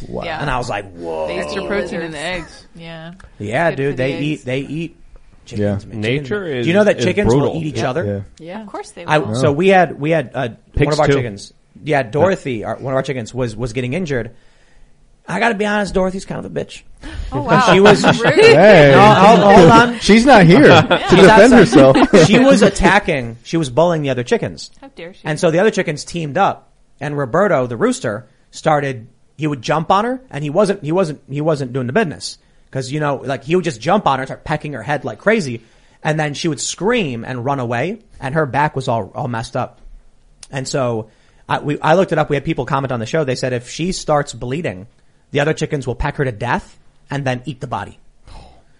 [SPEAKER 5] Wow.
[SPEAKER 4] Yeah.
[SPEAKER 2] and I was like, whoa.
[SPEAKER 4] They
[SPEAKER 3] Extra
[SPEAKER 4] eat
[SPEAKER 3] protein in the eggs.
[SPEAKER 4] Yeah.
[SPEAKER 2] Yeah,
[SPEAKER 4] Good for
[SPEAKER 2] dude,
[SPEAKER 4] the
[SPEAKER 2] they
[SPEAKER 4] eggs.
[SPEAKER 2] eat they eat chickens.
[SPEAKER 5] Yeah.
[SPEAKER 2] man. Chickens-
[SPEAKER 6] Nature is-
[SPEAKER 2] Do you know that
[SPEAKER 6] is
[SPEAKER 2] chickens
[SPEAKER 6] brutal.
[SPEAKER 2] will eat each
[SPEAKER 6] Yeah.
[SPEAKER 2] other?
[SPEAKER 5] Yeah.
[SPEAKER 4] Yeah. Of course they
[SPEAKER 2] I,
[SPEAKER 4] will.
[SPEAKER 2] so we had we had uh, one
[SPEAKER 6] Pigs
[SPEAKER 2] of our
[SPEAKER 6] too.
[SPEAKER 2] chickens. Yeah, Dorothy, our, one of our chickens was was getting injured. I got to be honest, Dorothy's kind of a bitch.
[SPEAKER 4] oh wow.
[SPEAKER 2] She was.
[SPEAKER 4] Rude.
[SPEAKER 5] Hey.
[SPEAKER 2] No, hold, hold on.
[SPEAKER 5] She's not here to
[SPEAKER 2] She's
[SPEAKER 5] defend
[SPEAKER 2] outside.
[SPEAKER 5] herself.
[SPEAKER 2] she was attacking. She was bullying the other chickens.
[SPEAKER 4] How dare she?
[SPEAKER 2] And so the other chickens teamed up, and Roberto, the rooster, started. He would jump on her, and he wasn't. He wasn't. He wasn't doing the business because you know, like he would just jump on her, and start pecking her head like crazy, and then she would scream and run away, and her back was all all messed up. And so I, we, I looked it up. We had people comment on the show. They said if she starts bleeding, the other chickens will peck her to death and then eat the body.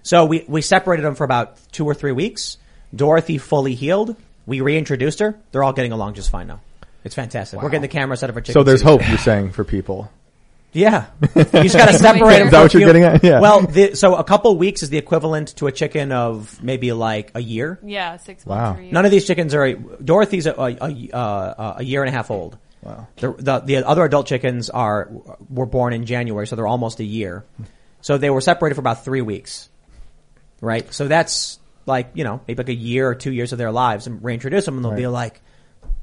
[SPEAKER 2] So we, we separated them for about two or three weeks. Dorothy fully healed. We reintroduced her. They're all getting along just fine now. It's fantastic. We're getting the camera set up for chickens.
[SPEAKER 5] So there's hope, you're saying, for people.
[SPEAKER 2] Yeah. You just gotta separate them.
[SPEAKER 5] Is that what you're getting at? Yeah.
[SPEAKER 2] Well, the, so a couple weeks is the equivalent to a chicken of maybe like a year.
[SPEAKER 4] yeah, six
[SPEAKER 5] Wow.
[SPEAKER 4] months. or year.
[SPEAKER 2] None of these chickens are. Dorothy's a, a, a, uh, a year and a half old.
[SPEAKER 5] Wow.
[SPEAKER 2] The, the the other adult chickens are were born in January, so they're almost a year. So they were separated for about three weeks, right? So that's like you know maybe like a year or two years of their lives, and reintroduce them, and they'll be like,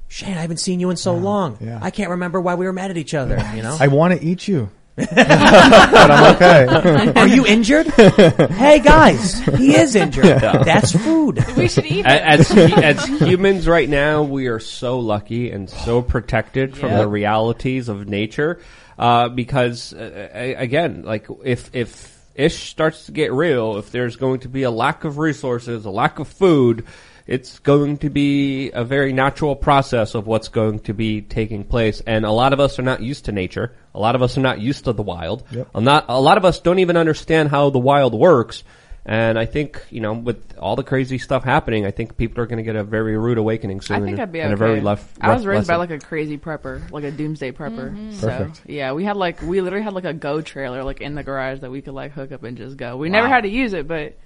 [SPEAKER 2] "Shane, I haven't seen you in so long.
[SPEAKER 5] yeah.
[SPEAKER 2] I can't remember why we were mad at each other." You know,
[SPEAKER 5] I want to eat you. but I'm okay.
[SPEAKER 2] are you injured? hey guys, he is injured. That's food.
[SPEAKER 4] we should eat it.
[SPEAKER 6] as as humans right now, we are so lucky and so protected from
[SPEAKER 4] Yeah.
[SPEAKER 6] the realities of nature. Uh, because uh, a- again, like if if ish starts to get real, if there's going to be a lack of resources, a lack of food, it's going to be a very natural process of what's going to be taking place. And a lot of us are not used to nature. A lot of us are not used to the wild.
[SPEAKER 5] Yep.
[SPEAKER 6] A not a lot of us don't even understand how the wild works. And I think, you know, with all the crazy stuff happening, I think people are going to get a very rude awakening soon.
[SPEAKER 3] I think I'd be okay.
[SPEAKER 6] a very rough,
[SPEAKER 3] I was
[SPEAKER 6] rough
[SPEAKER 3] raised by like a crazy prepper, like a doomsday prepper.
[SPEAKER 4] Mm-hmm.
[SPEAKER 3] So
[SPEAKER 5] Perfect.
[SPEAKER 3] yeah, we had like we literally had like a go trailer like in the garage that we could like hook up and just go. We never had to use it, but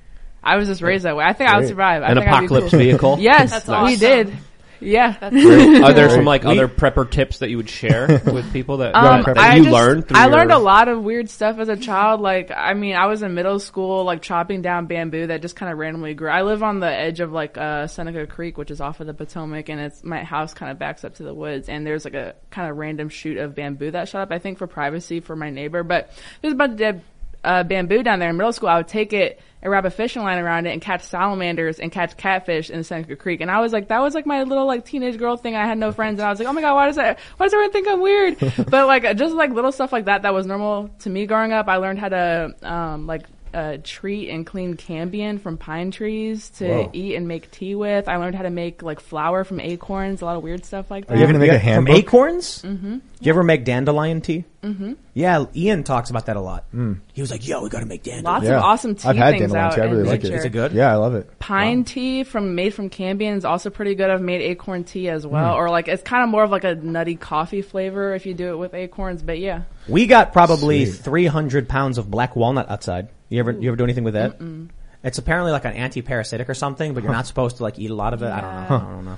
[SPEAKER 3] I was just raised that way. I think I would survive. I
[SPEAKER 6] An
[SPEAKER 3] think I'd be
[SPEAKER 6] apocalypse
[SPEAKER 3] cool.
[SPEAKER 6] vehicle.
[SPEAKER 3] Yes,
[SPEAKER 4] That's
[SPEAKER 3] we
[SPEAKER 4] awesome.
[SPEAKER 3] did. Yeah.
[SPEAKER 6] Are there some like other prepper tips that you would share with people that,
[SPEAKER 3] Um,
[SPEAKER 6] that,
[SPEAKER 3] I
[SPEAKER 6] you
[SPEAKER 3] just-
[SPEAKER 6] learned? Through
[SPEAKER 3] I
[SPEAKER 6] your-
[SPEAKER 3] learned a lot of weird stuff as a child. Like, I mean, I was in middle school, like chopping down bamboo that just kind of randomly grew. I live on the edge of like uh, Seneca Creek, which is off of the Potomac, and it's my house kind of backs up to the woods. And there's like a kind of random shoot of bamboo that shot up. I think for privacy for my neighbor, but there's a bunch of dead uh, bamboo down there in middle school, I would take it and wrap a fishing line around it and catch salamanders and catch catfish in Seneca Creek. And I was like, that was like my little like teenage girl thing. I had no friends, and I was like, oh my god, why does that? Why does everyone think I'm weird? but like just like little stuff like that that was normal to me growing up. I learned how to um, like uh, treat and clean cambium from pine trees to
[SPEAKER 5] Whoa.
[SPEAKER 3] eat and make tea with. I learned how to make like flour from acorns, a lot of weird stuff like that.
[SPEAKER 5] Are you gonna make a
[SPEAKER 2] From acorns?
[SPEAKER 3] Mm-hmm.
[SPEAKER 2] Do you ever make dandelion tea?
[SPEAKER 3] Mm-hmm.
[SPEAKER 2] Yeah, Ian talks about that a lot. He was like, "Yo, we got to make dandelion."
[SPEAKER 3] Lots of awesome tea
[SPEAKER 5] I've had
[SPEAKER 3] things
[SPEAKER 5] dandelion
[SPEAKER 3] out
[SPEAKER 5] tea. I really like
[SPEAKER 3] nature.
[SPEAKER 5] it.
[SPEAKER 2] Is it good?
[SPEAKER 5] Yeah, I love it.
[SPEAKER 3] Pine tea from made from cambium is also pretty good. I've made acorn tea as well,
[SPEAKER 2] Mm.
[SPEAKER 3] or like it's kind of more of like a nutty coffee flavor if you do it with acorns. But yeah,
[SPEAKER 2] We got probably
[SPEAKER 5] Sweet.
[SPEAKER 2] 300 pounds of black walnut outside. You ever you ever do anything with that?
[SPEAKER 3] Mm-mm.
[SPEAKER 2] It's apparently like an anti-parasitic or something, but you're not supposed to like eat a lot of it. I don't know.
[SPEAKER 3] Yeah.
[SPEAKER 2] I don't know.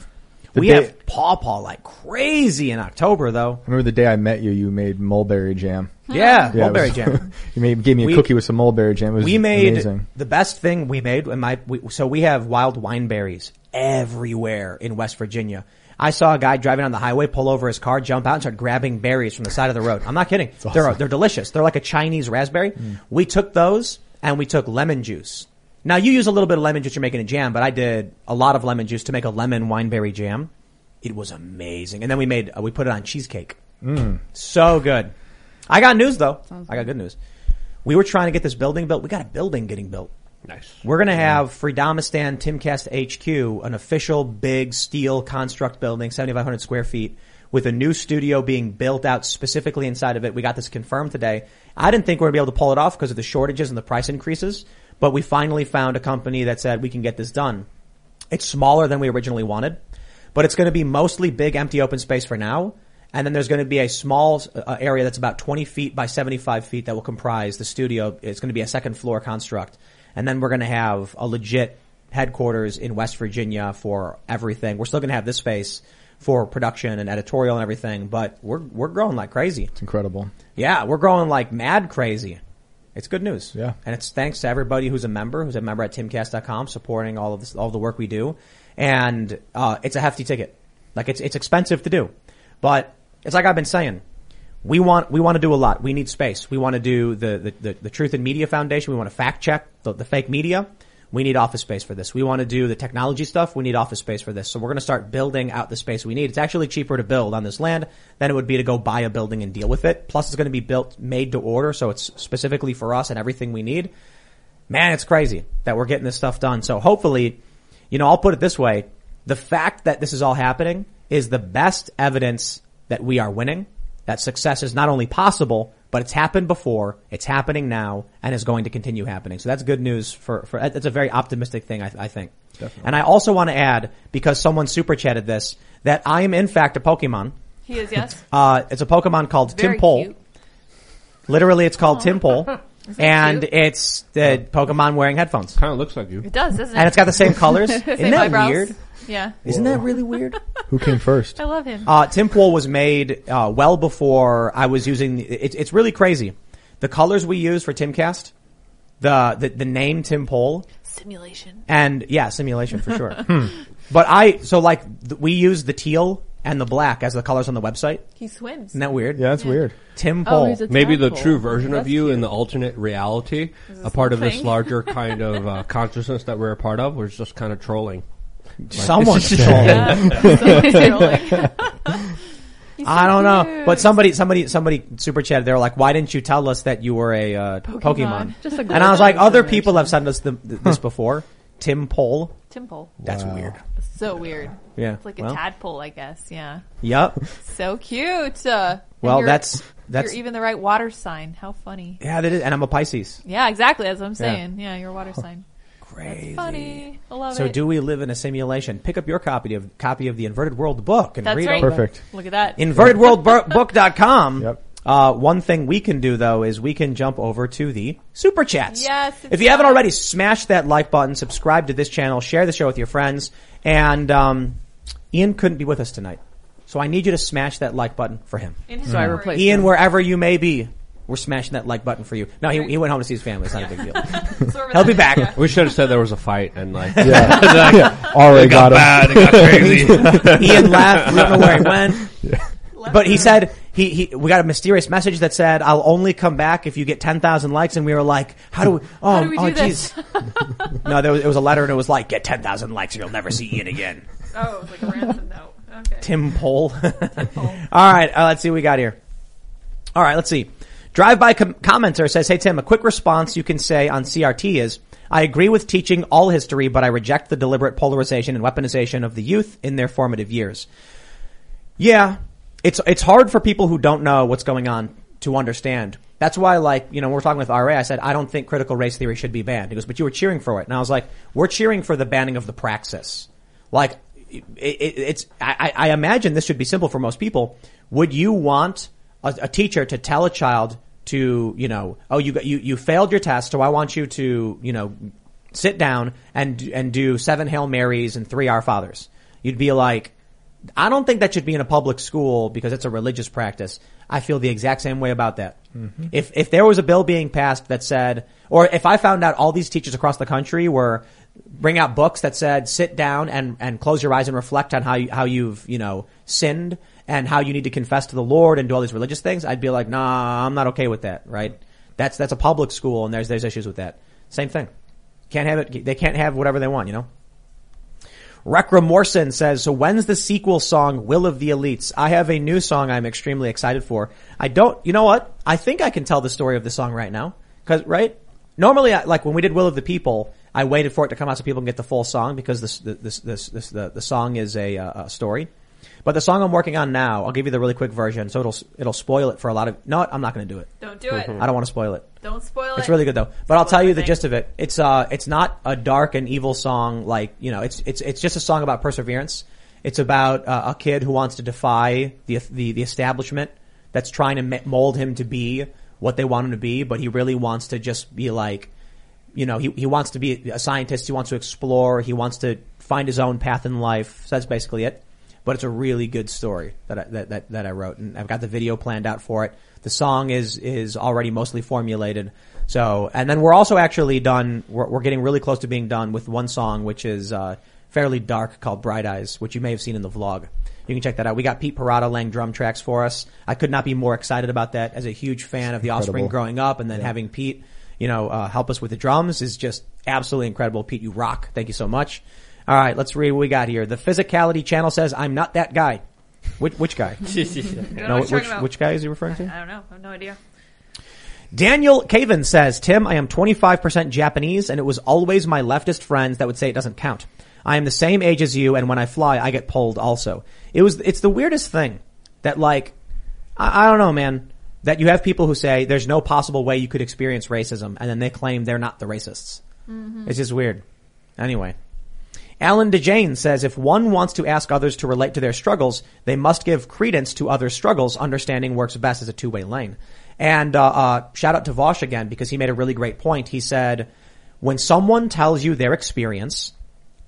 [SPEAKER 5] The
[SPEAKER 2] we
[SPEAKER 5] day-
[SPEAKER 2] have pawpaw like crazy in October though.
[SPEAKER 5] I remember the day I met you, you made mulberry jam.
[SPEAKER 2] Yeah,
[SPEAKER 5] Yeah, it
[SPEAKER 2] mulberry
[SPEAKER 5] was-
[SPEAKER 2] jam.
[SPEAKER 5] you made, gave me a
[SPEAKER 2] We-
[SPEAKER 5] cookie with some mulberry jam. It was
[SPEAKER 2] we made
[SPEAKER 5] amazing.
[SPEAKER 2] the best thing we made. In my we, so we have wild wine berries everywhere in West Virginia. I saw a guy driving on the highway pull over his car, jump out, and start grabbing berries from the side of the road. I'm not kidding. They're they're delicious. They're like a Chinese raspberry.
[SPEAKER 5] Mm.
[SPEAKER 2] We took those and we took lemon juice. Now you use a little bit of lemon juice. You're making a jam, but I did a lot of lemon juice to make a lemon wineberry jam. It was amazing. And then we made uh, we put it on cheesecake.
[SPEAKER 5] Mm.
[SPEAKER 2] So good. I got news though. I got good news. We were trying to get this building built. We got a building getting built.
[SPEAKER 6] Nice.
[SPEAKER 2] We're going to have Freedomistan Timcast HQ, an official big steel construct building, 7,500 square feet, with a new studio being built out specifically inside of it. We got this confirmed today. I didn't think we were to be able to pull it off because of the shortages and the price increases, but we finally found a company that said we can get this done. It's smaller than we originally wanted, but it's going to be mostly big empty open space for now. And then there's going to be a small uh, area that's about 20 feet by 75 feet that will comprise the studio. It's going to be a second floor construct. And then we're going to have a legit headquarters in West Virginia for everything. We're still going to have this space for production and editorial and everything, but we're, we're growing like crazy.
[SPEAKER 5] It's incredible.
[SPEAKER 2] Yeah, we're growing like mad crazy. It's good news.
[SPEAKER 5] Yeah.
[SPEAKER 2] And it's thanks to everybody who's a member, who's a member at timcast.com, supporting all of this, all the work we do. And, uh, it's a hefty ticket. Like it's, it's expensive to do. But it's like I've been saying. We want, we want to do a lot. We need space. We want to do the, the, the, the Truth in Media Foundation. We want to fact check the, the fake media. We need office space for this. We want to do the technology stuff. We need office space for this. So we're going to start building out the space we need. It's actually cheaper to build on this land than it would be to go buy a building and deal with it. Plus it's going to be built, made to order. So it's specifically for us and everything we need. Man, it's crazy that we're getting this stuff done. So hopefully, you know, I'll put it this way. The fact that this is all happening is the best evidence that we are winning, that success is not only possible, but it's happened before, it's happening now, and is going to continue happening. So that's good news for, for that's a very optimistic thing, I, I think. And I also want to add, because someone super chatted this, that I am in fact a Pokemon.
[SPEAKER 4] He is, yes.
[SPEAKER 2] Uh, it's a Pokemon called
[SPEAKER 4] Very
[SPEAKER 2] Tympole.
[SPEAKER 4] cute.
[SPEAKER 2] Literally, it's called
[SPEAKER 4] Tympole.
[SPEAKER 2] And
[SPEAKER 4] cute?
[SPEAKER 2] it's the Pokemon wearing headphones.
[SPEAKER 6] Kind of looks like you.
[SPEAKER 4] It does, doesn't it?
[SPEAKER 2] And it's got the same colors.
[SPEAKER 4] Same
[SPEAKER 2] Isn't that
[SPEAKER 4] eyebrows.
[SPEAKER 2] weird?
[SPEAKER 4] Yeah.
[SPEAKER 2] Isn't that really weird?
[SPEAKER 5] Who came first?
[SPEAKER 4] I love him.
[SPEAKER 2] Uh, Tim Pool was made uh, well before I was using. It, it's really crazy. The colors we use for Timcast, the the, the name Tympole,
[SPEAKER 4] Simulation.
[SPEAKER 2] and yeah, simulation for sure. But I so like th- we use the teal and the black as the colors on the website.
[SPEAKER 4] He swims.
[SPEAKER 2] Isn't that weird?
[SPEAKER 5] Yeah, that's weird.
[SPEAKER 2] Tim
[SPEAKER 4] Oh,
[SPEAKER 2] Pole.
[SPEAKER 4] he's a
[SPEAKER 6] Maybe the
[SPEAKER 4] tadpole.
[SPEAKER 6] true version of
[SPEAKER 4] That's
[SPEAKER 6] you
[SPEAKER 4] cute.
[SPEAKER 6] in the alternate reality, a part of
[SPEAKER 4] little
[SPEAKER 6] this
[SPEAKER 4] thing?
[SPEAKER 6] larger kind of uh, consciousness that we're a part of, was just kind of trolling.
[SPEAKER 2] Someone's
[SPEAKER 6] Like-
[SPEAKER 2] trolling.
[SPEAKER 4] Yeah. Someone's trolling. So
[SPEAKER 2] I don't know, but somebody, somebody, somebody super chatted. They were like, "Why didn't you tell us that you were a uh, Pokemon?"
[SPEAKER 4] Pokemon.
[SPEAKER 3] Just a
[SPEAKER 2] and I was like, "Other people have sent us the, th- this before." Tympole.
[SPEAKER 4] Timple.
[SPEAKER 2] That's
[SPEAKER 5] Wow.
[SPEAKER 2] weird.
[SPEAKER 4] So weird.
[SPEAKER 2] Yeah.
[SPEAKER 4] It's like a
[SPEAKER 2] well,
[SPEAKER 4] tadpole, I guess. Yeah.
[SPEAKER 2] Yep.
[SPEAKER 4] So cute. Uh, and
[SPEAKER 2] Well,
[SPEAKER 4] you're-
[SPEAKER 2] that's that's
[SPEAKER 4] You're even the right water sign. How funny.
[SPEAKER 2] yeah, that is, and I'm a Pisces.
[SPEAKER 4] Yeah, exactly. That's what I'm saying. Yeah, you're a water sign.
[SPEAKER 2] Crazy.
[SPEAKER 4] Funny. I love
[SPEAKER 2] So
[SPEAKER 4] it.
[SPEAKER 2] do we live in a simulation? Pick up your copy of copy of the Inverted World book and
[SPEAKER 4] That's
[SPEAKER 2] read
[SPEAKER 4] right.
[SPEAKER 2] all the-
[SPEAKER 5] Perfect.
[SPEAKER 4] Look at that.
[SPEAKER 2] InvertedWorldBook.com.
[SPEAKER 5] Yep.
[SPEAKER 2] Uh, one thing we can do though is we can jump over to the super chats.
[SPEAKER 4] Yes,
[SPEAKER 2] If you haven't already, smash that like button, subscribe to this channel, share the show with your friends, and um, Ian couldn't be with us tonight, so I need you to smash that like button for him.
[SPEAKER 4] In his
[SPEAKER 3] So I replaced
[SPEAKER 2] Ian,
[SPEAKER 3] him.
[SPEAKER 2] wherever you may be, we're smashing that like button for you. No, he, he went home to see his family. It's not a big deal.
[SPEAKER 4] So over
[SPEAKER 2] He'll be back.
[SPEAKER 4] Yeah.
[SPEAKER 6] We should have said there was a fight and like
[SPEAKER 5] Yeah. yeah. Already got, him.
[SPEAKER 6] it got crazy.
[SPEAKER 2] Ian laughed. We don't know where he went. But he said he, he, we got a mysterious message that said, I'll only come back if you get 10,000 likes. And we were like, how do we, oh,
[SPEAKER 4] How do we
[SPEAKER 2] oh,
[SPEAKER 4] do this?
[SPEAKER 2] jeez. no, there was, it was a letter and it was like, get 10,000 likes and you'll never see Ian again.
[SPEAKER 4] Oh, it was like a ransom note. Okay.
[SPEAKER 2] Tim Poll. All right, uh, let's see what we got here. All right, let's see. Drive-by com- commenter says, "Hey Tim, a quick response you can say on CRT is." I agree with teaching all history, but I reject the deliberate polarization and weaponization of the youth in their formative years. Yeah, it's it's hard for people who don't know what's going on to understand. That's why, like, you know, we're talking with RA, I said, I don't think critical race theory should be banned. He goes, but you were cheering for it. And I was like, we're cheering for the banning of the praxis. Like, it, it, it's, I, I imagine this should be simple for most people. Would you want a, a teacher to tell a child to, you know, oh, you, got- you, you failed your test, so I want you to, you know, sit down and, and do seven Hail Marys and three Our Fathers. You'd be like, I don't think that should be in a public school because it's a religious practice. I feel the exact same way about that. Mm-hmm. If if there was a bill being passed that said, or if I found out all these teachers across the country were bring out books that said sit down and and close your eyes and reflect on how you, how you've you know sinned and how you need to confess to the Lord and do all these religious things, I'd be like, nah, I'm not okay with that. Right? That's that's a public school and there's there's issues with that. Same thing. Can't have it. They can't have whatever they want. You know. Rekra Morrison says, so when's the sequel song Will of the Elites? I have a new song I'm extremely excited for. I don't, you know what? I think I can tell the story of the song right now. Cause, right? Normally, I, like when we did Will of the People, I waited for it to come out so people can get the full song because this, this, this, this, the, the song is a, uh, a story. But the song I'm working on now, I'll give you the really quick version, so it'll, it'll spoil it for a lot of, no, I'm not gonna do it.
[SPEAKER 4] Don't do it.
[SPEAKER 2] I don't want to spoil it.
[SPEAKER 4] Don't spoil it.
[SPEAKER 2] It's really good though. But I'll tell you the
[SPEAKER 4] everything.
[SPEAKER 2] gist of it. It's uh it's not a dark and evil song like, you know, it's it's it's just a song about perseverance. It's about uh, a kid who wants to defy the the the establishment that's trying to mold him to be what they want him to be, but he really wants to just be like you know, he, he wants to be a scientist, he wants to explore, he wants to find his own path in life. So that's basically it. But it's a really good story that I, that, that, that I wrote and I've got the video planned out for it. The song is, is already mostly formulated. So, and then we're also actually done, we're, we're getting really close to being done with one song, which is, uh, fairly dark called Bright Eyes, which you may have seen in the vlog. You can check that out. We got Pete Parada laying drum tracks for us. I could not be more excited about that as a huge fan of the Offspring growing up and then having Pete, you know, uh, help us with the drums is just absolutely incredible. Pete, you rock. Thank you so much. All right, let's read what we got here. The Physicality channel says, I'm not that guy. Which, which guy? No,
[SPEAKER 4] what you're
[SPEAKER 2] which,
[SPEAKER 4] talking about.
[SPEAKER 2] which guy is he referring to?
[SPEAKER 4] I don't know. I have no idea.
[SPEAKER 2] Daniel Caven says, Tim, I am 25% Japanese and it was always my leftist friends that would say it doesn't count. I am the same age as you and when I fly, I get pulled also. It was, it's the weirdest thing that like, I, I don't know, man, that you have people who say there's no possible way you could experience racism and then they claim they're not the racists. Mm-hmm. It's just weird. Anyway. Alan DeJane says if one wants to ask others to relate to their struggles, they must give credence to others' struggles. Understanding works best as a two-way lane. And uh, uh, shout out to Vaush again because he made a really great point. He said, when someone tells you their experience,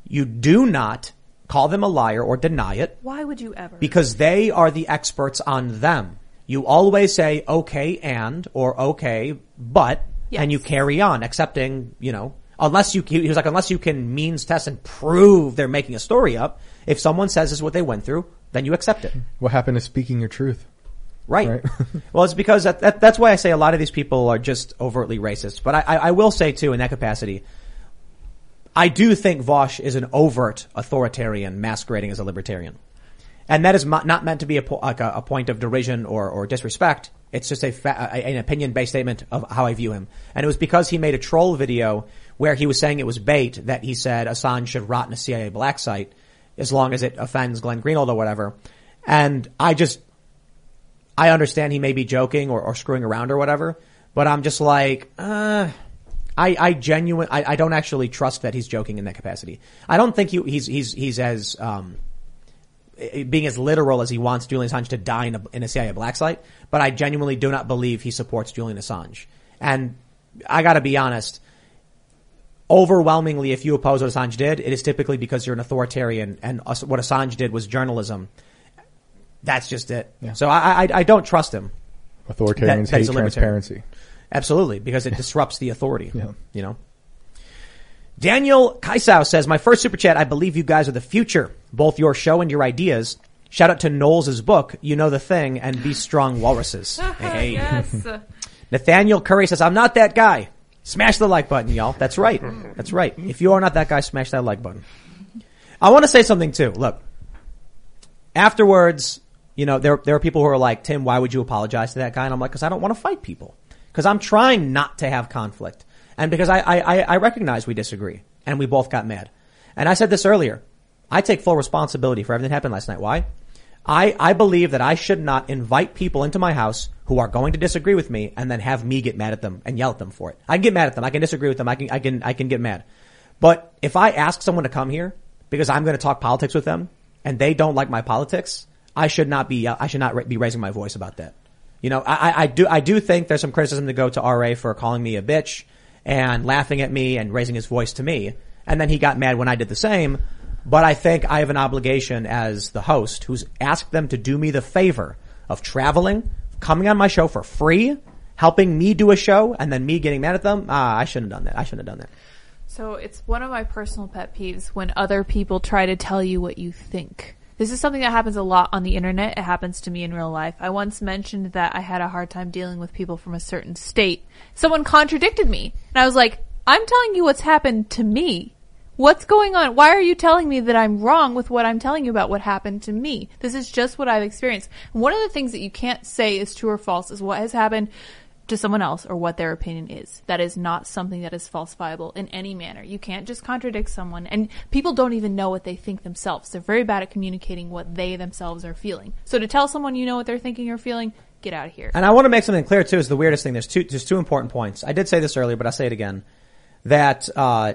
[SPEAKER 2] you do not call them a liar or deny it
[SPEAKER 4] Why would you ever?
[SPEAKER 2] because they are the experts on them. You always say okay and or okay but
[SPEAKER 4] Yes.
[SPEAKER 2] and you carry on accepting, you know, unless you he was like unless you can means test and prove they're making a story up. If someone says this is what they went through, then you accept it.
[SPEAKER 5] What happened to speaking your truth?
[SPEAKER 2] Right.
[SPEAKER 5] Right.
[SPEAKER 2] well, it's because that, that, that's why I say a lot of these people are just overtly racist. But I, I, I will say too, in that capacity, I do think Vaush is an overt authoritarian masquerading as a libertarian. And that is not meant to be a, po- like a, a point of derision or, or disrespect. It's just a, fa- an opinion based statement of how I view him. And it was because he made a troll video where he was saying it was bait that he said Assange should rot in a CIA black site as long as it offends Glenn Greenwald or whatever. And I just, I understand he may be joking or, or screwing around or whatever, but I'm just like, uh, I, I genuine, I, I don't actually trust that he's joking in that capacity. I don't think he, he's, he's, he's as, um, being as literal as he wants Julian Assange to die in a, in a CIA black site, but I genuinely do not believe he supports Julian Assange. And I gotta be honest, overwhelmingly, if you oppose what Assange did, it is typically because you're an authoritarian and what Assange did was journalism. That's just it. So I, I, I don't trust him.
[SPEAKER 5] Authoritarians
[SPEAKER 2] That- that
[SPEAKER 5] hate transparency.
[SPEAKER 2] Absolutely, because it disrupts the authority.
[SPEAKER 5] Yeah.
[SPEAKER 2] You know. Daniel Kaisau says, my first super chat, I believe you guys are the future. Both your show and your ideas Shout out to Knowles' book, You Know the Thing, and Be Strong Walruses. Hey.
[SPEAKER 4] yes.
[SPEAKER 2] Nathaniel Curry says, I'm not that guy. Smash the like button, y'all. That's right. That's right. If you are not that guy, smash that like button. I want to say something too. Look, afterwards, you know, there, there are people who are like, Tim, why would you apologize to that guy? And I'm like, cause I don't want to fight people. Cause I'm trying not to have conflict. And because I, I, I- I recognize we disagree and we both got mad. And I said this earlier. I take full responsibility for everything that happened last night. Why? I, I believe that I should not invite people into my house who are going to disagree with me and then have me get mad at them and yell at them for it. I can get mad at them. I can disagree with them. I can, I can, I can get mad. But if I ask someone to come here because I'm going to talk politics with them and they don't like my politics, I should not be, I should not be raising my voice about that. You know, I, I- I do, I do think there's some criticism to go to RA for calling me a bitch and laughing at me and raising his voice to me. And then he got mad when I did the same. But I think I have an obligation as the host who's asked them to do me the favor of traveling, coming on my show for free, helping me do a show, and then me getting mad at them. Ah, I shouldn't have done that. I shouldn't have done that.
[SPEAKER 4] So it's one of my personal pet peeves when other people try to tell you what you think. This is something that happens a lot on the internet. It happens to me in real life. I once mentioned that I had a hard time dealing with people from a certain state. Someone contradicted me. And I was like, I'm telling you what's happened to me. What's going on? Why are you telling me that I'm wrong with what I'm telling you about what happened to me? This is just what I've experienced. One of the things that you can't say is true or false is what has happened to someone else or what their opinion is. That is not something that is falsifiable in any manner. You can't just contradict someone and people don't even know what they think themselves. They're very bad at communicating what they themselves are feeling. So to tell someone you know what they're thinking or feeling, get out of here.
[SPEAKER 2] And I want to make something clear too. Is the weirdest thing. There's two. There's two important points. I did say this earlier, but I'll say it again. That uh,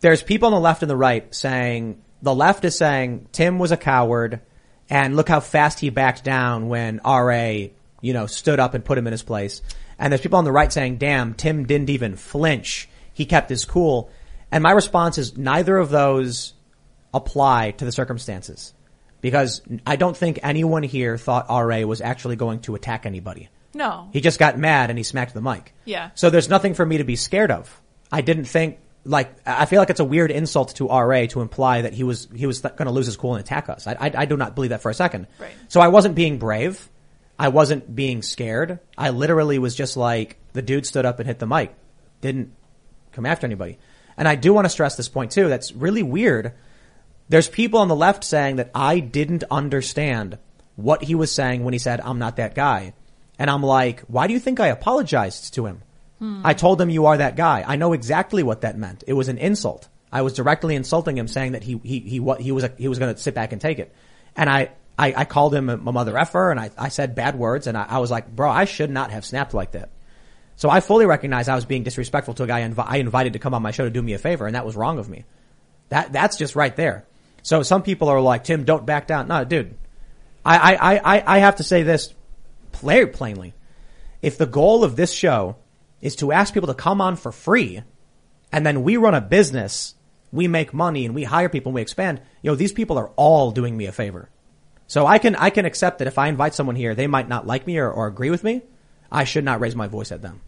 [SPEAKER 2] there's people on the left and the right saying the left is saying Tim was a coward, and look how fast he backed down when Ra, you know, stood up and put him in his place. And there's people on the right saying, "Damn, Tim didn't even flinch. He kept his cool." And my response is neither of those apply to the circumstances because I don't think anyone here thought RA was actually going to attack anybody.
[SPEAKER 4] No.
[SPEAKER 2] He just got mad and he smacked the mic.
[SPEAKER 4] Yeah.
[SPEAKER 2] So there's nothing for me to be scared of. I didn't think like I feel like it's a weird insult to RA to imply that he was he was going to lose his cool and attack us. I, I I do not believe that for a second.
[SPEAKER 4] Right.
[SPEAKER 2] So I wasn't being brave. I wasn't being scared. I literally was just like the dude stood up and hit the mic. Didn't come after anybody. And I do want to stress this point too. That's really weird. There's people on the left saying that I didn't understand what he was saying when he said, I'm not that guy. And I'm like, why do you think I apologized to him? I told him you are that guy. I know exactly what that meant. It was an insult. I was directly insulting him saying that he, he, he, he was, he was going to sit back and take it. And I, I, I called him a, mother effer and I, I said bad words and I, I was like, bro, I should not have snapped like that. So I fully recognize I was being disrespectful to a guy I, invi- I invited to come on my show to do me a favor and that was wrong of me. That, that's just right there. So some people are like, Tim, don't back down. No, dude. I, I, I, I- have to say this plainly. If the goal of this show is to ask people to come on for free and then we run a business, we make money and we hire people and we expand, you know, these people are all doing me a favor. So I can, I can accept that if I invite someone here, they might not like me or, or agree with me. I should not raise my voice at them.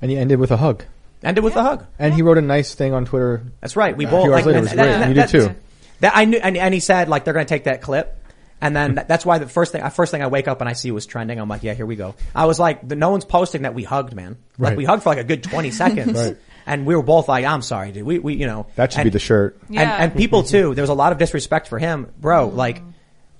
[SPEAKER 5] And he ended with a hug.
[SPEAKER 2] Ended with a hug.
[SPEAKER 5] And he wrote a nice thing on Twitter.
[SPEAKER 2] That's right. We
[SPEAKER 5] a
[SPEAKER 2] both
[SPEAKER 5] few hours
[SPEAKER 2] like
[SPEAKER 5] later. It
[SPEAKER 2] and
[SPEAKER 5] was
[SPEAKER 2] that- that-
[SPEAKER 5] you did
[SPEAKER 2] that-
[SPEAKER 5] too.
[SPEAKER 2] That I knew, and, and he said like they're going to take that clip, and then that, that's why the first thing, first thing I wake up and I see was trending. I'm like, yeah, here we go. I was like, the, no one's posting that we hugged, man. Like
[SPEAKER 5] Right.
[SPEAKER 2] we hugged for like a good 20 seconds,
[SPEAKER 5] Right.
[SPEAKER 2] and we were both like, I'm sorry, dude. We, we, you know,
[SPEAKER 5] That should
[SPEAKER 2] and-
[SPEAKER 5] be the shirt.
[SPEAKER 4] Yeah.
[SPEAKER 2] and, and people too. There was a lot of disrespect for him, bro.
[SPEAKER 4] Mm-hmm.
[SPEAKER 2] Like,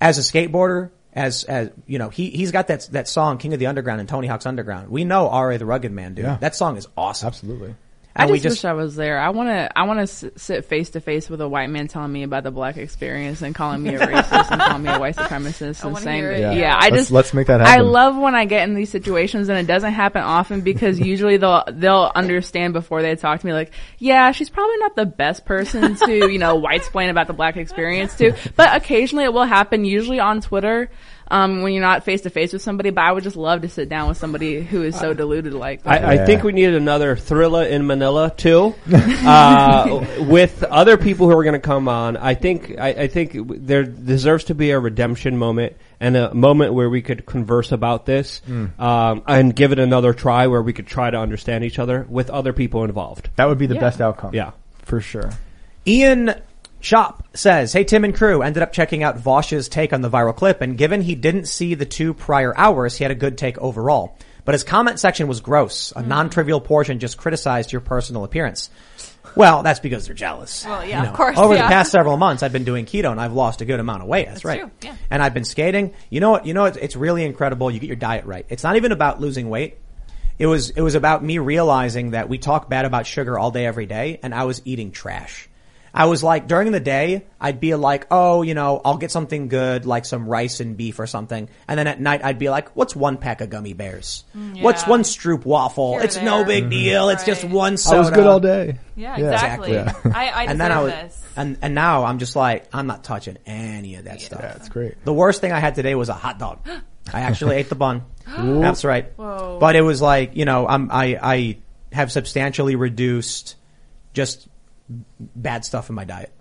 [SPEAKER 2] as a skateboarder, as as you know, he he's got that that song "King of the Underground" and Tony Hawk's Underground. We know R.A. the Rugged Man, dude.
[SPEAKER 5] Yeah.
[SPEAKER 2] That song is awesome.
[SPEAKER 5] Absolutely.
[SPEAKER 3] I
[SPEAKER 2] we
[SPEAKER 3] just, wish I was there. I want to. I want to sit face to face with a white man telling me about the black experience and calling me a racist and calling me a white supremacist and saying, yeah.
[SPEAKER 5] Yeah.
[SPEAKER 3] I
[SPEAKER 5] Let's-
[SPEAKER 3] just
[SPEAKER 5] let's make that happen."
[SPEAKER 3] I love when I get in these situations and it doesn't happen often because usually they'll they'll understand before they talk to me. Like, yeah, she's probably not the best person to you know white explain about the black experience to, but occasionally it will happen. Usually on Twitter. Um, when you're not face to face with somebody, but I would just love to sit down with somebody who is so deluded like that.
[SPEAKER 6] I, I
[SPEAKER 5] Yeah.
[SPEAKER 6] think we need another Thrilla in Manila too, uh, with other people who are going to come on. I think I, I think there deserves to be a redemption moment and a moment where we could converse about this um, and give it another try, where we could try to understand each other with other people involved.
[SPEAKER 5] That would be the
[SPEAKER 3] Yeah.
[SPEAKER 5] best outcome.
[SPEAKER 6] Yeah.
[SPEAKER 5] For sure.
[SPEAKER 2] Ian Shop says, Hey Tim and crew, ended up checking out Vaush's take on the viral clip and given he didn't see the two prior hours, he had a good take overall. But his comment section was gross. A hmm. non-trivial portion just criticized your personal appearance. Well, that's because they're jealous.
[SPEAKER 4] Well, yeah,
[SPEAKER 2] You know,
[SPEAKER 4] of course.
[SPEAKER 2] Over
[SPEAKER 4] yeah.
[SPEAKER 2] the past several months, I've been doing keto and I've lost a good amount of weight. That's, right.
[SPEAKER 4] true, yeah.
[SPEAKER 2] And I've been skating. You know what? You know, it's, it's really incredible. You get your diet right. It's not even about losing weight. It was, it was about me realizing that we talk bad about sugar all day, every day, and I was eating trash. I was like, during the day, I'd be like, oh, you know, I'll get something good, like some rice and beef or something. And then at night, I'd be like, what's one pack of gummy bears? Mm,
[SPEAKER 4] what's
[SPEAKER 2] one Stroop waffle?
[SPEAKER 4] Here or
[SPEAKER 2] it's no
[SPEAKER 4] there.
[SPEAKER 2] big mm-hmm. deal. It's just
[SPEAKER 4] Right.
[SPEAKER 2] one
[SPEAKER 5] I
[SPEAKER 2] soda.
[SPEAKER 5] was good all day.
[SPEAKER 4] Yeah,
[SPEAKER 5] Yeah.
[SPEAKER 4] exactly.
[SPEAKER 5] Exactly.
[SPEAKER 4] I, I
[SPEAKER 2] and then I
[SPEAKER 4] deserve
[SPEAKER 2] was,
[SPEAKER 4] this.
[SPEAKER 2] and, and now I'm just like, I'm not touching any of that stuff.
[SPEAKER 5] Yeah, it's great.
[SPEAKER 2] The worst thing I had today was a hot dog. I actually ate the bun. That's right.
[SPEAKER 4] Whoa.
[SPEAKER 2] But it was like, you know, I'm, I, I have substantially reduced just bad stuff in my diet.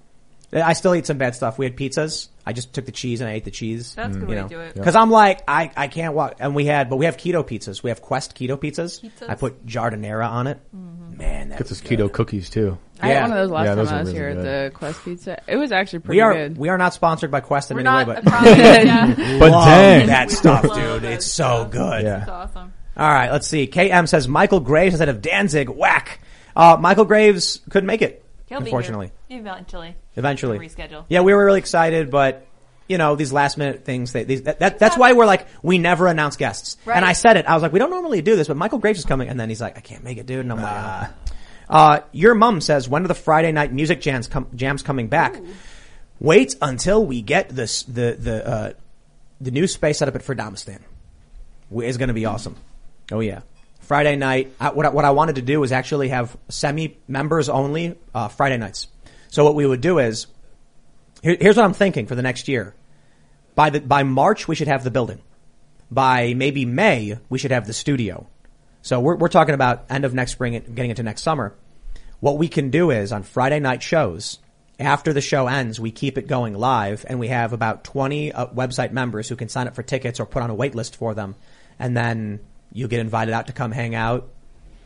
[SPEAKER 2] I still eat some bad stuff. We had pizzas. I just took the cheese and I ate the cheese.
[SPEAKER 4] That's a good
[SPEAKER 2] you
[SPEAKER 4] way
[SPEAKER 2] know,
[SPEAKER 4] to do it.
[SPEAKER 2] Cause I'm like, I, I can't walk. And we had, but we have keto pizzas. We have Quest keto pizzas.
[SPEAKER 4] Pizzas?
[SPEAKER 2] I put giardiniera on it. Man, that
[SPEAKER 5] Get
[SPEAKER 2] was
[SPEAKER 5] those keto cookies too.
[SPEAKER 3] I had
[SPEAKER 2] Yeah.
[SPEAKER 3] one of those last
[SPEAKER 5] Yeah,
[SPEAKER 3] time I was
[SPEAKER 5] really
[SPEAKER 3] here at the Quest Pizza. It was actually pretty
[SPEAKER 2] we are,
[SPEAKER 3] good.
[SPEAKER 2] we are not sponsored by Quest in
[SPEAKER 4] We're
[SPEAKER 2] any
[SPEAKER 4] not
[SPEAKER 2] way, but
[SPEAKER 4] yeah.
[SPEAKER 5] But dang.
[SPEAKER 2] that stuff, dude. It's so good.
[SPEAKER 5] Yeah.
[SPEAKER 4] It's awesome.
[SPEAKER 2] All right, let's see. KM says Michael Graves instead of Danzig. Whack. Uh, Michael Graves couldn't make it,
[SPEAKER 4] He'll
[SPEAKER 2] unfortunately.
[SPEAKER 4] be here. Eventually.
[SPEAKER 2] Eventually.
[SPEAKER 4] Reschedule.
[SPEAKER 2] Yeah, we were really excited, but you know these last minute things. They, these, that, that, that's why we're like we never announce guests.
[SPEAKER 4] Right.
[SPEAKER 2] And I said it. I was like, we don't normally do this, but Michael Graves is coming, and then he's like, I can't make it, dude. And I'm like, ah. Uh, your mom says, when are the Friday night music jams com- jams coming back? Wait until we get this the the uh, the new space set up at Ferdamistan. It's going to be awesome. Oh yeah. Friday night. I, what, I, what I wanted to do was actually have semi members only uh, Friday nights. So what we would do is, here, here's what I'm thinking for the next year. By the by March we should have the building. By maybe May we should have the studio. So we're we're talking about end of next spring, getting into next summer. What we can do is on Friday night shows. After the show ends, we keep it going live, and we have about 20 uh, website members who can sign up for tickets or put on a wait list for them, and then you get invited out to come hang out.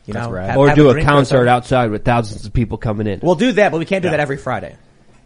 [SPEAKER 2] You
[SPEAKER 5] That's
[SPEAKER 2] know,
[SPEAKER 5] rad.
[SPEAKER 2] have-
[SPEAKER 6] or
[SPEAKER 2] have
[SPEAKER 6] do a
[SPEAKER 2] drink with
[SPEAKER 6] concert outside with thousands of people coming in.
[SPEAKER 2] We'll do that, but we can't do
[SPEAKER 5] Yeah.
[SPEAKER 2] that every Friday.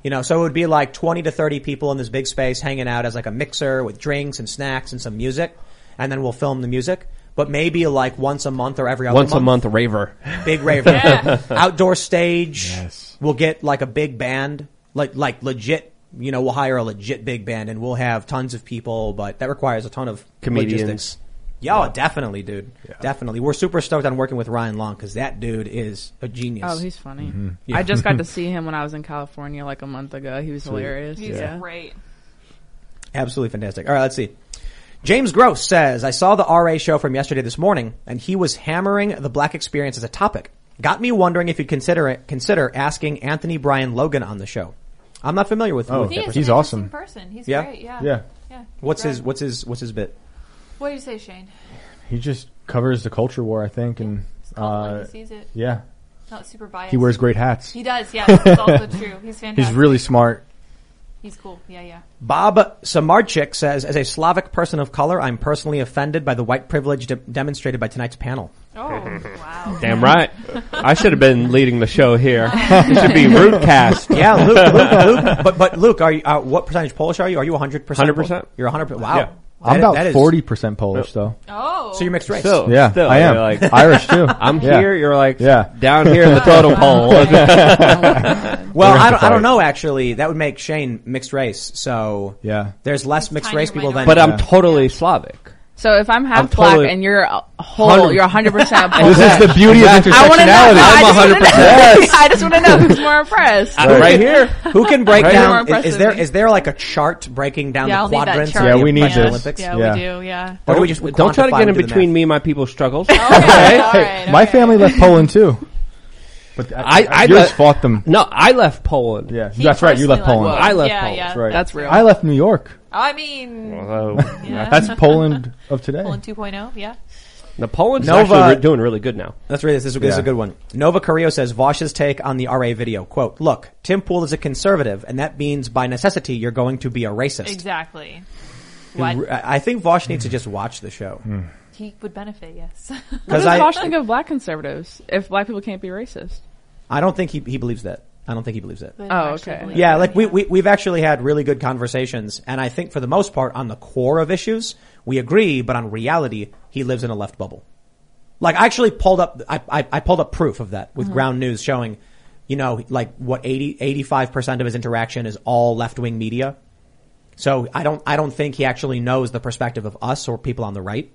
[SPEAKER 2] You know, so it would be like 20 to 30 people in this big space hanging out as like a mixer with drinks and snacks and some music. And then we'll film the music. But maybe like once a month or every other month
[SPEAKER 6] Once a month raver.
[SPEAKER 2] Big raver.
[SPEAKER 4] Yeah.
[SPEAKER 2] Outdoor stage.
[SPEAKER 5] Yes.
[SPEAKER 2] We'll get like a big band. Like, like legit, you know, we'll hire a legit big band and we'll have tons of people, but that requires a ton of
[SPEAKER 6] Comedians.
[SPEAKER 2] logistics. Yeah, oh, definitely, dude. Definitely. We're super stoked on working with Ryan Long because that dude is a genius.
[SPEAKER 3] Oh, he's funny.
[SPEAKER 2] Mm-hmm. Yeah.
[SPEAKER 3] I just got to see him when I was in California like a month ago. He was hilarious.
[SPEAKER 4] He's
[SPEAKER 3] yeah.
[SPEAKER 4] great.
[SPEAKER 2] Absolutely fantastic. All right, let's see. James Gross says, I saw the RA show from yesterday this morning, and he was hammering the black experience as a topic. Got me wondering if you'd consider it, consider asking Anthony Bryan Logan on the show. I'm not familiar with, him.
[SPEAKER 5] Oh,
[SPEAKER 2] with
[SPEAKER 4] He
[SPEAKER 2] that
[SPEAKER 4] is
[SPEAKER 2] person.
[SPEAKER 5] He's
[SPEAKER 4] an
[SPEAKER 5] awesome.
[SPEAKER 4] person. He's
[SPEAKER 2] Yeah?
[SPEAKER 4] great. Yeah.
[SPEAKER 5] Yeah.
[SPEAKER 4] Yeah.
[SPEAKER 2] What's
[SPEAKER 4] He's
[SPEAKER 2] his what's his what's his bit?
[SPEAKER 4] What do you say, Shane?
[SPEAKER 5] He just covers the culture war, I think, and uh,
[SPEAKER 4] he sees it.
[SPEAKER 5] yeah,
[SPEAKER 4] Not super biased.
[SPEAKER 5] he wears great hats.
[SPEAKER 4] He does. Yeah. That's also true. He's fantastic.
[SPEAKER 5] He's really smart.
[SPEAKER 4] He's cool. Yeah. Yeah.
[SPEAKER 2] Bob Samarchik says, as a Slavic person of color, I'm personally offended by the white privilege de- demonstrated by tonight's panel.
[SPEAKER 4] Oh wow.
[SPEAKER 6] Damn right. I should have been leading the show here. It should be Rootcast.
[SPEAKER 2] Yeah, Luke, Luke, Luke but, but Luke, are you, uh, what percentage Polish are you? Are you 100%?
[SPEAKER 6] 100%.
[SPEAKER 2] You're 100%. Wow.
[SPEAKER 6] Yeah.
[SPEAKER 5] I'm
[SPEAKER 2] That- that
[SPEAKER 5] about
[SPEAKER 2] is-
[SPEAKER 5] forty percent Polish, though.
[SPEAKER 4] Oh.
[SPEAKER 2] So you're mixed race.
[SPEAKER 6] Still,
[SPEAKER 5] Yeah,
[SPEAKER 6] still,
[SPEAKER 5] I am.
[SPEAKER 6] you're Like,
[SPEAKER 5] Irish too.
[SPEAKER 6] I'm
[SPEAKER 5] Yeah.
[SPEAKER 6] here. You're like
[SPEAKER 5] Yeah.
[SPEAKER 6] down here in the totem pole.
[SPEAKER 2] Well, I don't, I don't know actually. That would make Shane mixed race. So
[SPEAKER 5] Yeah.
[SPEAKER 2] there's less mixed race people than.
[SPEAKER 6] but I'm totally Slavic.
[SPEAKER 3] So if I'm half
[SPEAKER 6] I'm
[SPEAKER 3] black
[SPEAKER 6] totally-
[SPEAKER 3] and you're a whole,
[SPEAKER 6] Hundred-
[SPEAKER 3] you're 100 percent
[SPEAKER 5] This is the beauty of
[SPEAKER 3] I want to know.
[SPEAKER 5] intersectionality.
[SPEAKER 3] No, I
[SPEAKER 6] I'm
[SPEAKER 3] just wanna
[SPEAKER 6] 100%.
[SPEAKER 3] know. I just want to know who's more impressed.
[SPEAKER 6] Uh, right here.
[SPEAKER 2] who can break
[SPEAKER 6] Right.
[SPEAKER 2] down? Is, is
[SPEAKER 3] impressive
[SPEAKER 2] there
[SPEAKER 3] than me.
[SPEAKER 2] is there like a chart breaking down
[SPEAKER 4] Yeah,
[SPEAKER 2] the
[SPEAKER 4] I'll need that
[SPEAKER 2] quadrants?
[SPEAKER 4] chart.
[SPEAKER 5] Yeah, we need
[SPEAKER 2] Special
[SPEAKER 5] this.
[SPEAKER 2] Olympics?
[SPEAKER 4] Yeah,
[SPEAKER 5] Yeah.
[SPEAKER 4] we do. Yeah.
[SPEAKER 2] Or do we just
[SPEAKER 6] Don't try to get in
[SPEAKER 2] and do the
[SPEAKER 6] between
[SPEAKER 2] math?
[SPEAKER 6] me and my people's struggles.
[SPEAKER 4] Okay. all
[SPEAKER 5] Hey, my family left Poland too. But
[SPEAKER 6] I- I
[SPEAKER 5] yours
[SPEAKER 6] let-
[SPEAKER 5] fought them.
[SPEAKER 6] No, I left Poland.
[SPEAKER 5] Yeah,
[SPEAKER 4] He
[SPEAKER 5] that's right. You left Poland.
[SPEAKER 4] left
[SPEAKER 6] I left
[SPEAKER 4] yeah,
[SPEAKER 6] Poland.
[SPEAKER 4] Yeah.
[SPEAKER 5] That's right.
[SPEAKER 3] That's real.
[SPEAKER 5] I left New York.
[SPEAKER 4] I mean,
[SPEAKER 6] Although,
[SPEAKER 4] yeah.
[SPEAKER 5] That's Poland of today.
[SPEAKER 4] Poland 2.0. Yeah.
[SPEAKER 6] the Poland's
[SPEAKER 2] Nova-
[SPEAKER 6] actually re- doing really good now.
[SPEAKER 2] Let's read this. This is, this is a
[SPEAKER 5] Yeah.
[SPEAKER 2] good one. Nova Carrillo says Vaush's take on the RA video. Quote, look, Tim Pool is a conservative, and that means by necessity you're going to be a racist.
[SPEAKER 4] Exactly. What?
[SPEAKER 2] I I think Vaush needs to just watch the show. Hmm.
[SPEAKER 4] He would benefit. Yes.
[SPEAKER 3] What
[SPEAKER 2] Because
[SPEAKER 3] does
[SPEAKER 2] I,
[SPEAKER 3] Vaush think of black conservatives if black people can't be racist?
[SPEAKER 2] I don't think he, he believes that. I don't think he believes it.
[SPEAKER 3] Oh, okay.
[SPEAKER 4] believe
[SPEAKER 2] Yeah,
[SPEAKER 4] it,
[SPEAKER 2] like we, we we've actually had really good conversations, and I think for the most part, on the core of issues, we agree. But on reality, he lives in a left bubble. Like I actually pulled up, I I, I pulled up proof of that with uh-huh. Ground News showing, you know, like what 80 85 percent of his interaction is all left wing media. So I don't I don't think he actually knows the perspective of us or people on the right.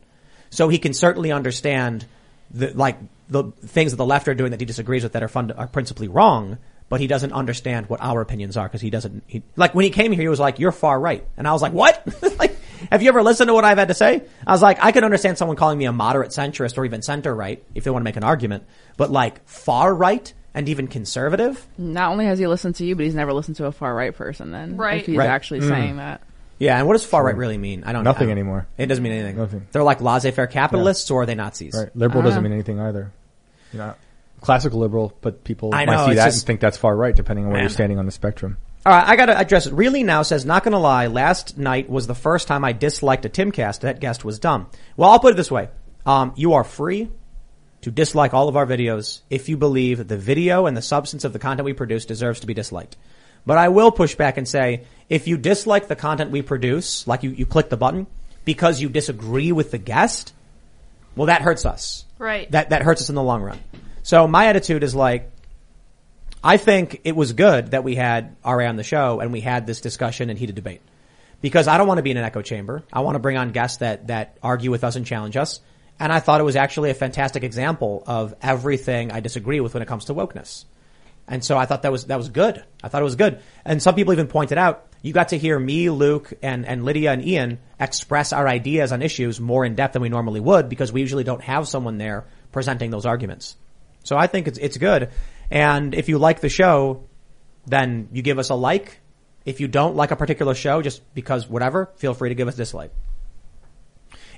[SPEAKER 2] So he can certainly understand the like the things that the left are doing that he disagrees with that are fund- are principally wrong, but he doesn't understand what our opinions are because he doesn't. He, like when he came here, he was like, "You're far right," and I was like, "What?" like, have you ever listened to what I've had to say? I was like, I could understand someone calling me a moderate centrist or even center right if they want to make an argument, but like far right and even conservative.
[SPEAKER 3] Not only has he listened to you, but he's never listened to a far right person. Then,
[SPEAKER 4] Right.
[SPEAKER 3] If he's
[SPEAKER 2] Right.
[SPEAKER 3] actually
[SPEAKER 5] Mm.
[SPEAKER 3] saying that.
[SPEAKER 2] Yeah, and what does far right really mean? I don't
[SPEAKER 5] know.
[SPEAKER 2] Nothing don't-
[SPEAKER 5] anymore.
[SPEAKER 2] It doesn't mean anything.
[SPEAKER 5] Nothing.
[SPEAKER 2] They're like laissez-faire capitalists or are they Nazis?
[SPEAKER 5] Right. Liberal doesn't
[SPEAKER 3] Ah.
[SPEAKER 5] mean anything either. You know, classical liberal, but people
[SPEAKER 2] I
[SPEAKER 5] might see that
[SPEAKER 2] just-
[SPEAKER 5] and think that's far right, depending on where
[SPEAKER 2] Man.
[SPEAKER 5] you're standing on the spectrum.
[SPEAKER 2] All right, I gotta address it. Really now says, not gonna lie, last night was the first time I disliked a Timcast. That guest was dumb. Well, I'll put it this way. Um, you are free to dislike all of our videos if you believe the video and the substance of the content we produce deserves to be disliked. But I will push back and say, if you dislike the content we produce, like you, you click the button, because you disagree with the guest, well, that hurts us.
[SPEAKER 4] Right.
[SPEAKER 2] That, that hurts us in the long run. So my attitude is like, I think it was good that we had RA on the show and we had this discussion and heated debate. Because I don't want to be in an echo chamber. I want to bring on guests that, that argue with us and challenge us. And I thought it was actually a fantastic example of everything I disagree with when it comes to wokeness. And so I thought that was, that was good. I thought it was good. And some people even pointed out, you got to hear me, Luke, and, and Lydia and Ian express our ideas on issues more in depth than we normally would because we usually don't have someone there presenting those arguments. So I think it's, it's good. And if you like the show, then you give us a like. If you don't like a particular show, just because whatever, feel free to give us a dislike.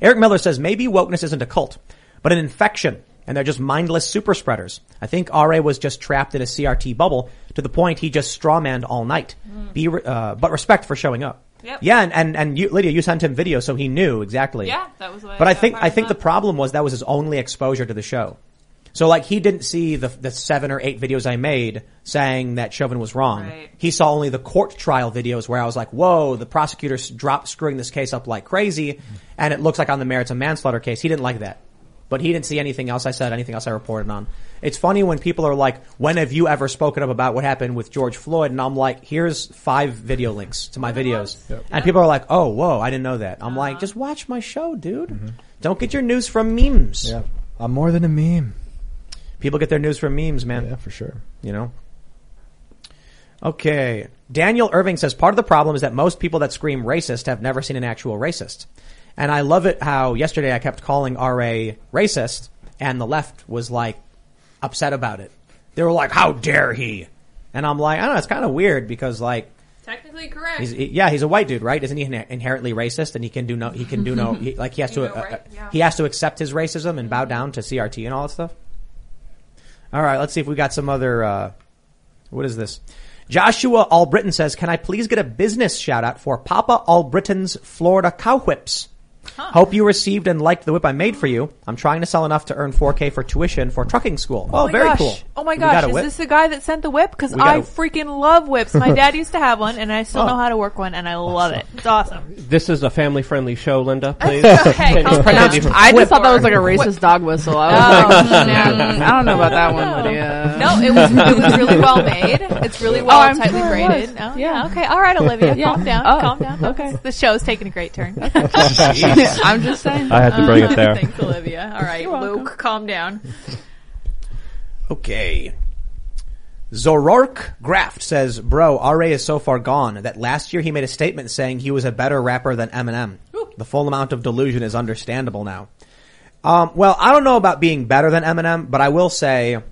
[SPEAKER 2] Eric Miller says maybe wokeness isn't a cult, but an infection, and they're just mindless super spreaders. I think RA was just trapped in a CRT bubble to the point he just strawmanned all night. Be, re- uh, but respect for showing up.
[SPEAKER 4] Yep.
[SPEAKER 2] Yeah, and, and, and you, Lydia, you sent him video, so he knew exactly.
[SPEAKER 4] Yeah, that was what
[SPEAKER 2] But I
[SPEAKER 4] got
[SPEAKER 2] think I think the problem was that was his only exposure to the show. So like he didn't see the the seven or eight videos I made saying that Chauvin was wrong.
[SPEAKER 4] Right.
[SPEAKER 2] He saw only the court trial videos where I was like, "Whoa, the prosecutors dropped screwing this case up like crazy," and it looks like on the merits of manslaughter case. He didn't like that, but he didn't see anything else I said, anything else I reported on. It's funny when people are like, "When have you ever spoken up about what happened with George Floyd?" And I'm like, "Here's five video links to my uh-huh. videos," and people are like, "Oh, whoa, I didn't know that." I'm like, uh-huh. "Just watch my show, dude. Mm-hmm. Don't get your news from memes."
[SPEAKER 5] Yeah. I'm more than a meme.
[SPEAKER 2] People get their news from memes, man.
[SPEAKER 5] Yeah, for sure.
[SPEAKER 2] You know? Okay. Daniel Irving says part of the problem is that most people that scream racist have never seen an actual racist. And I love it how yesterday I kept calling RA racist and the left was like upset about it. They were like, how dare he? And I'm like, I don't know, it's kind of weird because like,
[SPEAKER 4] Technically correct.
[SPEAKER 2] He's, he- yeah, he's a white dude, right? Isn't he inhe- inherently racist? And he can do no, he can do no, he, like he has to,
[SPEAKER 4] know,
[SPEAKER 2] uh,
[SPEAKER 4] right?
[SPEAKER 2] uh,
[SPEAKER 4] Yeah.
[SPEAKER 2] he has to accept his racism and bow down to CRT and all that stuff. All right, let's see if we got some other. uh What is this? Joshua Albritton says, "Can I please get a business shout out for Papa Albritton's Florida Cow Whips?" Hope you received and liked the whip I made for you. I'm trying to sell enough to earn 4K for tuition for trucking school. Oh,
[SPEAKER 4] my
[SPEAKER 2] very
[SPEAKER 4] gosh.
[SPEAKER 2] cool.
[SPEAKER 4] Oh my gosh, is
[SPEAKER 2] whip.
[SPEAKER 4] this the guy that sent the whip? Because
[SPEAKER 2] We got
[SPEAKER 4] I
[SPEAKER 2] a-
[SPEAKER 4] freaking love whips. My dad used to have one, and I still
[SPEAKER 2] Oh.
[SPEAKER 4] know how to work one, and I love it. It's awesome.
[SPEAKER 6] This is a family-friendly show, Linda. Please.
[SPEAKER 4] Hey, calm.
[SPEAKER 3] I just thought that was like a racist dog whistle. I was
[SPEAKER 4] Oh,
[SPEAKER 3] like, mm, I don't know about that one, Lydia.
[SPEAKER 4] No, it was it was really well made. It's really well
[SPEAKER 3] Oh, I'm
[SPEAKER 4] tightly
[SPEAKER 3] sure
[SPEAKER 4] braided. Oh,
[SPEAKER 3] Yeah.
[SPEAKER 4] yeah. Okay. All right, Olivia.
[SPEAKER 3] Yeah.
[SPEAKER 4] Calm down.
[SPEAKER 3] Oh,
[SPEAKER 4] calm down.
[SPEAKER 3] okay.
[SPEAKER 4] The show's taking a great turn.
[SPEAKER 3] I'm just saying.
[SPEAKER 6] I had to bring it there.
[SPEAKER 4] Thanks, Olivia. All right, Luke, calm down.
[SPEAKER 2] Okay. Zorork Graft says, "Bro, RA is so far gone that last year he made a statement saying he was a better rapper than Eminem. The full amount of delusion is understandable now." Um, well, I don't know about being better than Eminem, but I will say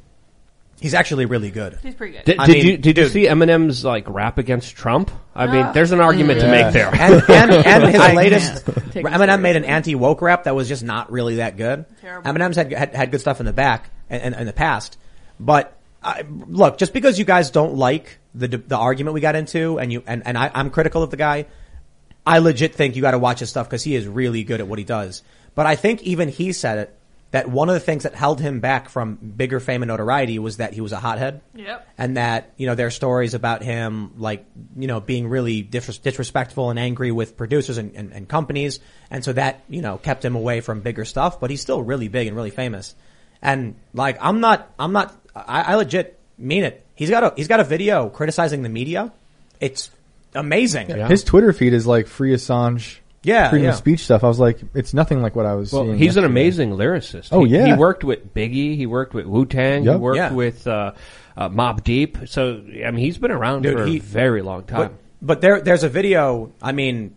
[SPEAKER 2] he's actually really good.
[SPEAKER 4] He's pretty good.
[SPEAKER 6] Did,
[SPEAKER 2] I
[SPEAKER 6] did
[SPEAKER 2] mean,
[SPEAKER 6] you did you
[SPEAKER 2] dude.
[SPEAKER 6] see Eminem's like rap against Trump? I mean, uh, there's an argument to make there.
[SPEAKER 2] And, and, and his latest,
[SPEAKER 3] take it
[SPEAKER 2] Eminem made an anti-woke rap that was just not really that good.
[SPEAKER 4] Terrible.
[SPEAKER 2] Eminem's had, had, had good stuff in the back and in, in the past. But, I, look, just because you guys don't like the, the argument we got into and you, and, and I, I'm critical of the guy, I legit think you gotta watch his stuff because he is really good at what he does. But I think even he said it, that one of the things that held him back from bigger fame and notoriety was that he was a hothead.
[SPEAKER 4] Yep.
[SPEAKER 2] And that, you know, there are stories about him, like, you know, being really dis- disrespectful and angry with producers and, and, and companies. And so that, you know, kept him away from bigger stuff, but he's still really big and really famous. And like, I'm not, I'm not, I, I legit mean it. He's got a, he's got a video criticizing the media. It's amazing.
[SPEAKER 5] His Twitter feed is like free Assange,
[SPEAKER 2] Yeah,
[SPEAKER 5] freedom
[SPEAKER 2] yeah.
[SPEAKER 5] of speech stuff. I was like, it's nothing like what I was
[SPEAKER 6] Well,
[SPEAKER 5] seeing.
[SPEAKER 6] he's an amazing lyricist.
[SPEAKER 5] Oh,
[SPEAKER 6] He-
[SPEAKER 5] yeah.
[SPEAKER 6] he worked with Biggie. He worked with Wu Tang. He worked
[SPEAKER 2] Yeah.
[SPEAKER 6] with uh, uh, Mobb Deep. So I mean, he's been around
[SPEAKER 2] Dude,
[SPEAKER 6] for
[SPEAKER 2] he-
[SPEAKER 6] a very long time.
[SPEAKER 2] But, but there, there's a video. I mean,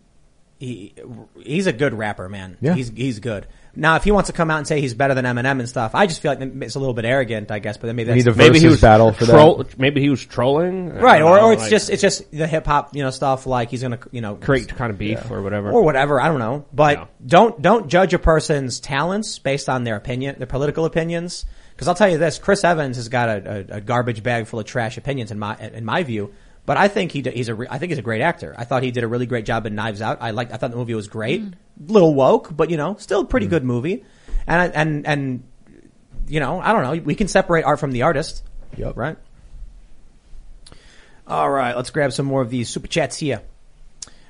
[SPEAKER 2] he, he's a good rapper, man.
[SPEAKER 5] Yeah.
[SPEAKER 2] He's, he's good. Now, if he wants to come out and say he's better than Eminem and stuff, I just feel like it's a little bit arrogant, I guess. But then maybe
[SPEAKER 5] We
[SPEAKER 2] that's
[SPEAKER 5] a
[SPEAKER 6] maybe he was
[SPEAKER 5] battle for
[SPEAKER 6] troll-
[SPEAKER 5] that.
[SPEAKER 6] Maybe he was trolling,
[SPEAKER 2] right, or,
[SPEAKER 6] know,
[SPEAKER 2] or it's
[SPEAKER 6] like,
[SPEAKER 2] just it's just the hip hop, you know, stuff. Like he's gonna, you know,
[SPEAKER 6] create kind of beef or whatever.
[SPEAKER 2] or whatever. I don't know, but
[SPEAKER 6] Yeah.
[SPEAKER 2] don't don't judge a person's talents based on their opinion, their political opinions. Because I'll tell you this: Chris Evans has got a, a, a garbage bag full of trash opinions in my in my view. But I think he he's a re- I think he's a great actor. I thought he did a really great job in Knives Out. I liked I thought the movie was great, mm. little woke, but you know, still a pretty mm. good movie. And I, and and you know, I don't know. We can separate art from the artist.
[SPEAKER 5] Yep.
[SPEAKER 2] Right. All right, let's grab some more of these super chats here.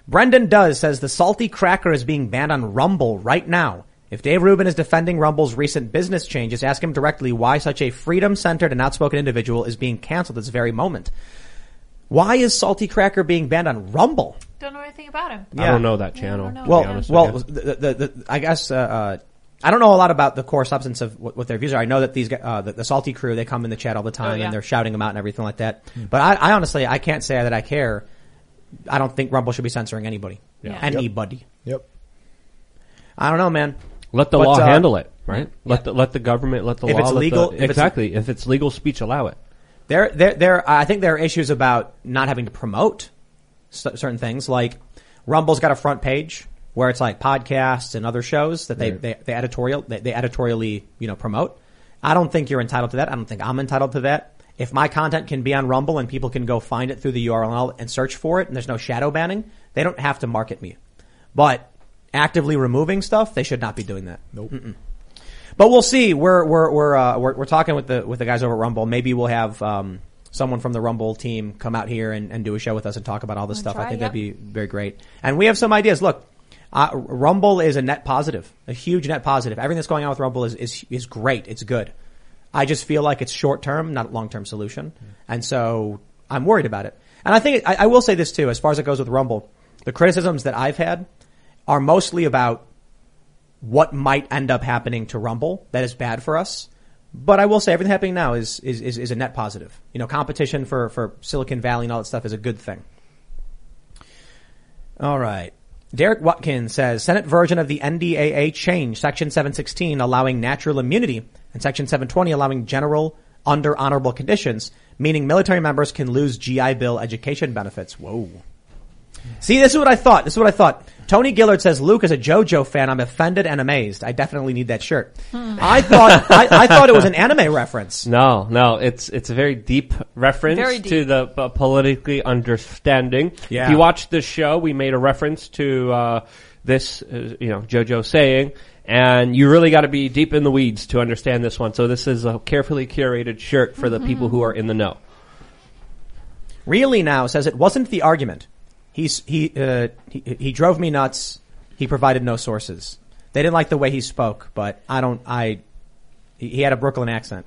[SPEAKER 2] Brendan Does says the salty cracker is being banned on Rumble right now. If Dave Rubin is defending Rumble's recent business changes, ask him directly why such a freedom-centered and outspoken individual is being canceled at this very moment. Why is Salty Cracker being banned on Rumble?
[SPEAKER 4] Don't know anything about him.
[SPEAKER 6] I don't know that channel.
[SPEAKER 4] don't know.
[SPEAKER 6] to be
[SPEAKER 2] Well,
[SPEAKER 6] honest
[SPEAKER 2] well,
[SPEAKER 6] with you.
[SPEAKER 2] the, the, the, I guess uh, uh, I don't know a lot about the core substance of what, what their views are. I know that these gu- uh, the, the salty crew they come in the chat all the time
[SPEAKER 4] Oh, yeah.
[SPEAKER 2] and they're shouting them out and everything like that. But I, I honestly I can't say that I care. I don't think Rumble should be censoring anybody.
[SPEAKER 4] Yeah.
[SPEAKER 2] Anybody.
[SPEAKER 5] Yep.
[SPEAKER 2] I don't know, man.
[SPEAKER 6] let the
[SPEAKER 2] but,
[SPEAKER 6] law
[SPEAKER 2] uh,
[SPEAKER 6] handle it, right? Let the let the government, let the
[SPEAKER 2] If
[SPEAKER 6] law,
[SPEAKER 2] it's
[SPEAKER 6] let
[SPEAKER 2] legal-
[SPEAKER 6] the-
[SPEAKER 2] if it's-
[SPEAKER 6] exactly. if it's legal speech, allow it.
[SPEAKER 2] There, there, there. I think there are issues about not having to promote certain things. Like Rumble's got a front page where it's like podcasts and other shows that they,
[SPEAKER 5] Right.
[SPEAKER 2] they, they editorial, they, they editorially, you know, promote. I don't think you're entitled to that. I don't think I'm entitled to that. If my content can be on Rumble and people can go find it through the URL and search for it and there's no shadow banning, they don't have to market me. But actively removing stuff, they should not be doing that.
[SPEAKER 5] Nope.
[SPEAKER 2] But we'll see. We're we're we're uh, we're, we're talking with the with the guys over at Rumble. Maybe we'll have um, someone from the Rumble team come out here and, and do a show with us and talk about all this
[SPEAKER 4] Wanna
[SPEAKER 2] stuff. I think that'd be very great. And we have some ideas. Look, uh, Rumble is a net positive, a huge net positive. Everything that's going on with Rumble is is is great. It's good. I just feel like it's short term, not long term solution, and so I'm worried about it. And I think I, I will say this too, as far as it goes with Rumble, the criticisms that I've had are mostly about what might end up happening to Rumble that is bad for us. But I will say everything happening now is, is, is, is a net positive. You know, competition for, for Silicon Valley and all that stuff is a good thing. All right. Derek Watkins says Senate version of the NDAA changed Section 716 allowing natural immunity and Section 720 allowing general under honorable conditions, meaning military members can lose GI Bill education benefits. Whoa. See, this is what I thought. This is what I thought. Tony Gillard says, Luke is a JoJo fan. I'm offended and amazed. I definitely need that shirt. I thought, I, I thought it was an anime reference.
[SPEAKER 6] No, no, it's it's a very deep reference
[SPEAKER 4] Very
[SPEAKER 6] to the uh, politically understanding.
[SPEAKER 2] Yeah.
[SPEAKER 6] If you watch this show, we made a reference to uh, this, uh, you know, JoJo saying, and you really got to be deep in the weeds to understand this one. So this is a carefully curated shirt for the people who are in the know.
[SPEAKER 2] Really now says it wasn't the argument. He's, he, uh, he, he drove me nuts. He provided no sources. They didn't like the way he spoke, but I don't, I, he had a Brooklyn accent.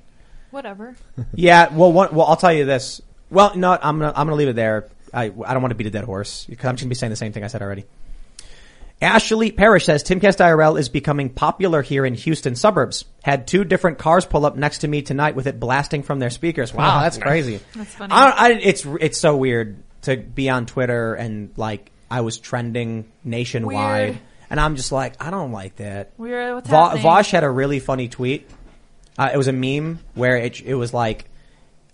[SPEAKER 4] Whatever.
[SPEAKER 2] Yeah, well, one, well, I'll tell you this. Well, no, I'm gonna, I'm gonna leave it there. I, I don't want to beat a dead horse because I'm just gonna be saying the same thing I said already. Ashley Parrish says Timcast IRL is becoming popular here in Houston suburbs. Had two different cars pull up next to me tonight with it blasting from their speakers. Wow, that's crazy.
[SPEAKER 4] That's funny.
[SPEAKER 2] I, I, it's it's so weird to be on Twitter and like I was trending nationwide,
[SPEAKER 4] Weird.
[SPEAKER 2] and I'm just like I don't like that.
[SPEAKER 4] Weird. What's
[SPEAKER 2] Va-
[SPEAKER 4] happening?
[SPEAKER 2] Vaush had a really funny tweet. Uh, it was a meme where it it was like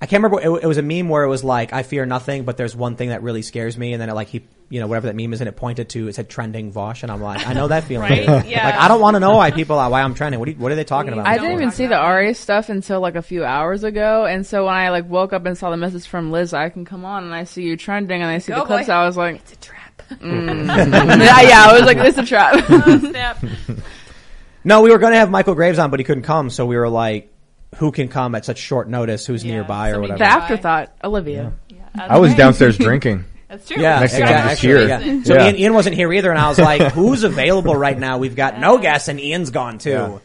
[SPEAKER 2] I can't remember. It, it was a meme where it was like I fear nothing, but there's one thing that really scares me, and then it like he you know whatever that meme is, and it pointed to it said trending Vaush, and I'm like I know that feeling.
[SPEAKER 4] Right? Yeah.
[SPEAKER 2] Like I don't want to know why people why I'm trending. What are, you- what are they talking about?
[SPEAKER 3] I didn't even
[SPEAKER 4] talk
[SPEAKER 3] see the
[SPEAKER 4] about
[SPEAKER 3] RA stuff until like a few hours ago, and so when I like woke up and saw the message from Liz, I can come on and I see you trending and I see
[SPEAKER 4] Oh,
[SPEAKER 3] the clips.
[SPEAKER 4] boy.
[SPEAKER 3] I was like,
[SPEAKER 4] It's a trap. Mm.
[SPEAKER 3] yeah, yeah, I was like, it's a trap.
[SPEAKER 4] Oh, snap.
[SPEAKER 2] No, we were going to have Michael Graves on, but he couldn't come, so we were like, who can come at such short notice? Who's nearby or
[SPEAKER 4] somebody
[SPEAKER 2] whatever?
[SPEAKER 3] The afterthought, Olivia.
[SPEAKER 5] I was downstairs drinking.
[SPEAKER 4] That's true.
[SPEAKER 2] Yeah,
[SPEAKER 5] Next thing I'm
[SPEAKER 2] exactly.
[SPEAKER 5] just here.
[SPEAKER 2] Yeah. So
[SPEAKER 5] Yeah.
[SPEAKER 2] Ian, Ian wasn't here either, and I was like, "Who's available right now? We've got no guests, and Ian's gone too."
[SPEAKER 5] Yeah.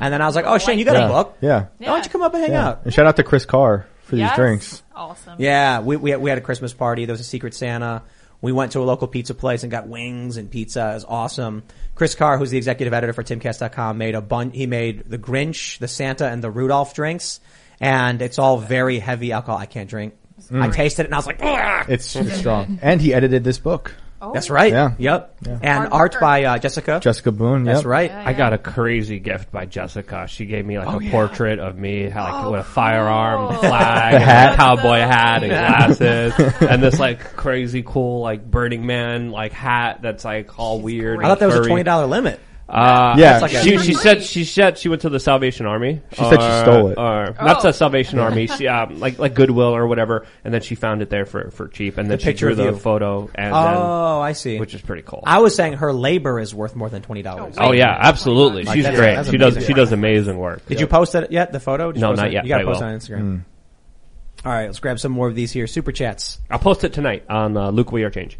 [SPEAKER 2] And then I was like, "Oh, Shane, you got
[SPEAKER 5] Yeah.
[SPEAKER 2] a book?
[SPEAKER 5] Yeah.
[SPEAKER 2] Why don't you come up and hang
[SPEAKER 5] Yeah.
[SPEAKER 2] out?"
[SPEAKER 5] And shout out to Chris Carr for
[SPEAKER 4] Yes.
[SPEAKER 5] these drinks.
[SPEAKER 4] Awesome.
[SPEAKER 2] Yeah, we, we we had a Christmas party. There was a Secret Santa. We went to a local pizza place and got wings and pizza. It was awesome. Chris Carr, who's the executive editor for TimCast.com, made a bun. He made the Grinch, the Santa, and the Rudolph drinks, and it's all very heavy alcohol. I can't drink. I mm. tasted it and I was like, "Ugh."
[SPEAKER 5] It's, it's strong. And he edited this book.
[SPEAKER 2] "That's right."
[SPEAKER 5] Yeah.
[SPEAKER 2] Yep.
[SPEAKER 5] Yeah.
[SPEAKER 2] And
[SPEAKER 4] Hard
[SPEAKER 2] art
[SPEAKER 4] worker.
[SPEAKER 2] by uh, Jessica.
[SPEAKER 5] Jessica Boone.
[SPEAKER 2] That's
[SPEAKER 5] yep.
[SPEAKER 2] right.
[SPEAKER 6] I got a crazy gift by Jessica. She gave me like
[SPEAKER 2] Oh,
[SPEAKER 6] a portrait of me, like with a firearm,
[SPEAKER 4] cool.
[SPEAKER 6] flag,
[SPEAKER 5] The hat.
[SPEAKER 6] cowboy hat, and glasses, and this like crazy cool like Burning Man like hat that's like all weird.
[SPEAKER 2] I thought that was a twenty dollar limit.
[SPEAKER 6] Uh,
[SPEAKER 5] Yeah.
[SPEAKER 2] That's like a-
[SPEAKER 6] she, she said she said she went to the Salvation Army.
[SPEAKER 5] She said she stole it.
[SPEAKER 6] Or not
[SPEAKER 4] Oh.
[SPEAKER 6] the Salvation Army, she, um, like like Goodwill or whatever, and then she found it there for for cheap, and then she
[SPEAKER 2] picture
[SPEAKER 6] drew
[SPEAKER 2] of
[SPEAKER 6] the
[SPEAKER 2] you.
[SPEAKER 6] photo, and
[SPEAKER 2] Oh, I see.
[SPEAKER 6] then, which is pretty cool.
[SPEAKER 2] I was saying her labor is worth more than twenty dollars.
[SPEAKER 6] oh yeah, absolutely.
[SPEAKER 2] Like,
[SPEAKER 6] She's
[SPEAKER 2] that's-
[SPEAKER 6] great.
[SPEAKER 2] that's
[SPEAKER 6] she does
[SPEAKER 2] amazing.
[SPEAKER 6] she does amazing work.
[SPEAKER 2] Did you post it yet? The photo? Did you
[SPEAKER 6] No,
[SPEAKER 2] post
[SPEAKER 6] not
[SPEAKER 2] it?
[SPEAKER 6] yet,
[SPEAKER 2] You got to
[SPEAKER 6] but I
[SPEAKER 2] post it
[SPEAKER 6] will.
[SPEAKER 2] on Instagram. All right, let's grab some more of these here. Super chats.
[SPEAKER 6] I'll post it tonight on uh, Luke We Are Change.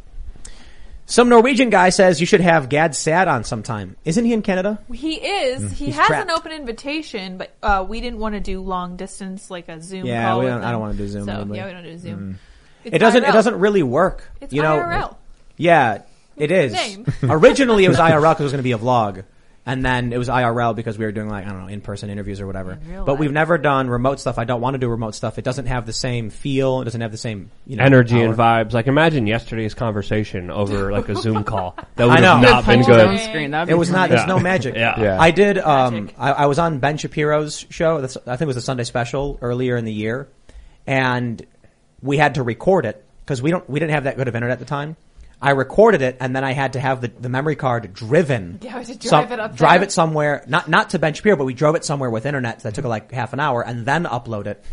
[SPEAKER 2] Some Norwegian guy says you should have Gad Saad on sometime. Isn't he in Canada?
[SPEAKER 4] He is. He
[SPEAKER 2] He's
[SPEAKER 4] has
[SPEAKER 2] trapped.
[SPEAKER 4] an open invitation, but uh, we didn't want to do long distance like a Zoom
[SPEAKER 2] Yeah,
[SPEAKER 4] call.
[SPEAKER 2] we
[SPEAKER 4] with
[SPEAKER 2] don't- I don't wanna do Zoom
[SPEAKER 4] So, yeah, we don't do Zoom. It's
[SPEAKER 2] It doesn't. It
[SPEAKER 4] IRL.
[SPEAKER 2] doesn't really work.
[SPEAKER 4] It's
[SPEAKER 2] you know.
[SPEAKER 4] IRL.
[SPEAKER 2] Yeah, it is.
[SPEAKER 4] Name.
[SPEAKER 2] Originally, it was IRL because it was going to be a vlog, and then it was IRL because we were doing like I don't know in-person interviews or whatever.
[SPEAKER 4] real
[SPEAKER 2] But
[SPEAKER 4] life.
[SPEAKER 2] we've never done remote stuff. I don't want to do remote stuff. It doesn't have the same feel. It doesn't have the same you know,
[SPEAKER 6] Energy
[SPEAKER 2] power.
[SPEAKER 6] and vibes. Like imagine yesterday's conversation over like a Zoom call. That would
[SPEAKER 2] I
[SPEAKER 6] have not been
[SPEAKER 3] Punch your own
[SPEAKER 6] good.
[SPEAKER 3] screen. That'd
[SPEAKER 2] It
[SPEAKER 3] be
[SPEAKER 2] was not.
[SPEAKER 3] funny.
[SPEAKER 2] There's no magic.
[SPEAKER 6] Yeah.
[SPEAKER 5] Yeah.
[SPEAKER 2] I did. Um, I, I was on Ben Shapiro's show. That's, I think it was a Sunday special earlier in the year, and we had to record it because we don't. We didn't have that good of internet at the time. I recorded it, and then I had to have the, the memory card driven.
[SPEAKER 4] Yeah, we had to
[SPEAKER 2] some-
[SPEAKER 4] drive it up
[SPEAKER 2] Drive
[SPEAKER 4] there.
[SPEAKER 2] it somewhere. Not not to Ben Shapiro, but we drove it somewhere with internet. So that took like half an hour, and then upload it.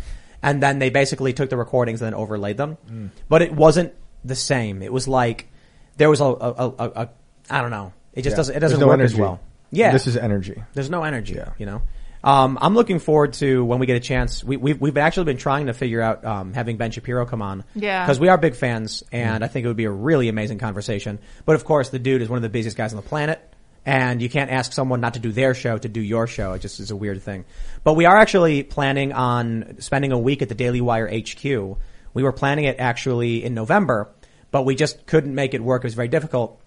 [SPEAKER 2] And then they basically took the recordings and then overlaid them.
[SPEAKER 5] Mm.
[SPEAKER 2] But it wasn't the same. It was like there was a, a, a, a, a I don't know. It just
[SPEAKER 5] Yeah.
[SPEAKER 2] doesn't. It doesn't
[SPEAKER 5] no
[SPEAKER 2] work as well. Yeah,
[SPEAKER 5] This is energy.
[SPEAKER 2] there's no energy.
[SPEAKER 5] Yeah.
[SPEAKER 2] You know. Um, I'm looking forward to when we get a chance. We, we've we've actually been trying to figure out um, having Ben Shapiro come on.
[SPEAKER 4] Yeah.
[SPEAKER 2] Because we are big fans, and I think it would be a really amazing conversation. But of course, the dude is one of the busiest guys on the planet, and you can't ask someone not to do their show to do your show. It just is a weird thing. But we are actually planning on spending a week at the Daily Wire HQ. We were planning it actually in November, but we just couldn't make it work. It was very difficult.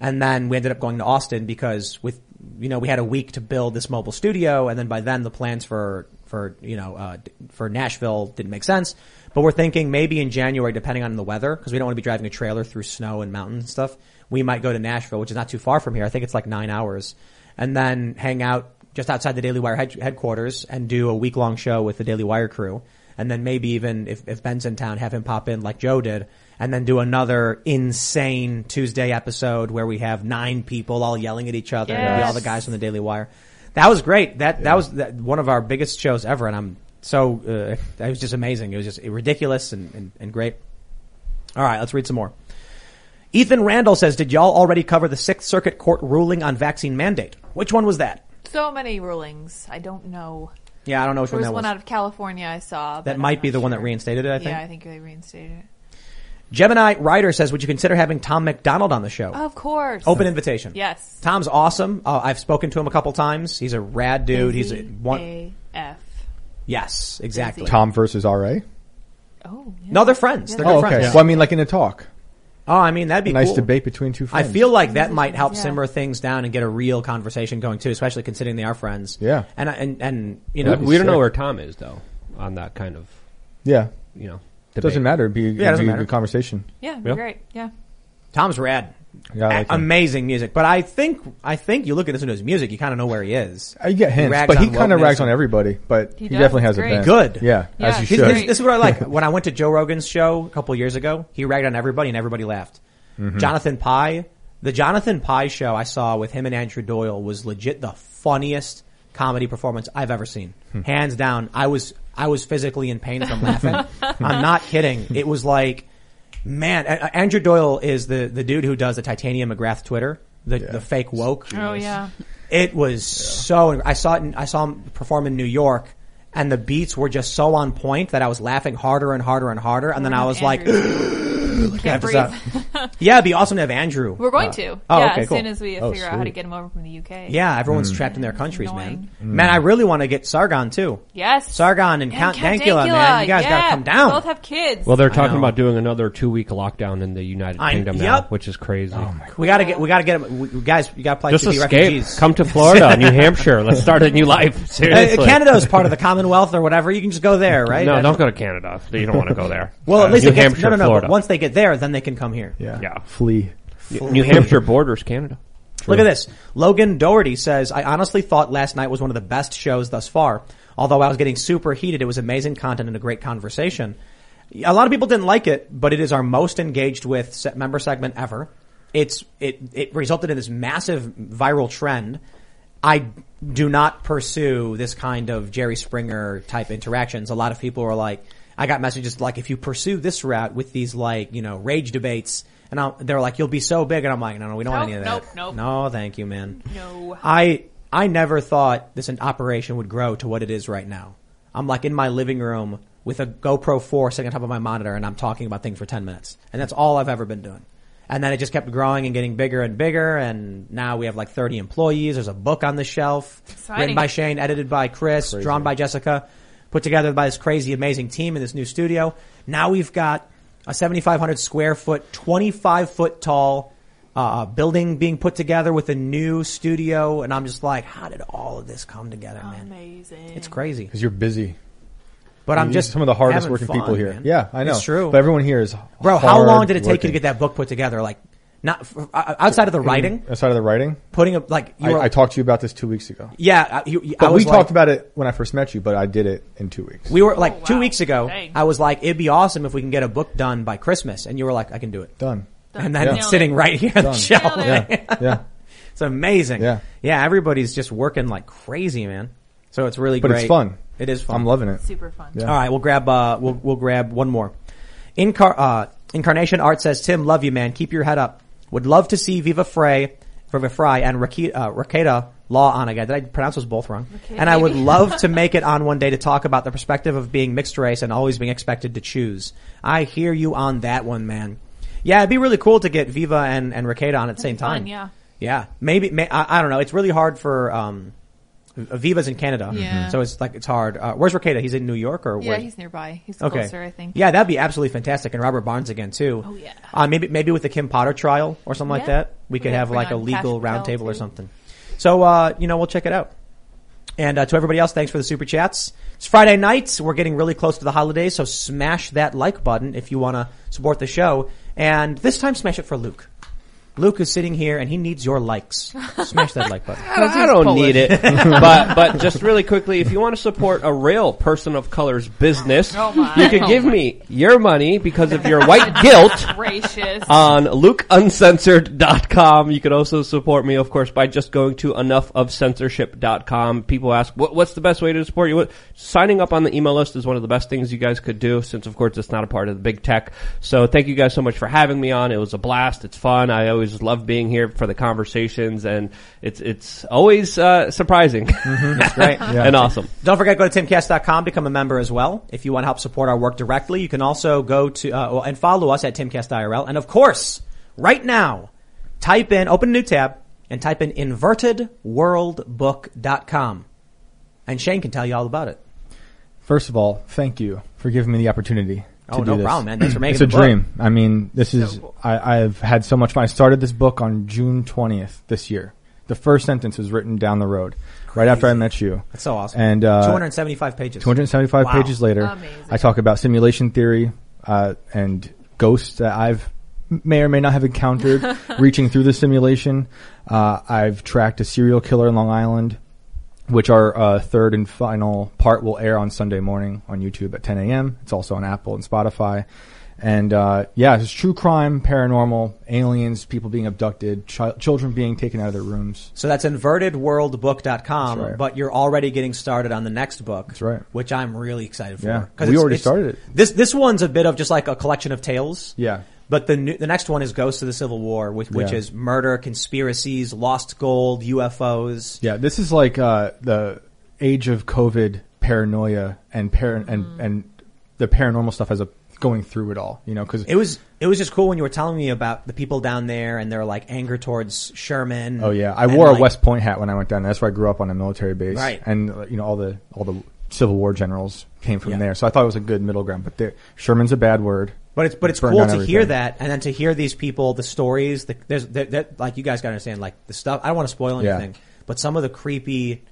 [SPEAKER 2] And then we ended up going to Austin because with, you know, we had a week to build this mobile studio and then by then the plans for, for, you know, uh, for Nashville didn't make sense. But we're thinking maybe in January, depending on the weather, because we don't want to be driving a trailer through snow and mountains and stuff, we might go to Nashville, which is not too far from here. I think it's like nine hours and then hang out just outside the Daily Wire head- headquarters and do a week long show with the Daily Wire crew. And then maybe even if, if Ben's in town, have him pop in like Joe did and then do another insane Tuesday episode where we have nine people all yelling at each other. and be all the guys from the Daily Wire. That was great. That that was that, one of our biggest shows ever, and I'm so uh, that was just amazing. It was just ridiculous and, and, and great. All right, let's read some more. Ethan Randall says, "Did y'all already cover the Sixth Circuit Court ruling on vaccine mandate? Which one was that?
[SPEAKER 4] So many rulings. I don't know.
[SPEAKER 2] Yeah, I don't know which
[SPEAKER 4] There
[SPEAKER 2] one
[SPEAKER 4] was
[SPEAKER 2] that
[SPEAKER 4] one
[SPEAKER 2] was.
[SPEAKER 4] out of California I saw. but
[SPEAKER 2] that
[SPEAKER 4] I'm
[SPEAKER 2] might be
[SPEAKER 4] not
[SPEAKER 2] the one that reinstated it. I think.
[SPEAKER 4] Yeah, I think they reinstated it.
[SPEAKER 2] Gemini Ryder says, "Would you consider having Tom MacDonald on the show?
[SPEAKER 4] Of course.
[SPEAKER 2] Open invitation.
[SPEAKER 4] Yes.
[SPEAKER 2] Tom's awesome. Uh, I've spoken to him a couple times. He's a rad dude. He's a one.
[SPEAKER 4] A-F.
[SPEAKER 2] Yes, exactly.
[SPEAKER 5] Tom versus RA.
[SPEAKER 4] Oh, yeah.
[SPEAKER 2] No, they're friends. They're
[SPEAKER 5] Oh,
[SPEAKER 2] good
[SPEAKER 5] okay.
[SPEAKER 2] friends.
[SPEAKER 5] Well, I mean, like in a talk,
[SPEAKER 2] Oh, I mean that'd be
[SPEAKER 5] a nice
[SPEAKER 2] cool.
[SPEAKER 5] debate between two
[SPEAKER 2] I feel like that might help
[SPEAKER 4] Yeah.
[SPEAKER 2] simmer things down and get a real conversation going too, especially considering they are friends.
[SPEAKER 5] Yeah.
[SPEAKER 2] and and and you know,
[SPEAKER 5] That'd
[SPEAKER 6] we don't know where Tom is though on that kind of
[SPEAKER 5] Yeah,
[SPEAKER 6] you know.
[SPEAKER 5] It
[SPEAKER 6] Debate.
[SPEAKER 5] doesn't matter. It'd be, it'd
[SPEAKER 2] doesn't
[SPEAKER 5] be a
[SPEAKER 2] matter.
[SPEAKER 5] good conversation.
[SPEAKER 4] Yeah, it'd be
[SPEAKER 6] Yeah.
[SPEAKER 4] great. Yeah.
[SPEAKER 2] Tom's rad.
[SPEAKER 5] Yeah, I like
[SPEAKER 2] A-
[SPEAKER 5] him.
[SPEAKER 2] amazing music. But I think I think you look at this into his music, you kind of know where he is.
[SPEAKER 5] I get hints,
[SPEAKER 2] rags
[SPEAKER 5] but he
[SPEAKER 2] on
[SPEAKER 5] kind of
[SPEAKER 2] wokeness
[SPEAKER 5] rags on
[SPEAKER 2] and-
[SPEAKER 5] everybody. But
[SPEAKER 4] He
[SPEAKER 5] he,
[SPEAKER 4] does,
[SPEAKER 5] definitely
[SPEAKER 4] it's
[SPEAKER 5] has a
[SPEAKER 4] great.
[SPEAKER 5] bent.
[SPEAKER 2] Good.
[SPEAKER 5] Yeah,
[SPEAKER 4] Yeah,
[SPEAKER 5] as you
[SPEAKER 4] he's
[SPEAKER 5] should.
[SPEAKER 2] this, this is what I like. when I went to Joe Rogan's show a couple years ago, he ragged on everybody and everybody laughed.
[SPEAKER 5] Mm-hmm.
[SPEAKER 2] Jonathan Pie, the Jonathan Pie show I saw with him and Andrew Doyle was legit the funniest comedy performance I've ever seen.
[SPEAKER 5] Hmm.
[SPEAKER 2] Hands down. I was, I was physically in pain from laughing. I'm not kidding. It was like, man, A- A- Andrew Doyle is the, the dude who does the Titania McGill Twitter, the, the fake woke.
[SPEAKER 4] Oh, yeah.
[SPEAKER 2] It was so. I saw it. In, I saw him perform in New York, and the beats were just so on point that I was laughing harder and harder and harder. And then I was like,
[SPEAKER 4] Andrew. Can't breathe.
[SPEAKER 2] stop. "Yeah, it'd be awesome to have Andrew."
[SPEAKER 4] We're going
[SPEAKER 2] Uh,
[SPEAKER 4] to.
[SPEAKER 2] Oh,
[SPEAKER 4] yeah,
[SPEAKER 2] okay,
[SPEAKER 4] as
[SPEAKER 2] cool.
[SPEAKER 4] soon as we
[SPEAKER 5] Oh,
[SPEAKER 4] figure out how to get him over from the UK.
[SPEAKER 2] Yeah, everyone's trapped in their countries, man. Man, I really want to get Sargon too.
[SPEAKER 4] Yes.
[SPEAKER 2] Sargon and, Count, Dankula, man. You guys
[SPEAKER 4] yeah,
[SPEAKER 2] gotta come down.
[SPEAKER 4] Both have kids.
[SPEAKER 6] Well, they're talking about doing another two week lockdown in the United
[SPEAKER 2] I-
[SPEAKER 6] Kingdom now,
[SPEAKER 2] yep.
[SPEAKER 6] which is crazy.
[SPEAKER 2] we gotta get. We gotta get them. We, guys, you gotta play
[SPEAKER 6] Just
[SPEAKER 2] to
[SPEAKER 6] escape.
[SPEAKER 2] refugees.
[SPEAKER 6] Come to Florida, New Hampshire. Let's start a new life.
[SPEAKER 2] Uh,
[SPEAKER 6] Seriously.
[SPEAKER 2] Canada is part of the Commonwealth or whatever. You can just go there, right?
[SPEAKER 6] No, don't go to Canada. You don't want to go there.
[SPEAKER 2] Well, at
[SPEAKER 6] Uh,
[SPEAKER 2] least
[SPEAKER 6] New
[SPEAKER 2] they get,
[SPEAKER 6] Hampshire,
[SPEAKER 2] no, no, no.
[SPEAKER 6] Florida.
[SPEAKER 2] Once they get there, then they can come here.
[SPEAKER 5] Yeah.
[SPEAKER 6] Yeah.
[SPEAKER 5] Flee.
[SPEAKER 6] New Hampshire borders Canada.
[SPEAKER 2] Look at this. Logan Doherty says, I honestly thought last night was one of the best shows thus far. Although I was getting super heated, it was amazing content and a great conversation. A lot of people didn't like it, but it is our most engaged with se- member segment ever. It's, it, it resulted in this massive viral trend. I do not pursue this kind of Jerry Springer type interactions. A lot of people are like, I got messages like, if you pursue this route with these like, you know, rage debates, and I'll, they're like, you'll be so big, and I'm like, no, no, we don't want
[SPEAKER 4] Nope,
[SPEAKER 2] any of that.
[SPEAKER 4] nope, nope.
[SPEAKER 2] No, thank you, man.
[SPEAKER 4] No.
[SPEAKER 2] I I never thought this operation would grow to what it is right now. I'm like in my living room with a GoPro 4 sitting on top of my monitor and I'm talking about things for 10 minutes. And that's all I've ever been doing. And then it just kept growing and getting bigger and bigger and now we have like 30 employees. There's a book on the shelf
[SPEAKER 4] Exciting.
[SPEAKER 2] written by Shane, edited by Chris, drawn by Jessica, put together by this crazy amazing team in this new studio. Now we've got a 7,500 square foot, 25 foot tall uh, building being put together with a new studio, and I'm just like, how did all of this come together, man?
[SPEAKER 4] Amazing.
[SPEAKER 2] It's crazy.
[SPEAKER 5] Because you're busy.
[SPEAKER 2] But I'm just
[SPEAKER 5] some of the hardest working
[SPEAKER 2] fun,
[SPEAKER 5] people here.
[SPEAKER 2] man.
[SPEAKER 5] Yeah, I know.
[SPEAKER 2] It's true,
[SPEAKER 5] But everyone here is
[SPEAKER 2] bro. How long did it take you to get that book put together? Like, not f- uh, outside of the writing,
[SPEAKER 5] Outside of the writing,
[SPEAKER 2] putting up like you
[SPEAKER 5] I,
[SPEAKER 2] were.
[SPEAKER 5] I talked to you about this two weeks ago.
[SPEAKER 2] yeah, uh, you, you- I
[SPEAKER 5] But
[SPEAKER 2] was
[SPEAKER 5] we
[SPEAKER 2] like-
[SPEAKER 5] talked about it when I first met you, but I did it in two weeks.
[SPEAKER 2] We were like two
[SPEAKER 4] wow.
[SPEAKER 2] weeks ago.
[SPEAKER 4] Dang.
[SPEAKER 2] I was like, it'd be awesome if we can get a book done by Christmas, and you were like, I can do it.
[SPEAKER 5] Done.
[SPEAKER 2] And then
[SPEAKER 5] Yeah.
[SPEAKER 2] it's sitting right here on the
[SPEAKER 5] Done.
[SPEAKER 2] shelf.
[SPEAKER 4] Nailed
[SPEAKER 5] Yeah, yeah.
[SPEAKER 2] It's amazing.
[SPEAKER 5] Yeah.
[SPEAKER 2] Yeah, everybody's just working like crazy, man. So it's really
[SPEAKER 5] But
[SPEAKER 2] great.
[SPEAKER 5] it's fun.
[SPEAKER 2] It is fun.
[SPEAKER 5] I'm loving it.
[SPEAKER 4] Super fun.
[SPEAKER 5] Yeah.
[SPEAKER 2] All right, we'll grab uh we'll we'll grab one more. Incar- uh, Incarnation Art says, Tim, love you, man. Keep your head up. Would love to see Viva Frey, Viva Fry, and Rakita, uh, Rekieta Law on again. Did I pronounce those both wrong? and I would love to make it on one day to talk about the perspective of being mixed race and always being expected to choose. I hear you on that one, man. Yeah, it'd be really cool to get Viva and, and Rekieta on at the same
[SPEAKER 4] Fun,
[SPEAKER 2] time.
[SPEAKER 4] yeah.
[SPEAKER 2] Yeah, maybe. May, I, I don't know. It's really hard for um, Viva's in Canada,
[SPEAKER 4] Yeah.
[SPEAKER 2] so it's like it's hard. Uh, where's Rekieta? He's in New York or
[SPEAKER 4] Yeah,
[SPEAKER 2] where?
[SPEAKER 4] he's nearby. He's
[SPEAKER 2] okay.
[SPEAKER 4] closer, I think.
[SPEAKER 2] Yeah, that'd be absolutely fantastic. And Robert Barnes again too.
[SPEAKER 4] Oh, yeah.
[SPEAKER 2] Uh, maybe maybe with the Kim Potter trial or something like that, we could have like a legal roundtable or something. So uh, you know, we'll check it out. And uh, to everybody else, thanks for the super chats. It's Friday night. We're getting really close to the holidays, so smash that like button if you want to support the show. And this time, smash it for Luke. Luke is sitting here and he needs your likes. Smash that like button.
[SPEAKER 6] I don't need it, but but just really quickly, if you want to support a real person of color's business,
[SPEAKER 4] Oh
[SPEAKER 6] you can give me your money because of your white guilt
[SPEAKER 4] Gracious.
[SPEAKER 6] on lukeuncensored.com. You can also support me, of course, by just going to enoughofcensorship.com. People ask, what, what's the best way to support you? What, signing up on the email list is one of the best things you guys could do since, of course, it's not a part of the big tech. So thank you guys so much for having me on. It was a blast. It's fun. I always love being here for the conversations and it's, it's always, uh, surprising.
[SPEAKER 2] That's great.
[SPEAKER 6] and awesome.
[SPEAKER 2] Don't forget, go to timcast.com, become a member as well. If you want to help support our work directly, you can also go to, uh, and follow us at timcastirl. And of course, right now, type in, open a new tab, and type in invertedworldbook.com. And Shane can tell you all about it.
[SPEAKER 5] First of all, thank you for giving me the opportunity. To
[SPEAKER 2] Oh,
[SPEAKER 5] do
[SPEAKER 2] no
[SPEAKER 5] this.
[SPEAKER 2] problem, man. Thanks for making
[SPEAKER 5] It's a
[SPEAKER 2] the book.
[SPEAKER 5] dream. I mean, this is I, I've had so much fun. I started this book on June twentieth this year. The first sentence was written down the road, right after I met you.
[SPEAKER 2] That's so awesome.
[SPEAKER 5] And uh,
[SPEAKER 2] 275 pages.
[SPEAKER 5] 275
[SPEAKER 2] Wow.
[SPEAKER 5] pages later,
[SPEAKER 4] Amazing.
[SPEAKER 5] I talk about simulation theory uh, and ghosts that I've may or may not have encountered reaching through the simulation. Uh, I've tracked a serial killer in Long Island, which our uh, third and final part will air on Sunday morning on YouTube at 10 a.m. It's also on Apple and Spotify. And uh, yeah, it's true crime, paranormal, aliens, people being abducted, chi- children being taken out of their rooms.
[SPEAKER 2] So that's invertedworldbook.com,
[SPEAKER 5] That's right.
[SPEAKER 2] but you're already getting started on the next book.
[SPEAKER 5] That's right.
[SPEAKER 2] Which I'm really excited for.
[SPEAKER 5] Yeah. We
[SPEAKER 2] it's-
[SPEAKER 5] already
[SPEAKER 2] it's-
[SPEAKER 5] started it.
[SPEAKER 2] This, this one's a bit of just like a collection of tales.
[SPEAKER 5] Yeah.
[SPEAKER 2] But the new, the next one is Ghosts of the Civil War, which, which
[SPEAKER 5] Yeah.
[SPEAKER 2] is murder, conspiracies, lost gold, UFOs.
[SPEAKER 5] Yeah, this is like uh, the age of COVID paranoia and par- and
[SPEAKER 2] Mm-hmm.
[SPEAKER 5] and the paranormal stuff as a going through it all. You know, because
[SPEAKER 2] It was it was just cool when you were telling me about the people down there and their like anger towards Sherman.
[SPEAKER 5] Oh yeah, I
[SPEAKER 2] and,
[SPEAKER 5] wore
[SPEAKER 2] like-
[SPEAKER 5] a West Point hat when I went down. there. That's where I grew up on a military base,
[SPEAKER 2] Right.
[SPEAKER 5] And you know all the all the Civil War generals came from
[SPEAKER 2] Yeah.
[SPEAKER 5] there, so I thought it was a good middle ground. But Sherman's a bad word.
[SPEAKER 2] But it's but it's
[SPEAKER 5] Burned
[SPEAKER 2] cool to
[SPEAKER 5] down
[SPEAKER 2] hear that, and then to hear these people, the stories. The, there's there, there, like you guys got to understand, like the stuff. I don't want to spoil
[SPEAKER 5] Yeah.
[SPEAKER 2] anything, but some of the creepy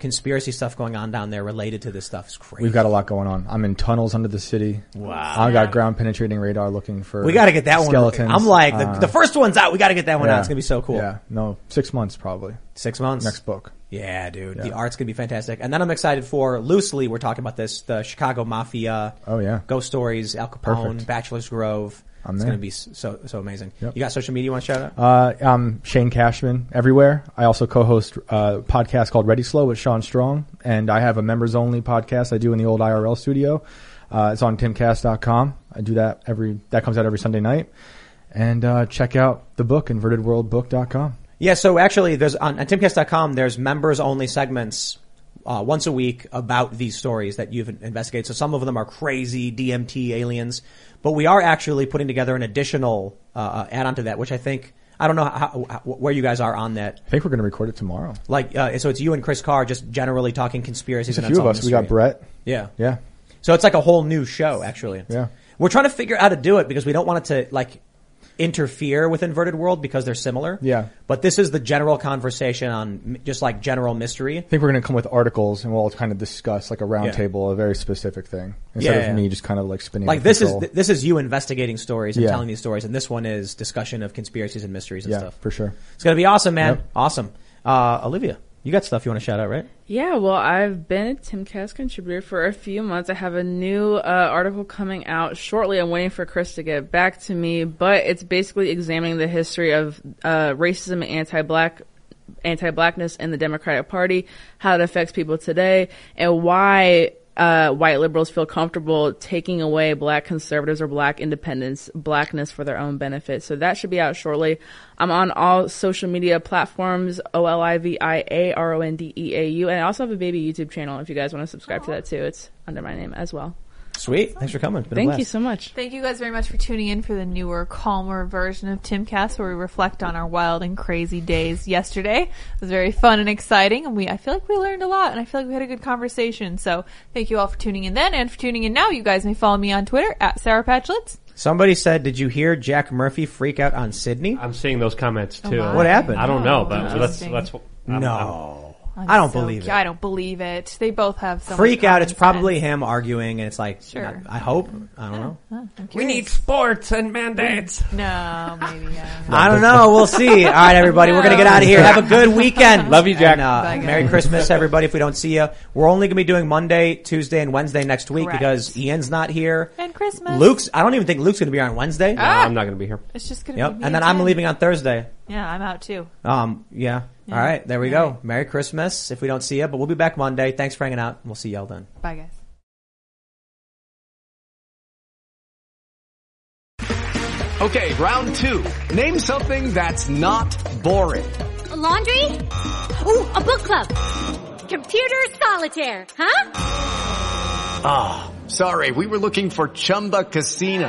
[SPEAKER 2] conspiracy stuff going on down there related to this stuff is crazy.
[SPEAKER 5] We've got a lot going on. I'm in tunnels under the city.
[SPEAKER 2] Wow.
[SPEAKER 5] I got ground penetrating radar looking for.
[SPEAKER 2] we got to get that
[SPEAKER 5] skeletons.
[SPEAKER 2] one. I'm like the,
[SPEAKER 5] Uh,
[SPEAKER 2] the first one's out. We got to get that one out. It's gonna be so cool.
[SPEAKER 5] Yeah, no, six months probably.
[SPEAKER 2] Six months.
[SPEAKER 5] Next book.
[SPEAKER 2] Yeah, dude. The art's gonna be fantastic. And then I'm excited for loosely. We're talking about this: the Chicago Mafia.
[SPEAKER 5] Oh yeah,
[SPEAKER 2] Ghost Stories, Al Capone,
[SPEAKER 5] Perfect.
[SPEAKER 2] Bachelor's Grove.
[SPEAKER 5] I'm
[SPEAKER 2] it's
[SPEAKER 5] there.
[SPEAKER 2] gonna be so so amazing.
[SPEAKER 5] Yep.
[SPEAKER 2] You got social media you want to shout out?
[SPEAKER 5] Uh, I'm Shane Cashman everywhere. I also co-host a podcast called Ready Slow with Sean Strong, and I have a members only podcast I do in the old IRL studio. Uh, it's on timcast.com. I do that every that comes out every Sunday night, and uh, check out the book invertedworldbook.com.
[SPEAKER 2] Yeah, so actually, there's on, on timcast.com. There's members only segments uh, once a week about these stories that you've investigated. So some of them are crazy DMT aliens, but we are actually putting together an additional uh, uh, add-on to that, which I think I don't know how, how, where you guys are on that.
[SPEAKER 5] I think we're going to record it tomorrow.
[SPEAKER 2] Like, uh, so it's you and Chris Carr just generally talking conspiracies.
[SPEAKER 5] There's a few of us. We got. Brett.
[SPEAKER 2] Yeah,
[SPEAKER 5] Yeah,
[SPEAKER 2] So it's like a whole new show, actually.
[SPEAKER 5] Yeah.
[SPEAKER 2] We're trying to figure out how to do it because we don't want it to like interfere with Inverted World because they're similar.
[SPEAKER 5] Yeah.
[SPEAKER 2] But this is the general conversation on just like general mystery.
[SPEAKER 5] I think we're going to come with articles, and we'll all kind of discuss like a
[SPEAKER 2] Yeah.
[SPEAKER 5] roundtable, a very specific thing, instead
[SPEAKER 2] Yeah,
[SPEAKER 5] of
[SPEAKER 2] yeah.
[SPEAKER 5] me just kind of like spinning.
[SPEAKER 2] Like
[SPEAKER 5] of
[SPEAKER 2] this is
[SPEAKER 5] control.
[SPEAKER 2] this is you investigating stories and
[SPEAKER 5] Yeah.
[SPEAKER 2] telling these stories, and this one is discussion of conspiracies and mysteries and
[SPEAKER 5] yeah,
[SPEAKER 2] stuff.
[SPEAKER 5] for sure.
[SPEAKER 2] It's gonna be awesome, man.
[SPEAKER 5] Yep.
[SPEAKER 2] Awesome. Uh, Olivia, you got stuff you want to shout out, right?
[SPEAKER 3] Yeah, well, I've been a Timcast contributor for a few months. I have a new uh, article coming out shortly. I'm waiting for Chris to get back to me, but it's basically examining the history of uh, racism and anti-black anti-blackness in the Democratic Party, how it affects people today, and why uh, white liberals feel comfortable taking away black conservatives or black independents, blackness for their own benefit. So that should be out shortly. I'm on all social media platforms, O-L-I-V-I-A-R-O-N-D-E-A-U, and I also have a baby YouTube channel if you guys want to subscribe to that too. It's under my name as well.
[SPEAKER 2] Sweet. Thanks for coming. It's been a
[SPEAKER 3] Thank you so much.
[SPEAKER 4] Thank you guys very much for tuning in for the newer, calmer version of Timcast, where we reflect on our wild and crazy days yesterday. It was very fun and exciting, and we I feel like we learned a lot, and I feel like we had a good conversation. So thank you all for tuning in then, and for tuning in now. You guys may follow me on Twitter at Sarah Patchlitz.
[SPEAKER 2] Somebody said, "Did you hear Jack Murphy freak out on Sydney?"
[SPEAKER 6] I'm seeing those comments oh, too.
[SPEAKER 4] my.
[SPEAKER 2] What happened?
[SPEAKER 6] I don't know, but
[SPEAKER 4] Oh,
[SPEAKER 6] that's
[SPEAKER 4] interesting.
[SPEAKER 6] that's. I'm-
[SPEAKER 2] no,
[SPEAKER 4] I'm
[SPEAKER 2] I don't
[SPEAKER 4] so
[SPEAKER 2] believe
[SPEAKER 4] cu-
[SPEAKER 2] it.
[SPEAKER 4] I don't believe it. They both have so much
[SPEAKER 2] freak out. It's probably him arguing, and it's like,
[SPEAKER 4] Sure.
[SPEAKER 2] I hope. I don't know.
[SPEAKER 4] I'm
[SPEAKER 6] We need sports and mandates.
[SPEAKER 4] No, maybe. Yeah.
[SPEAKER 2] I don't know. We'll see. All right, everybody, we're gonna get out of here. Have a good weekend.
[SPEAKER 6] Love you, Jack.
[SPEAKER 2] And, uh,
[SPEAKER 4] Bye, guys.
[SPEAKER 2] Merry Christmas, everybody. If we don't see you, we're only gonna be doing Monday, Tuesday, and Wednesday next week
[SPEAKER 4] Correct.
[SPEAKER 2] because Ian's not here.
[SPEAKER 4] And Christmas.
[SPEAKER 2] Luke's. I don't even think Luke's gonna be here on Wednesday.
[SPEAKER 6] No, I'm not going to be here.
[SPEAKER 4] It's just gonna
[SPEAKER 2] Yep.
[SPEAKER 4] be me
[SPEAKER 2] And then I'm
[SPEAKER 4] Jen.
[SPEAKER 2] leaving on Thursday.
[SPEAKER 4] Yeah, I'm out too.
[SPEAKER 2] Um. Yeah. All right. There we go. Merry Christmas. If we don't see you, but we'll be back Monday. Thanks for hanging out. We'll see y'all then.
[SPEAKER 4] Bye, guys.
[SPEAKER 11] Okay, round two. Name something that's not boring.
[SPEAKER 12] A laundry? Ooh, a book club. Computer solitaire, huh?
[SPEAKER 11] Ah, sorry, we were looking for Chumba Casino.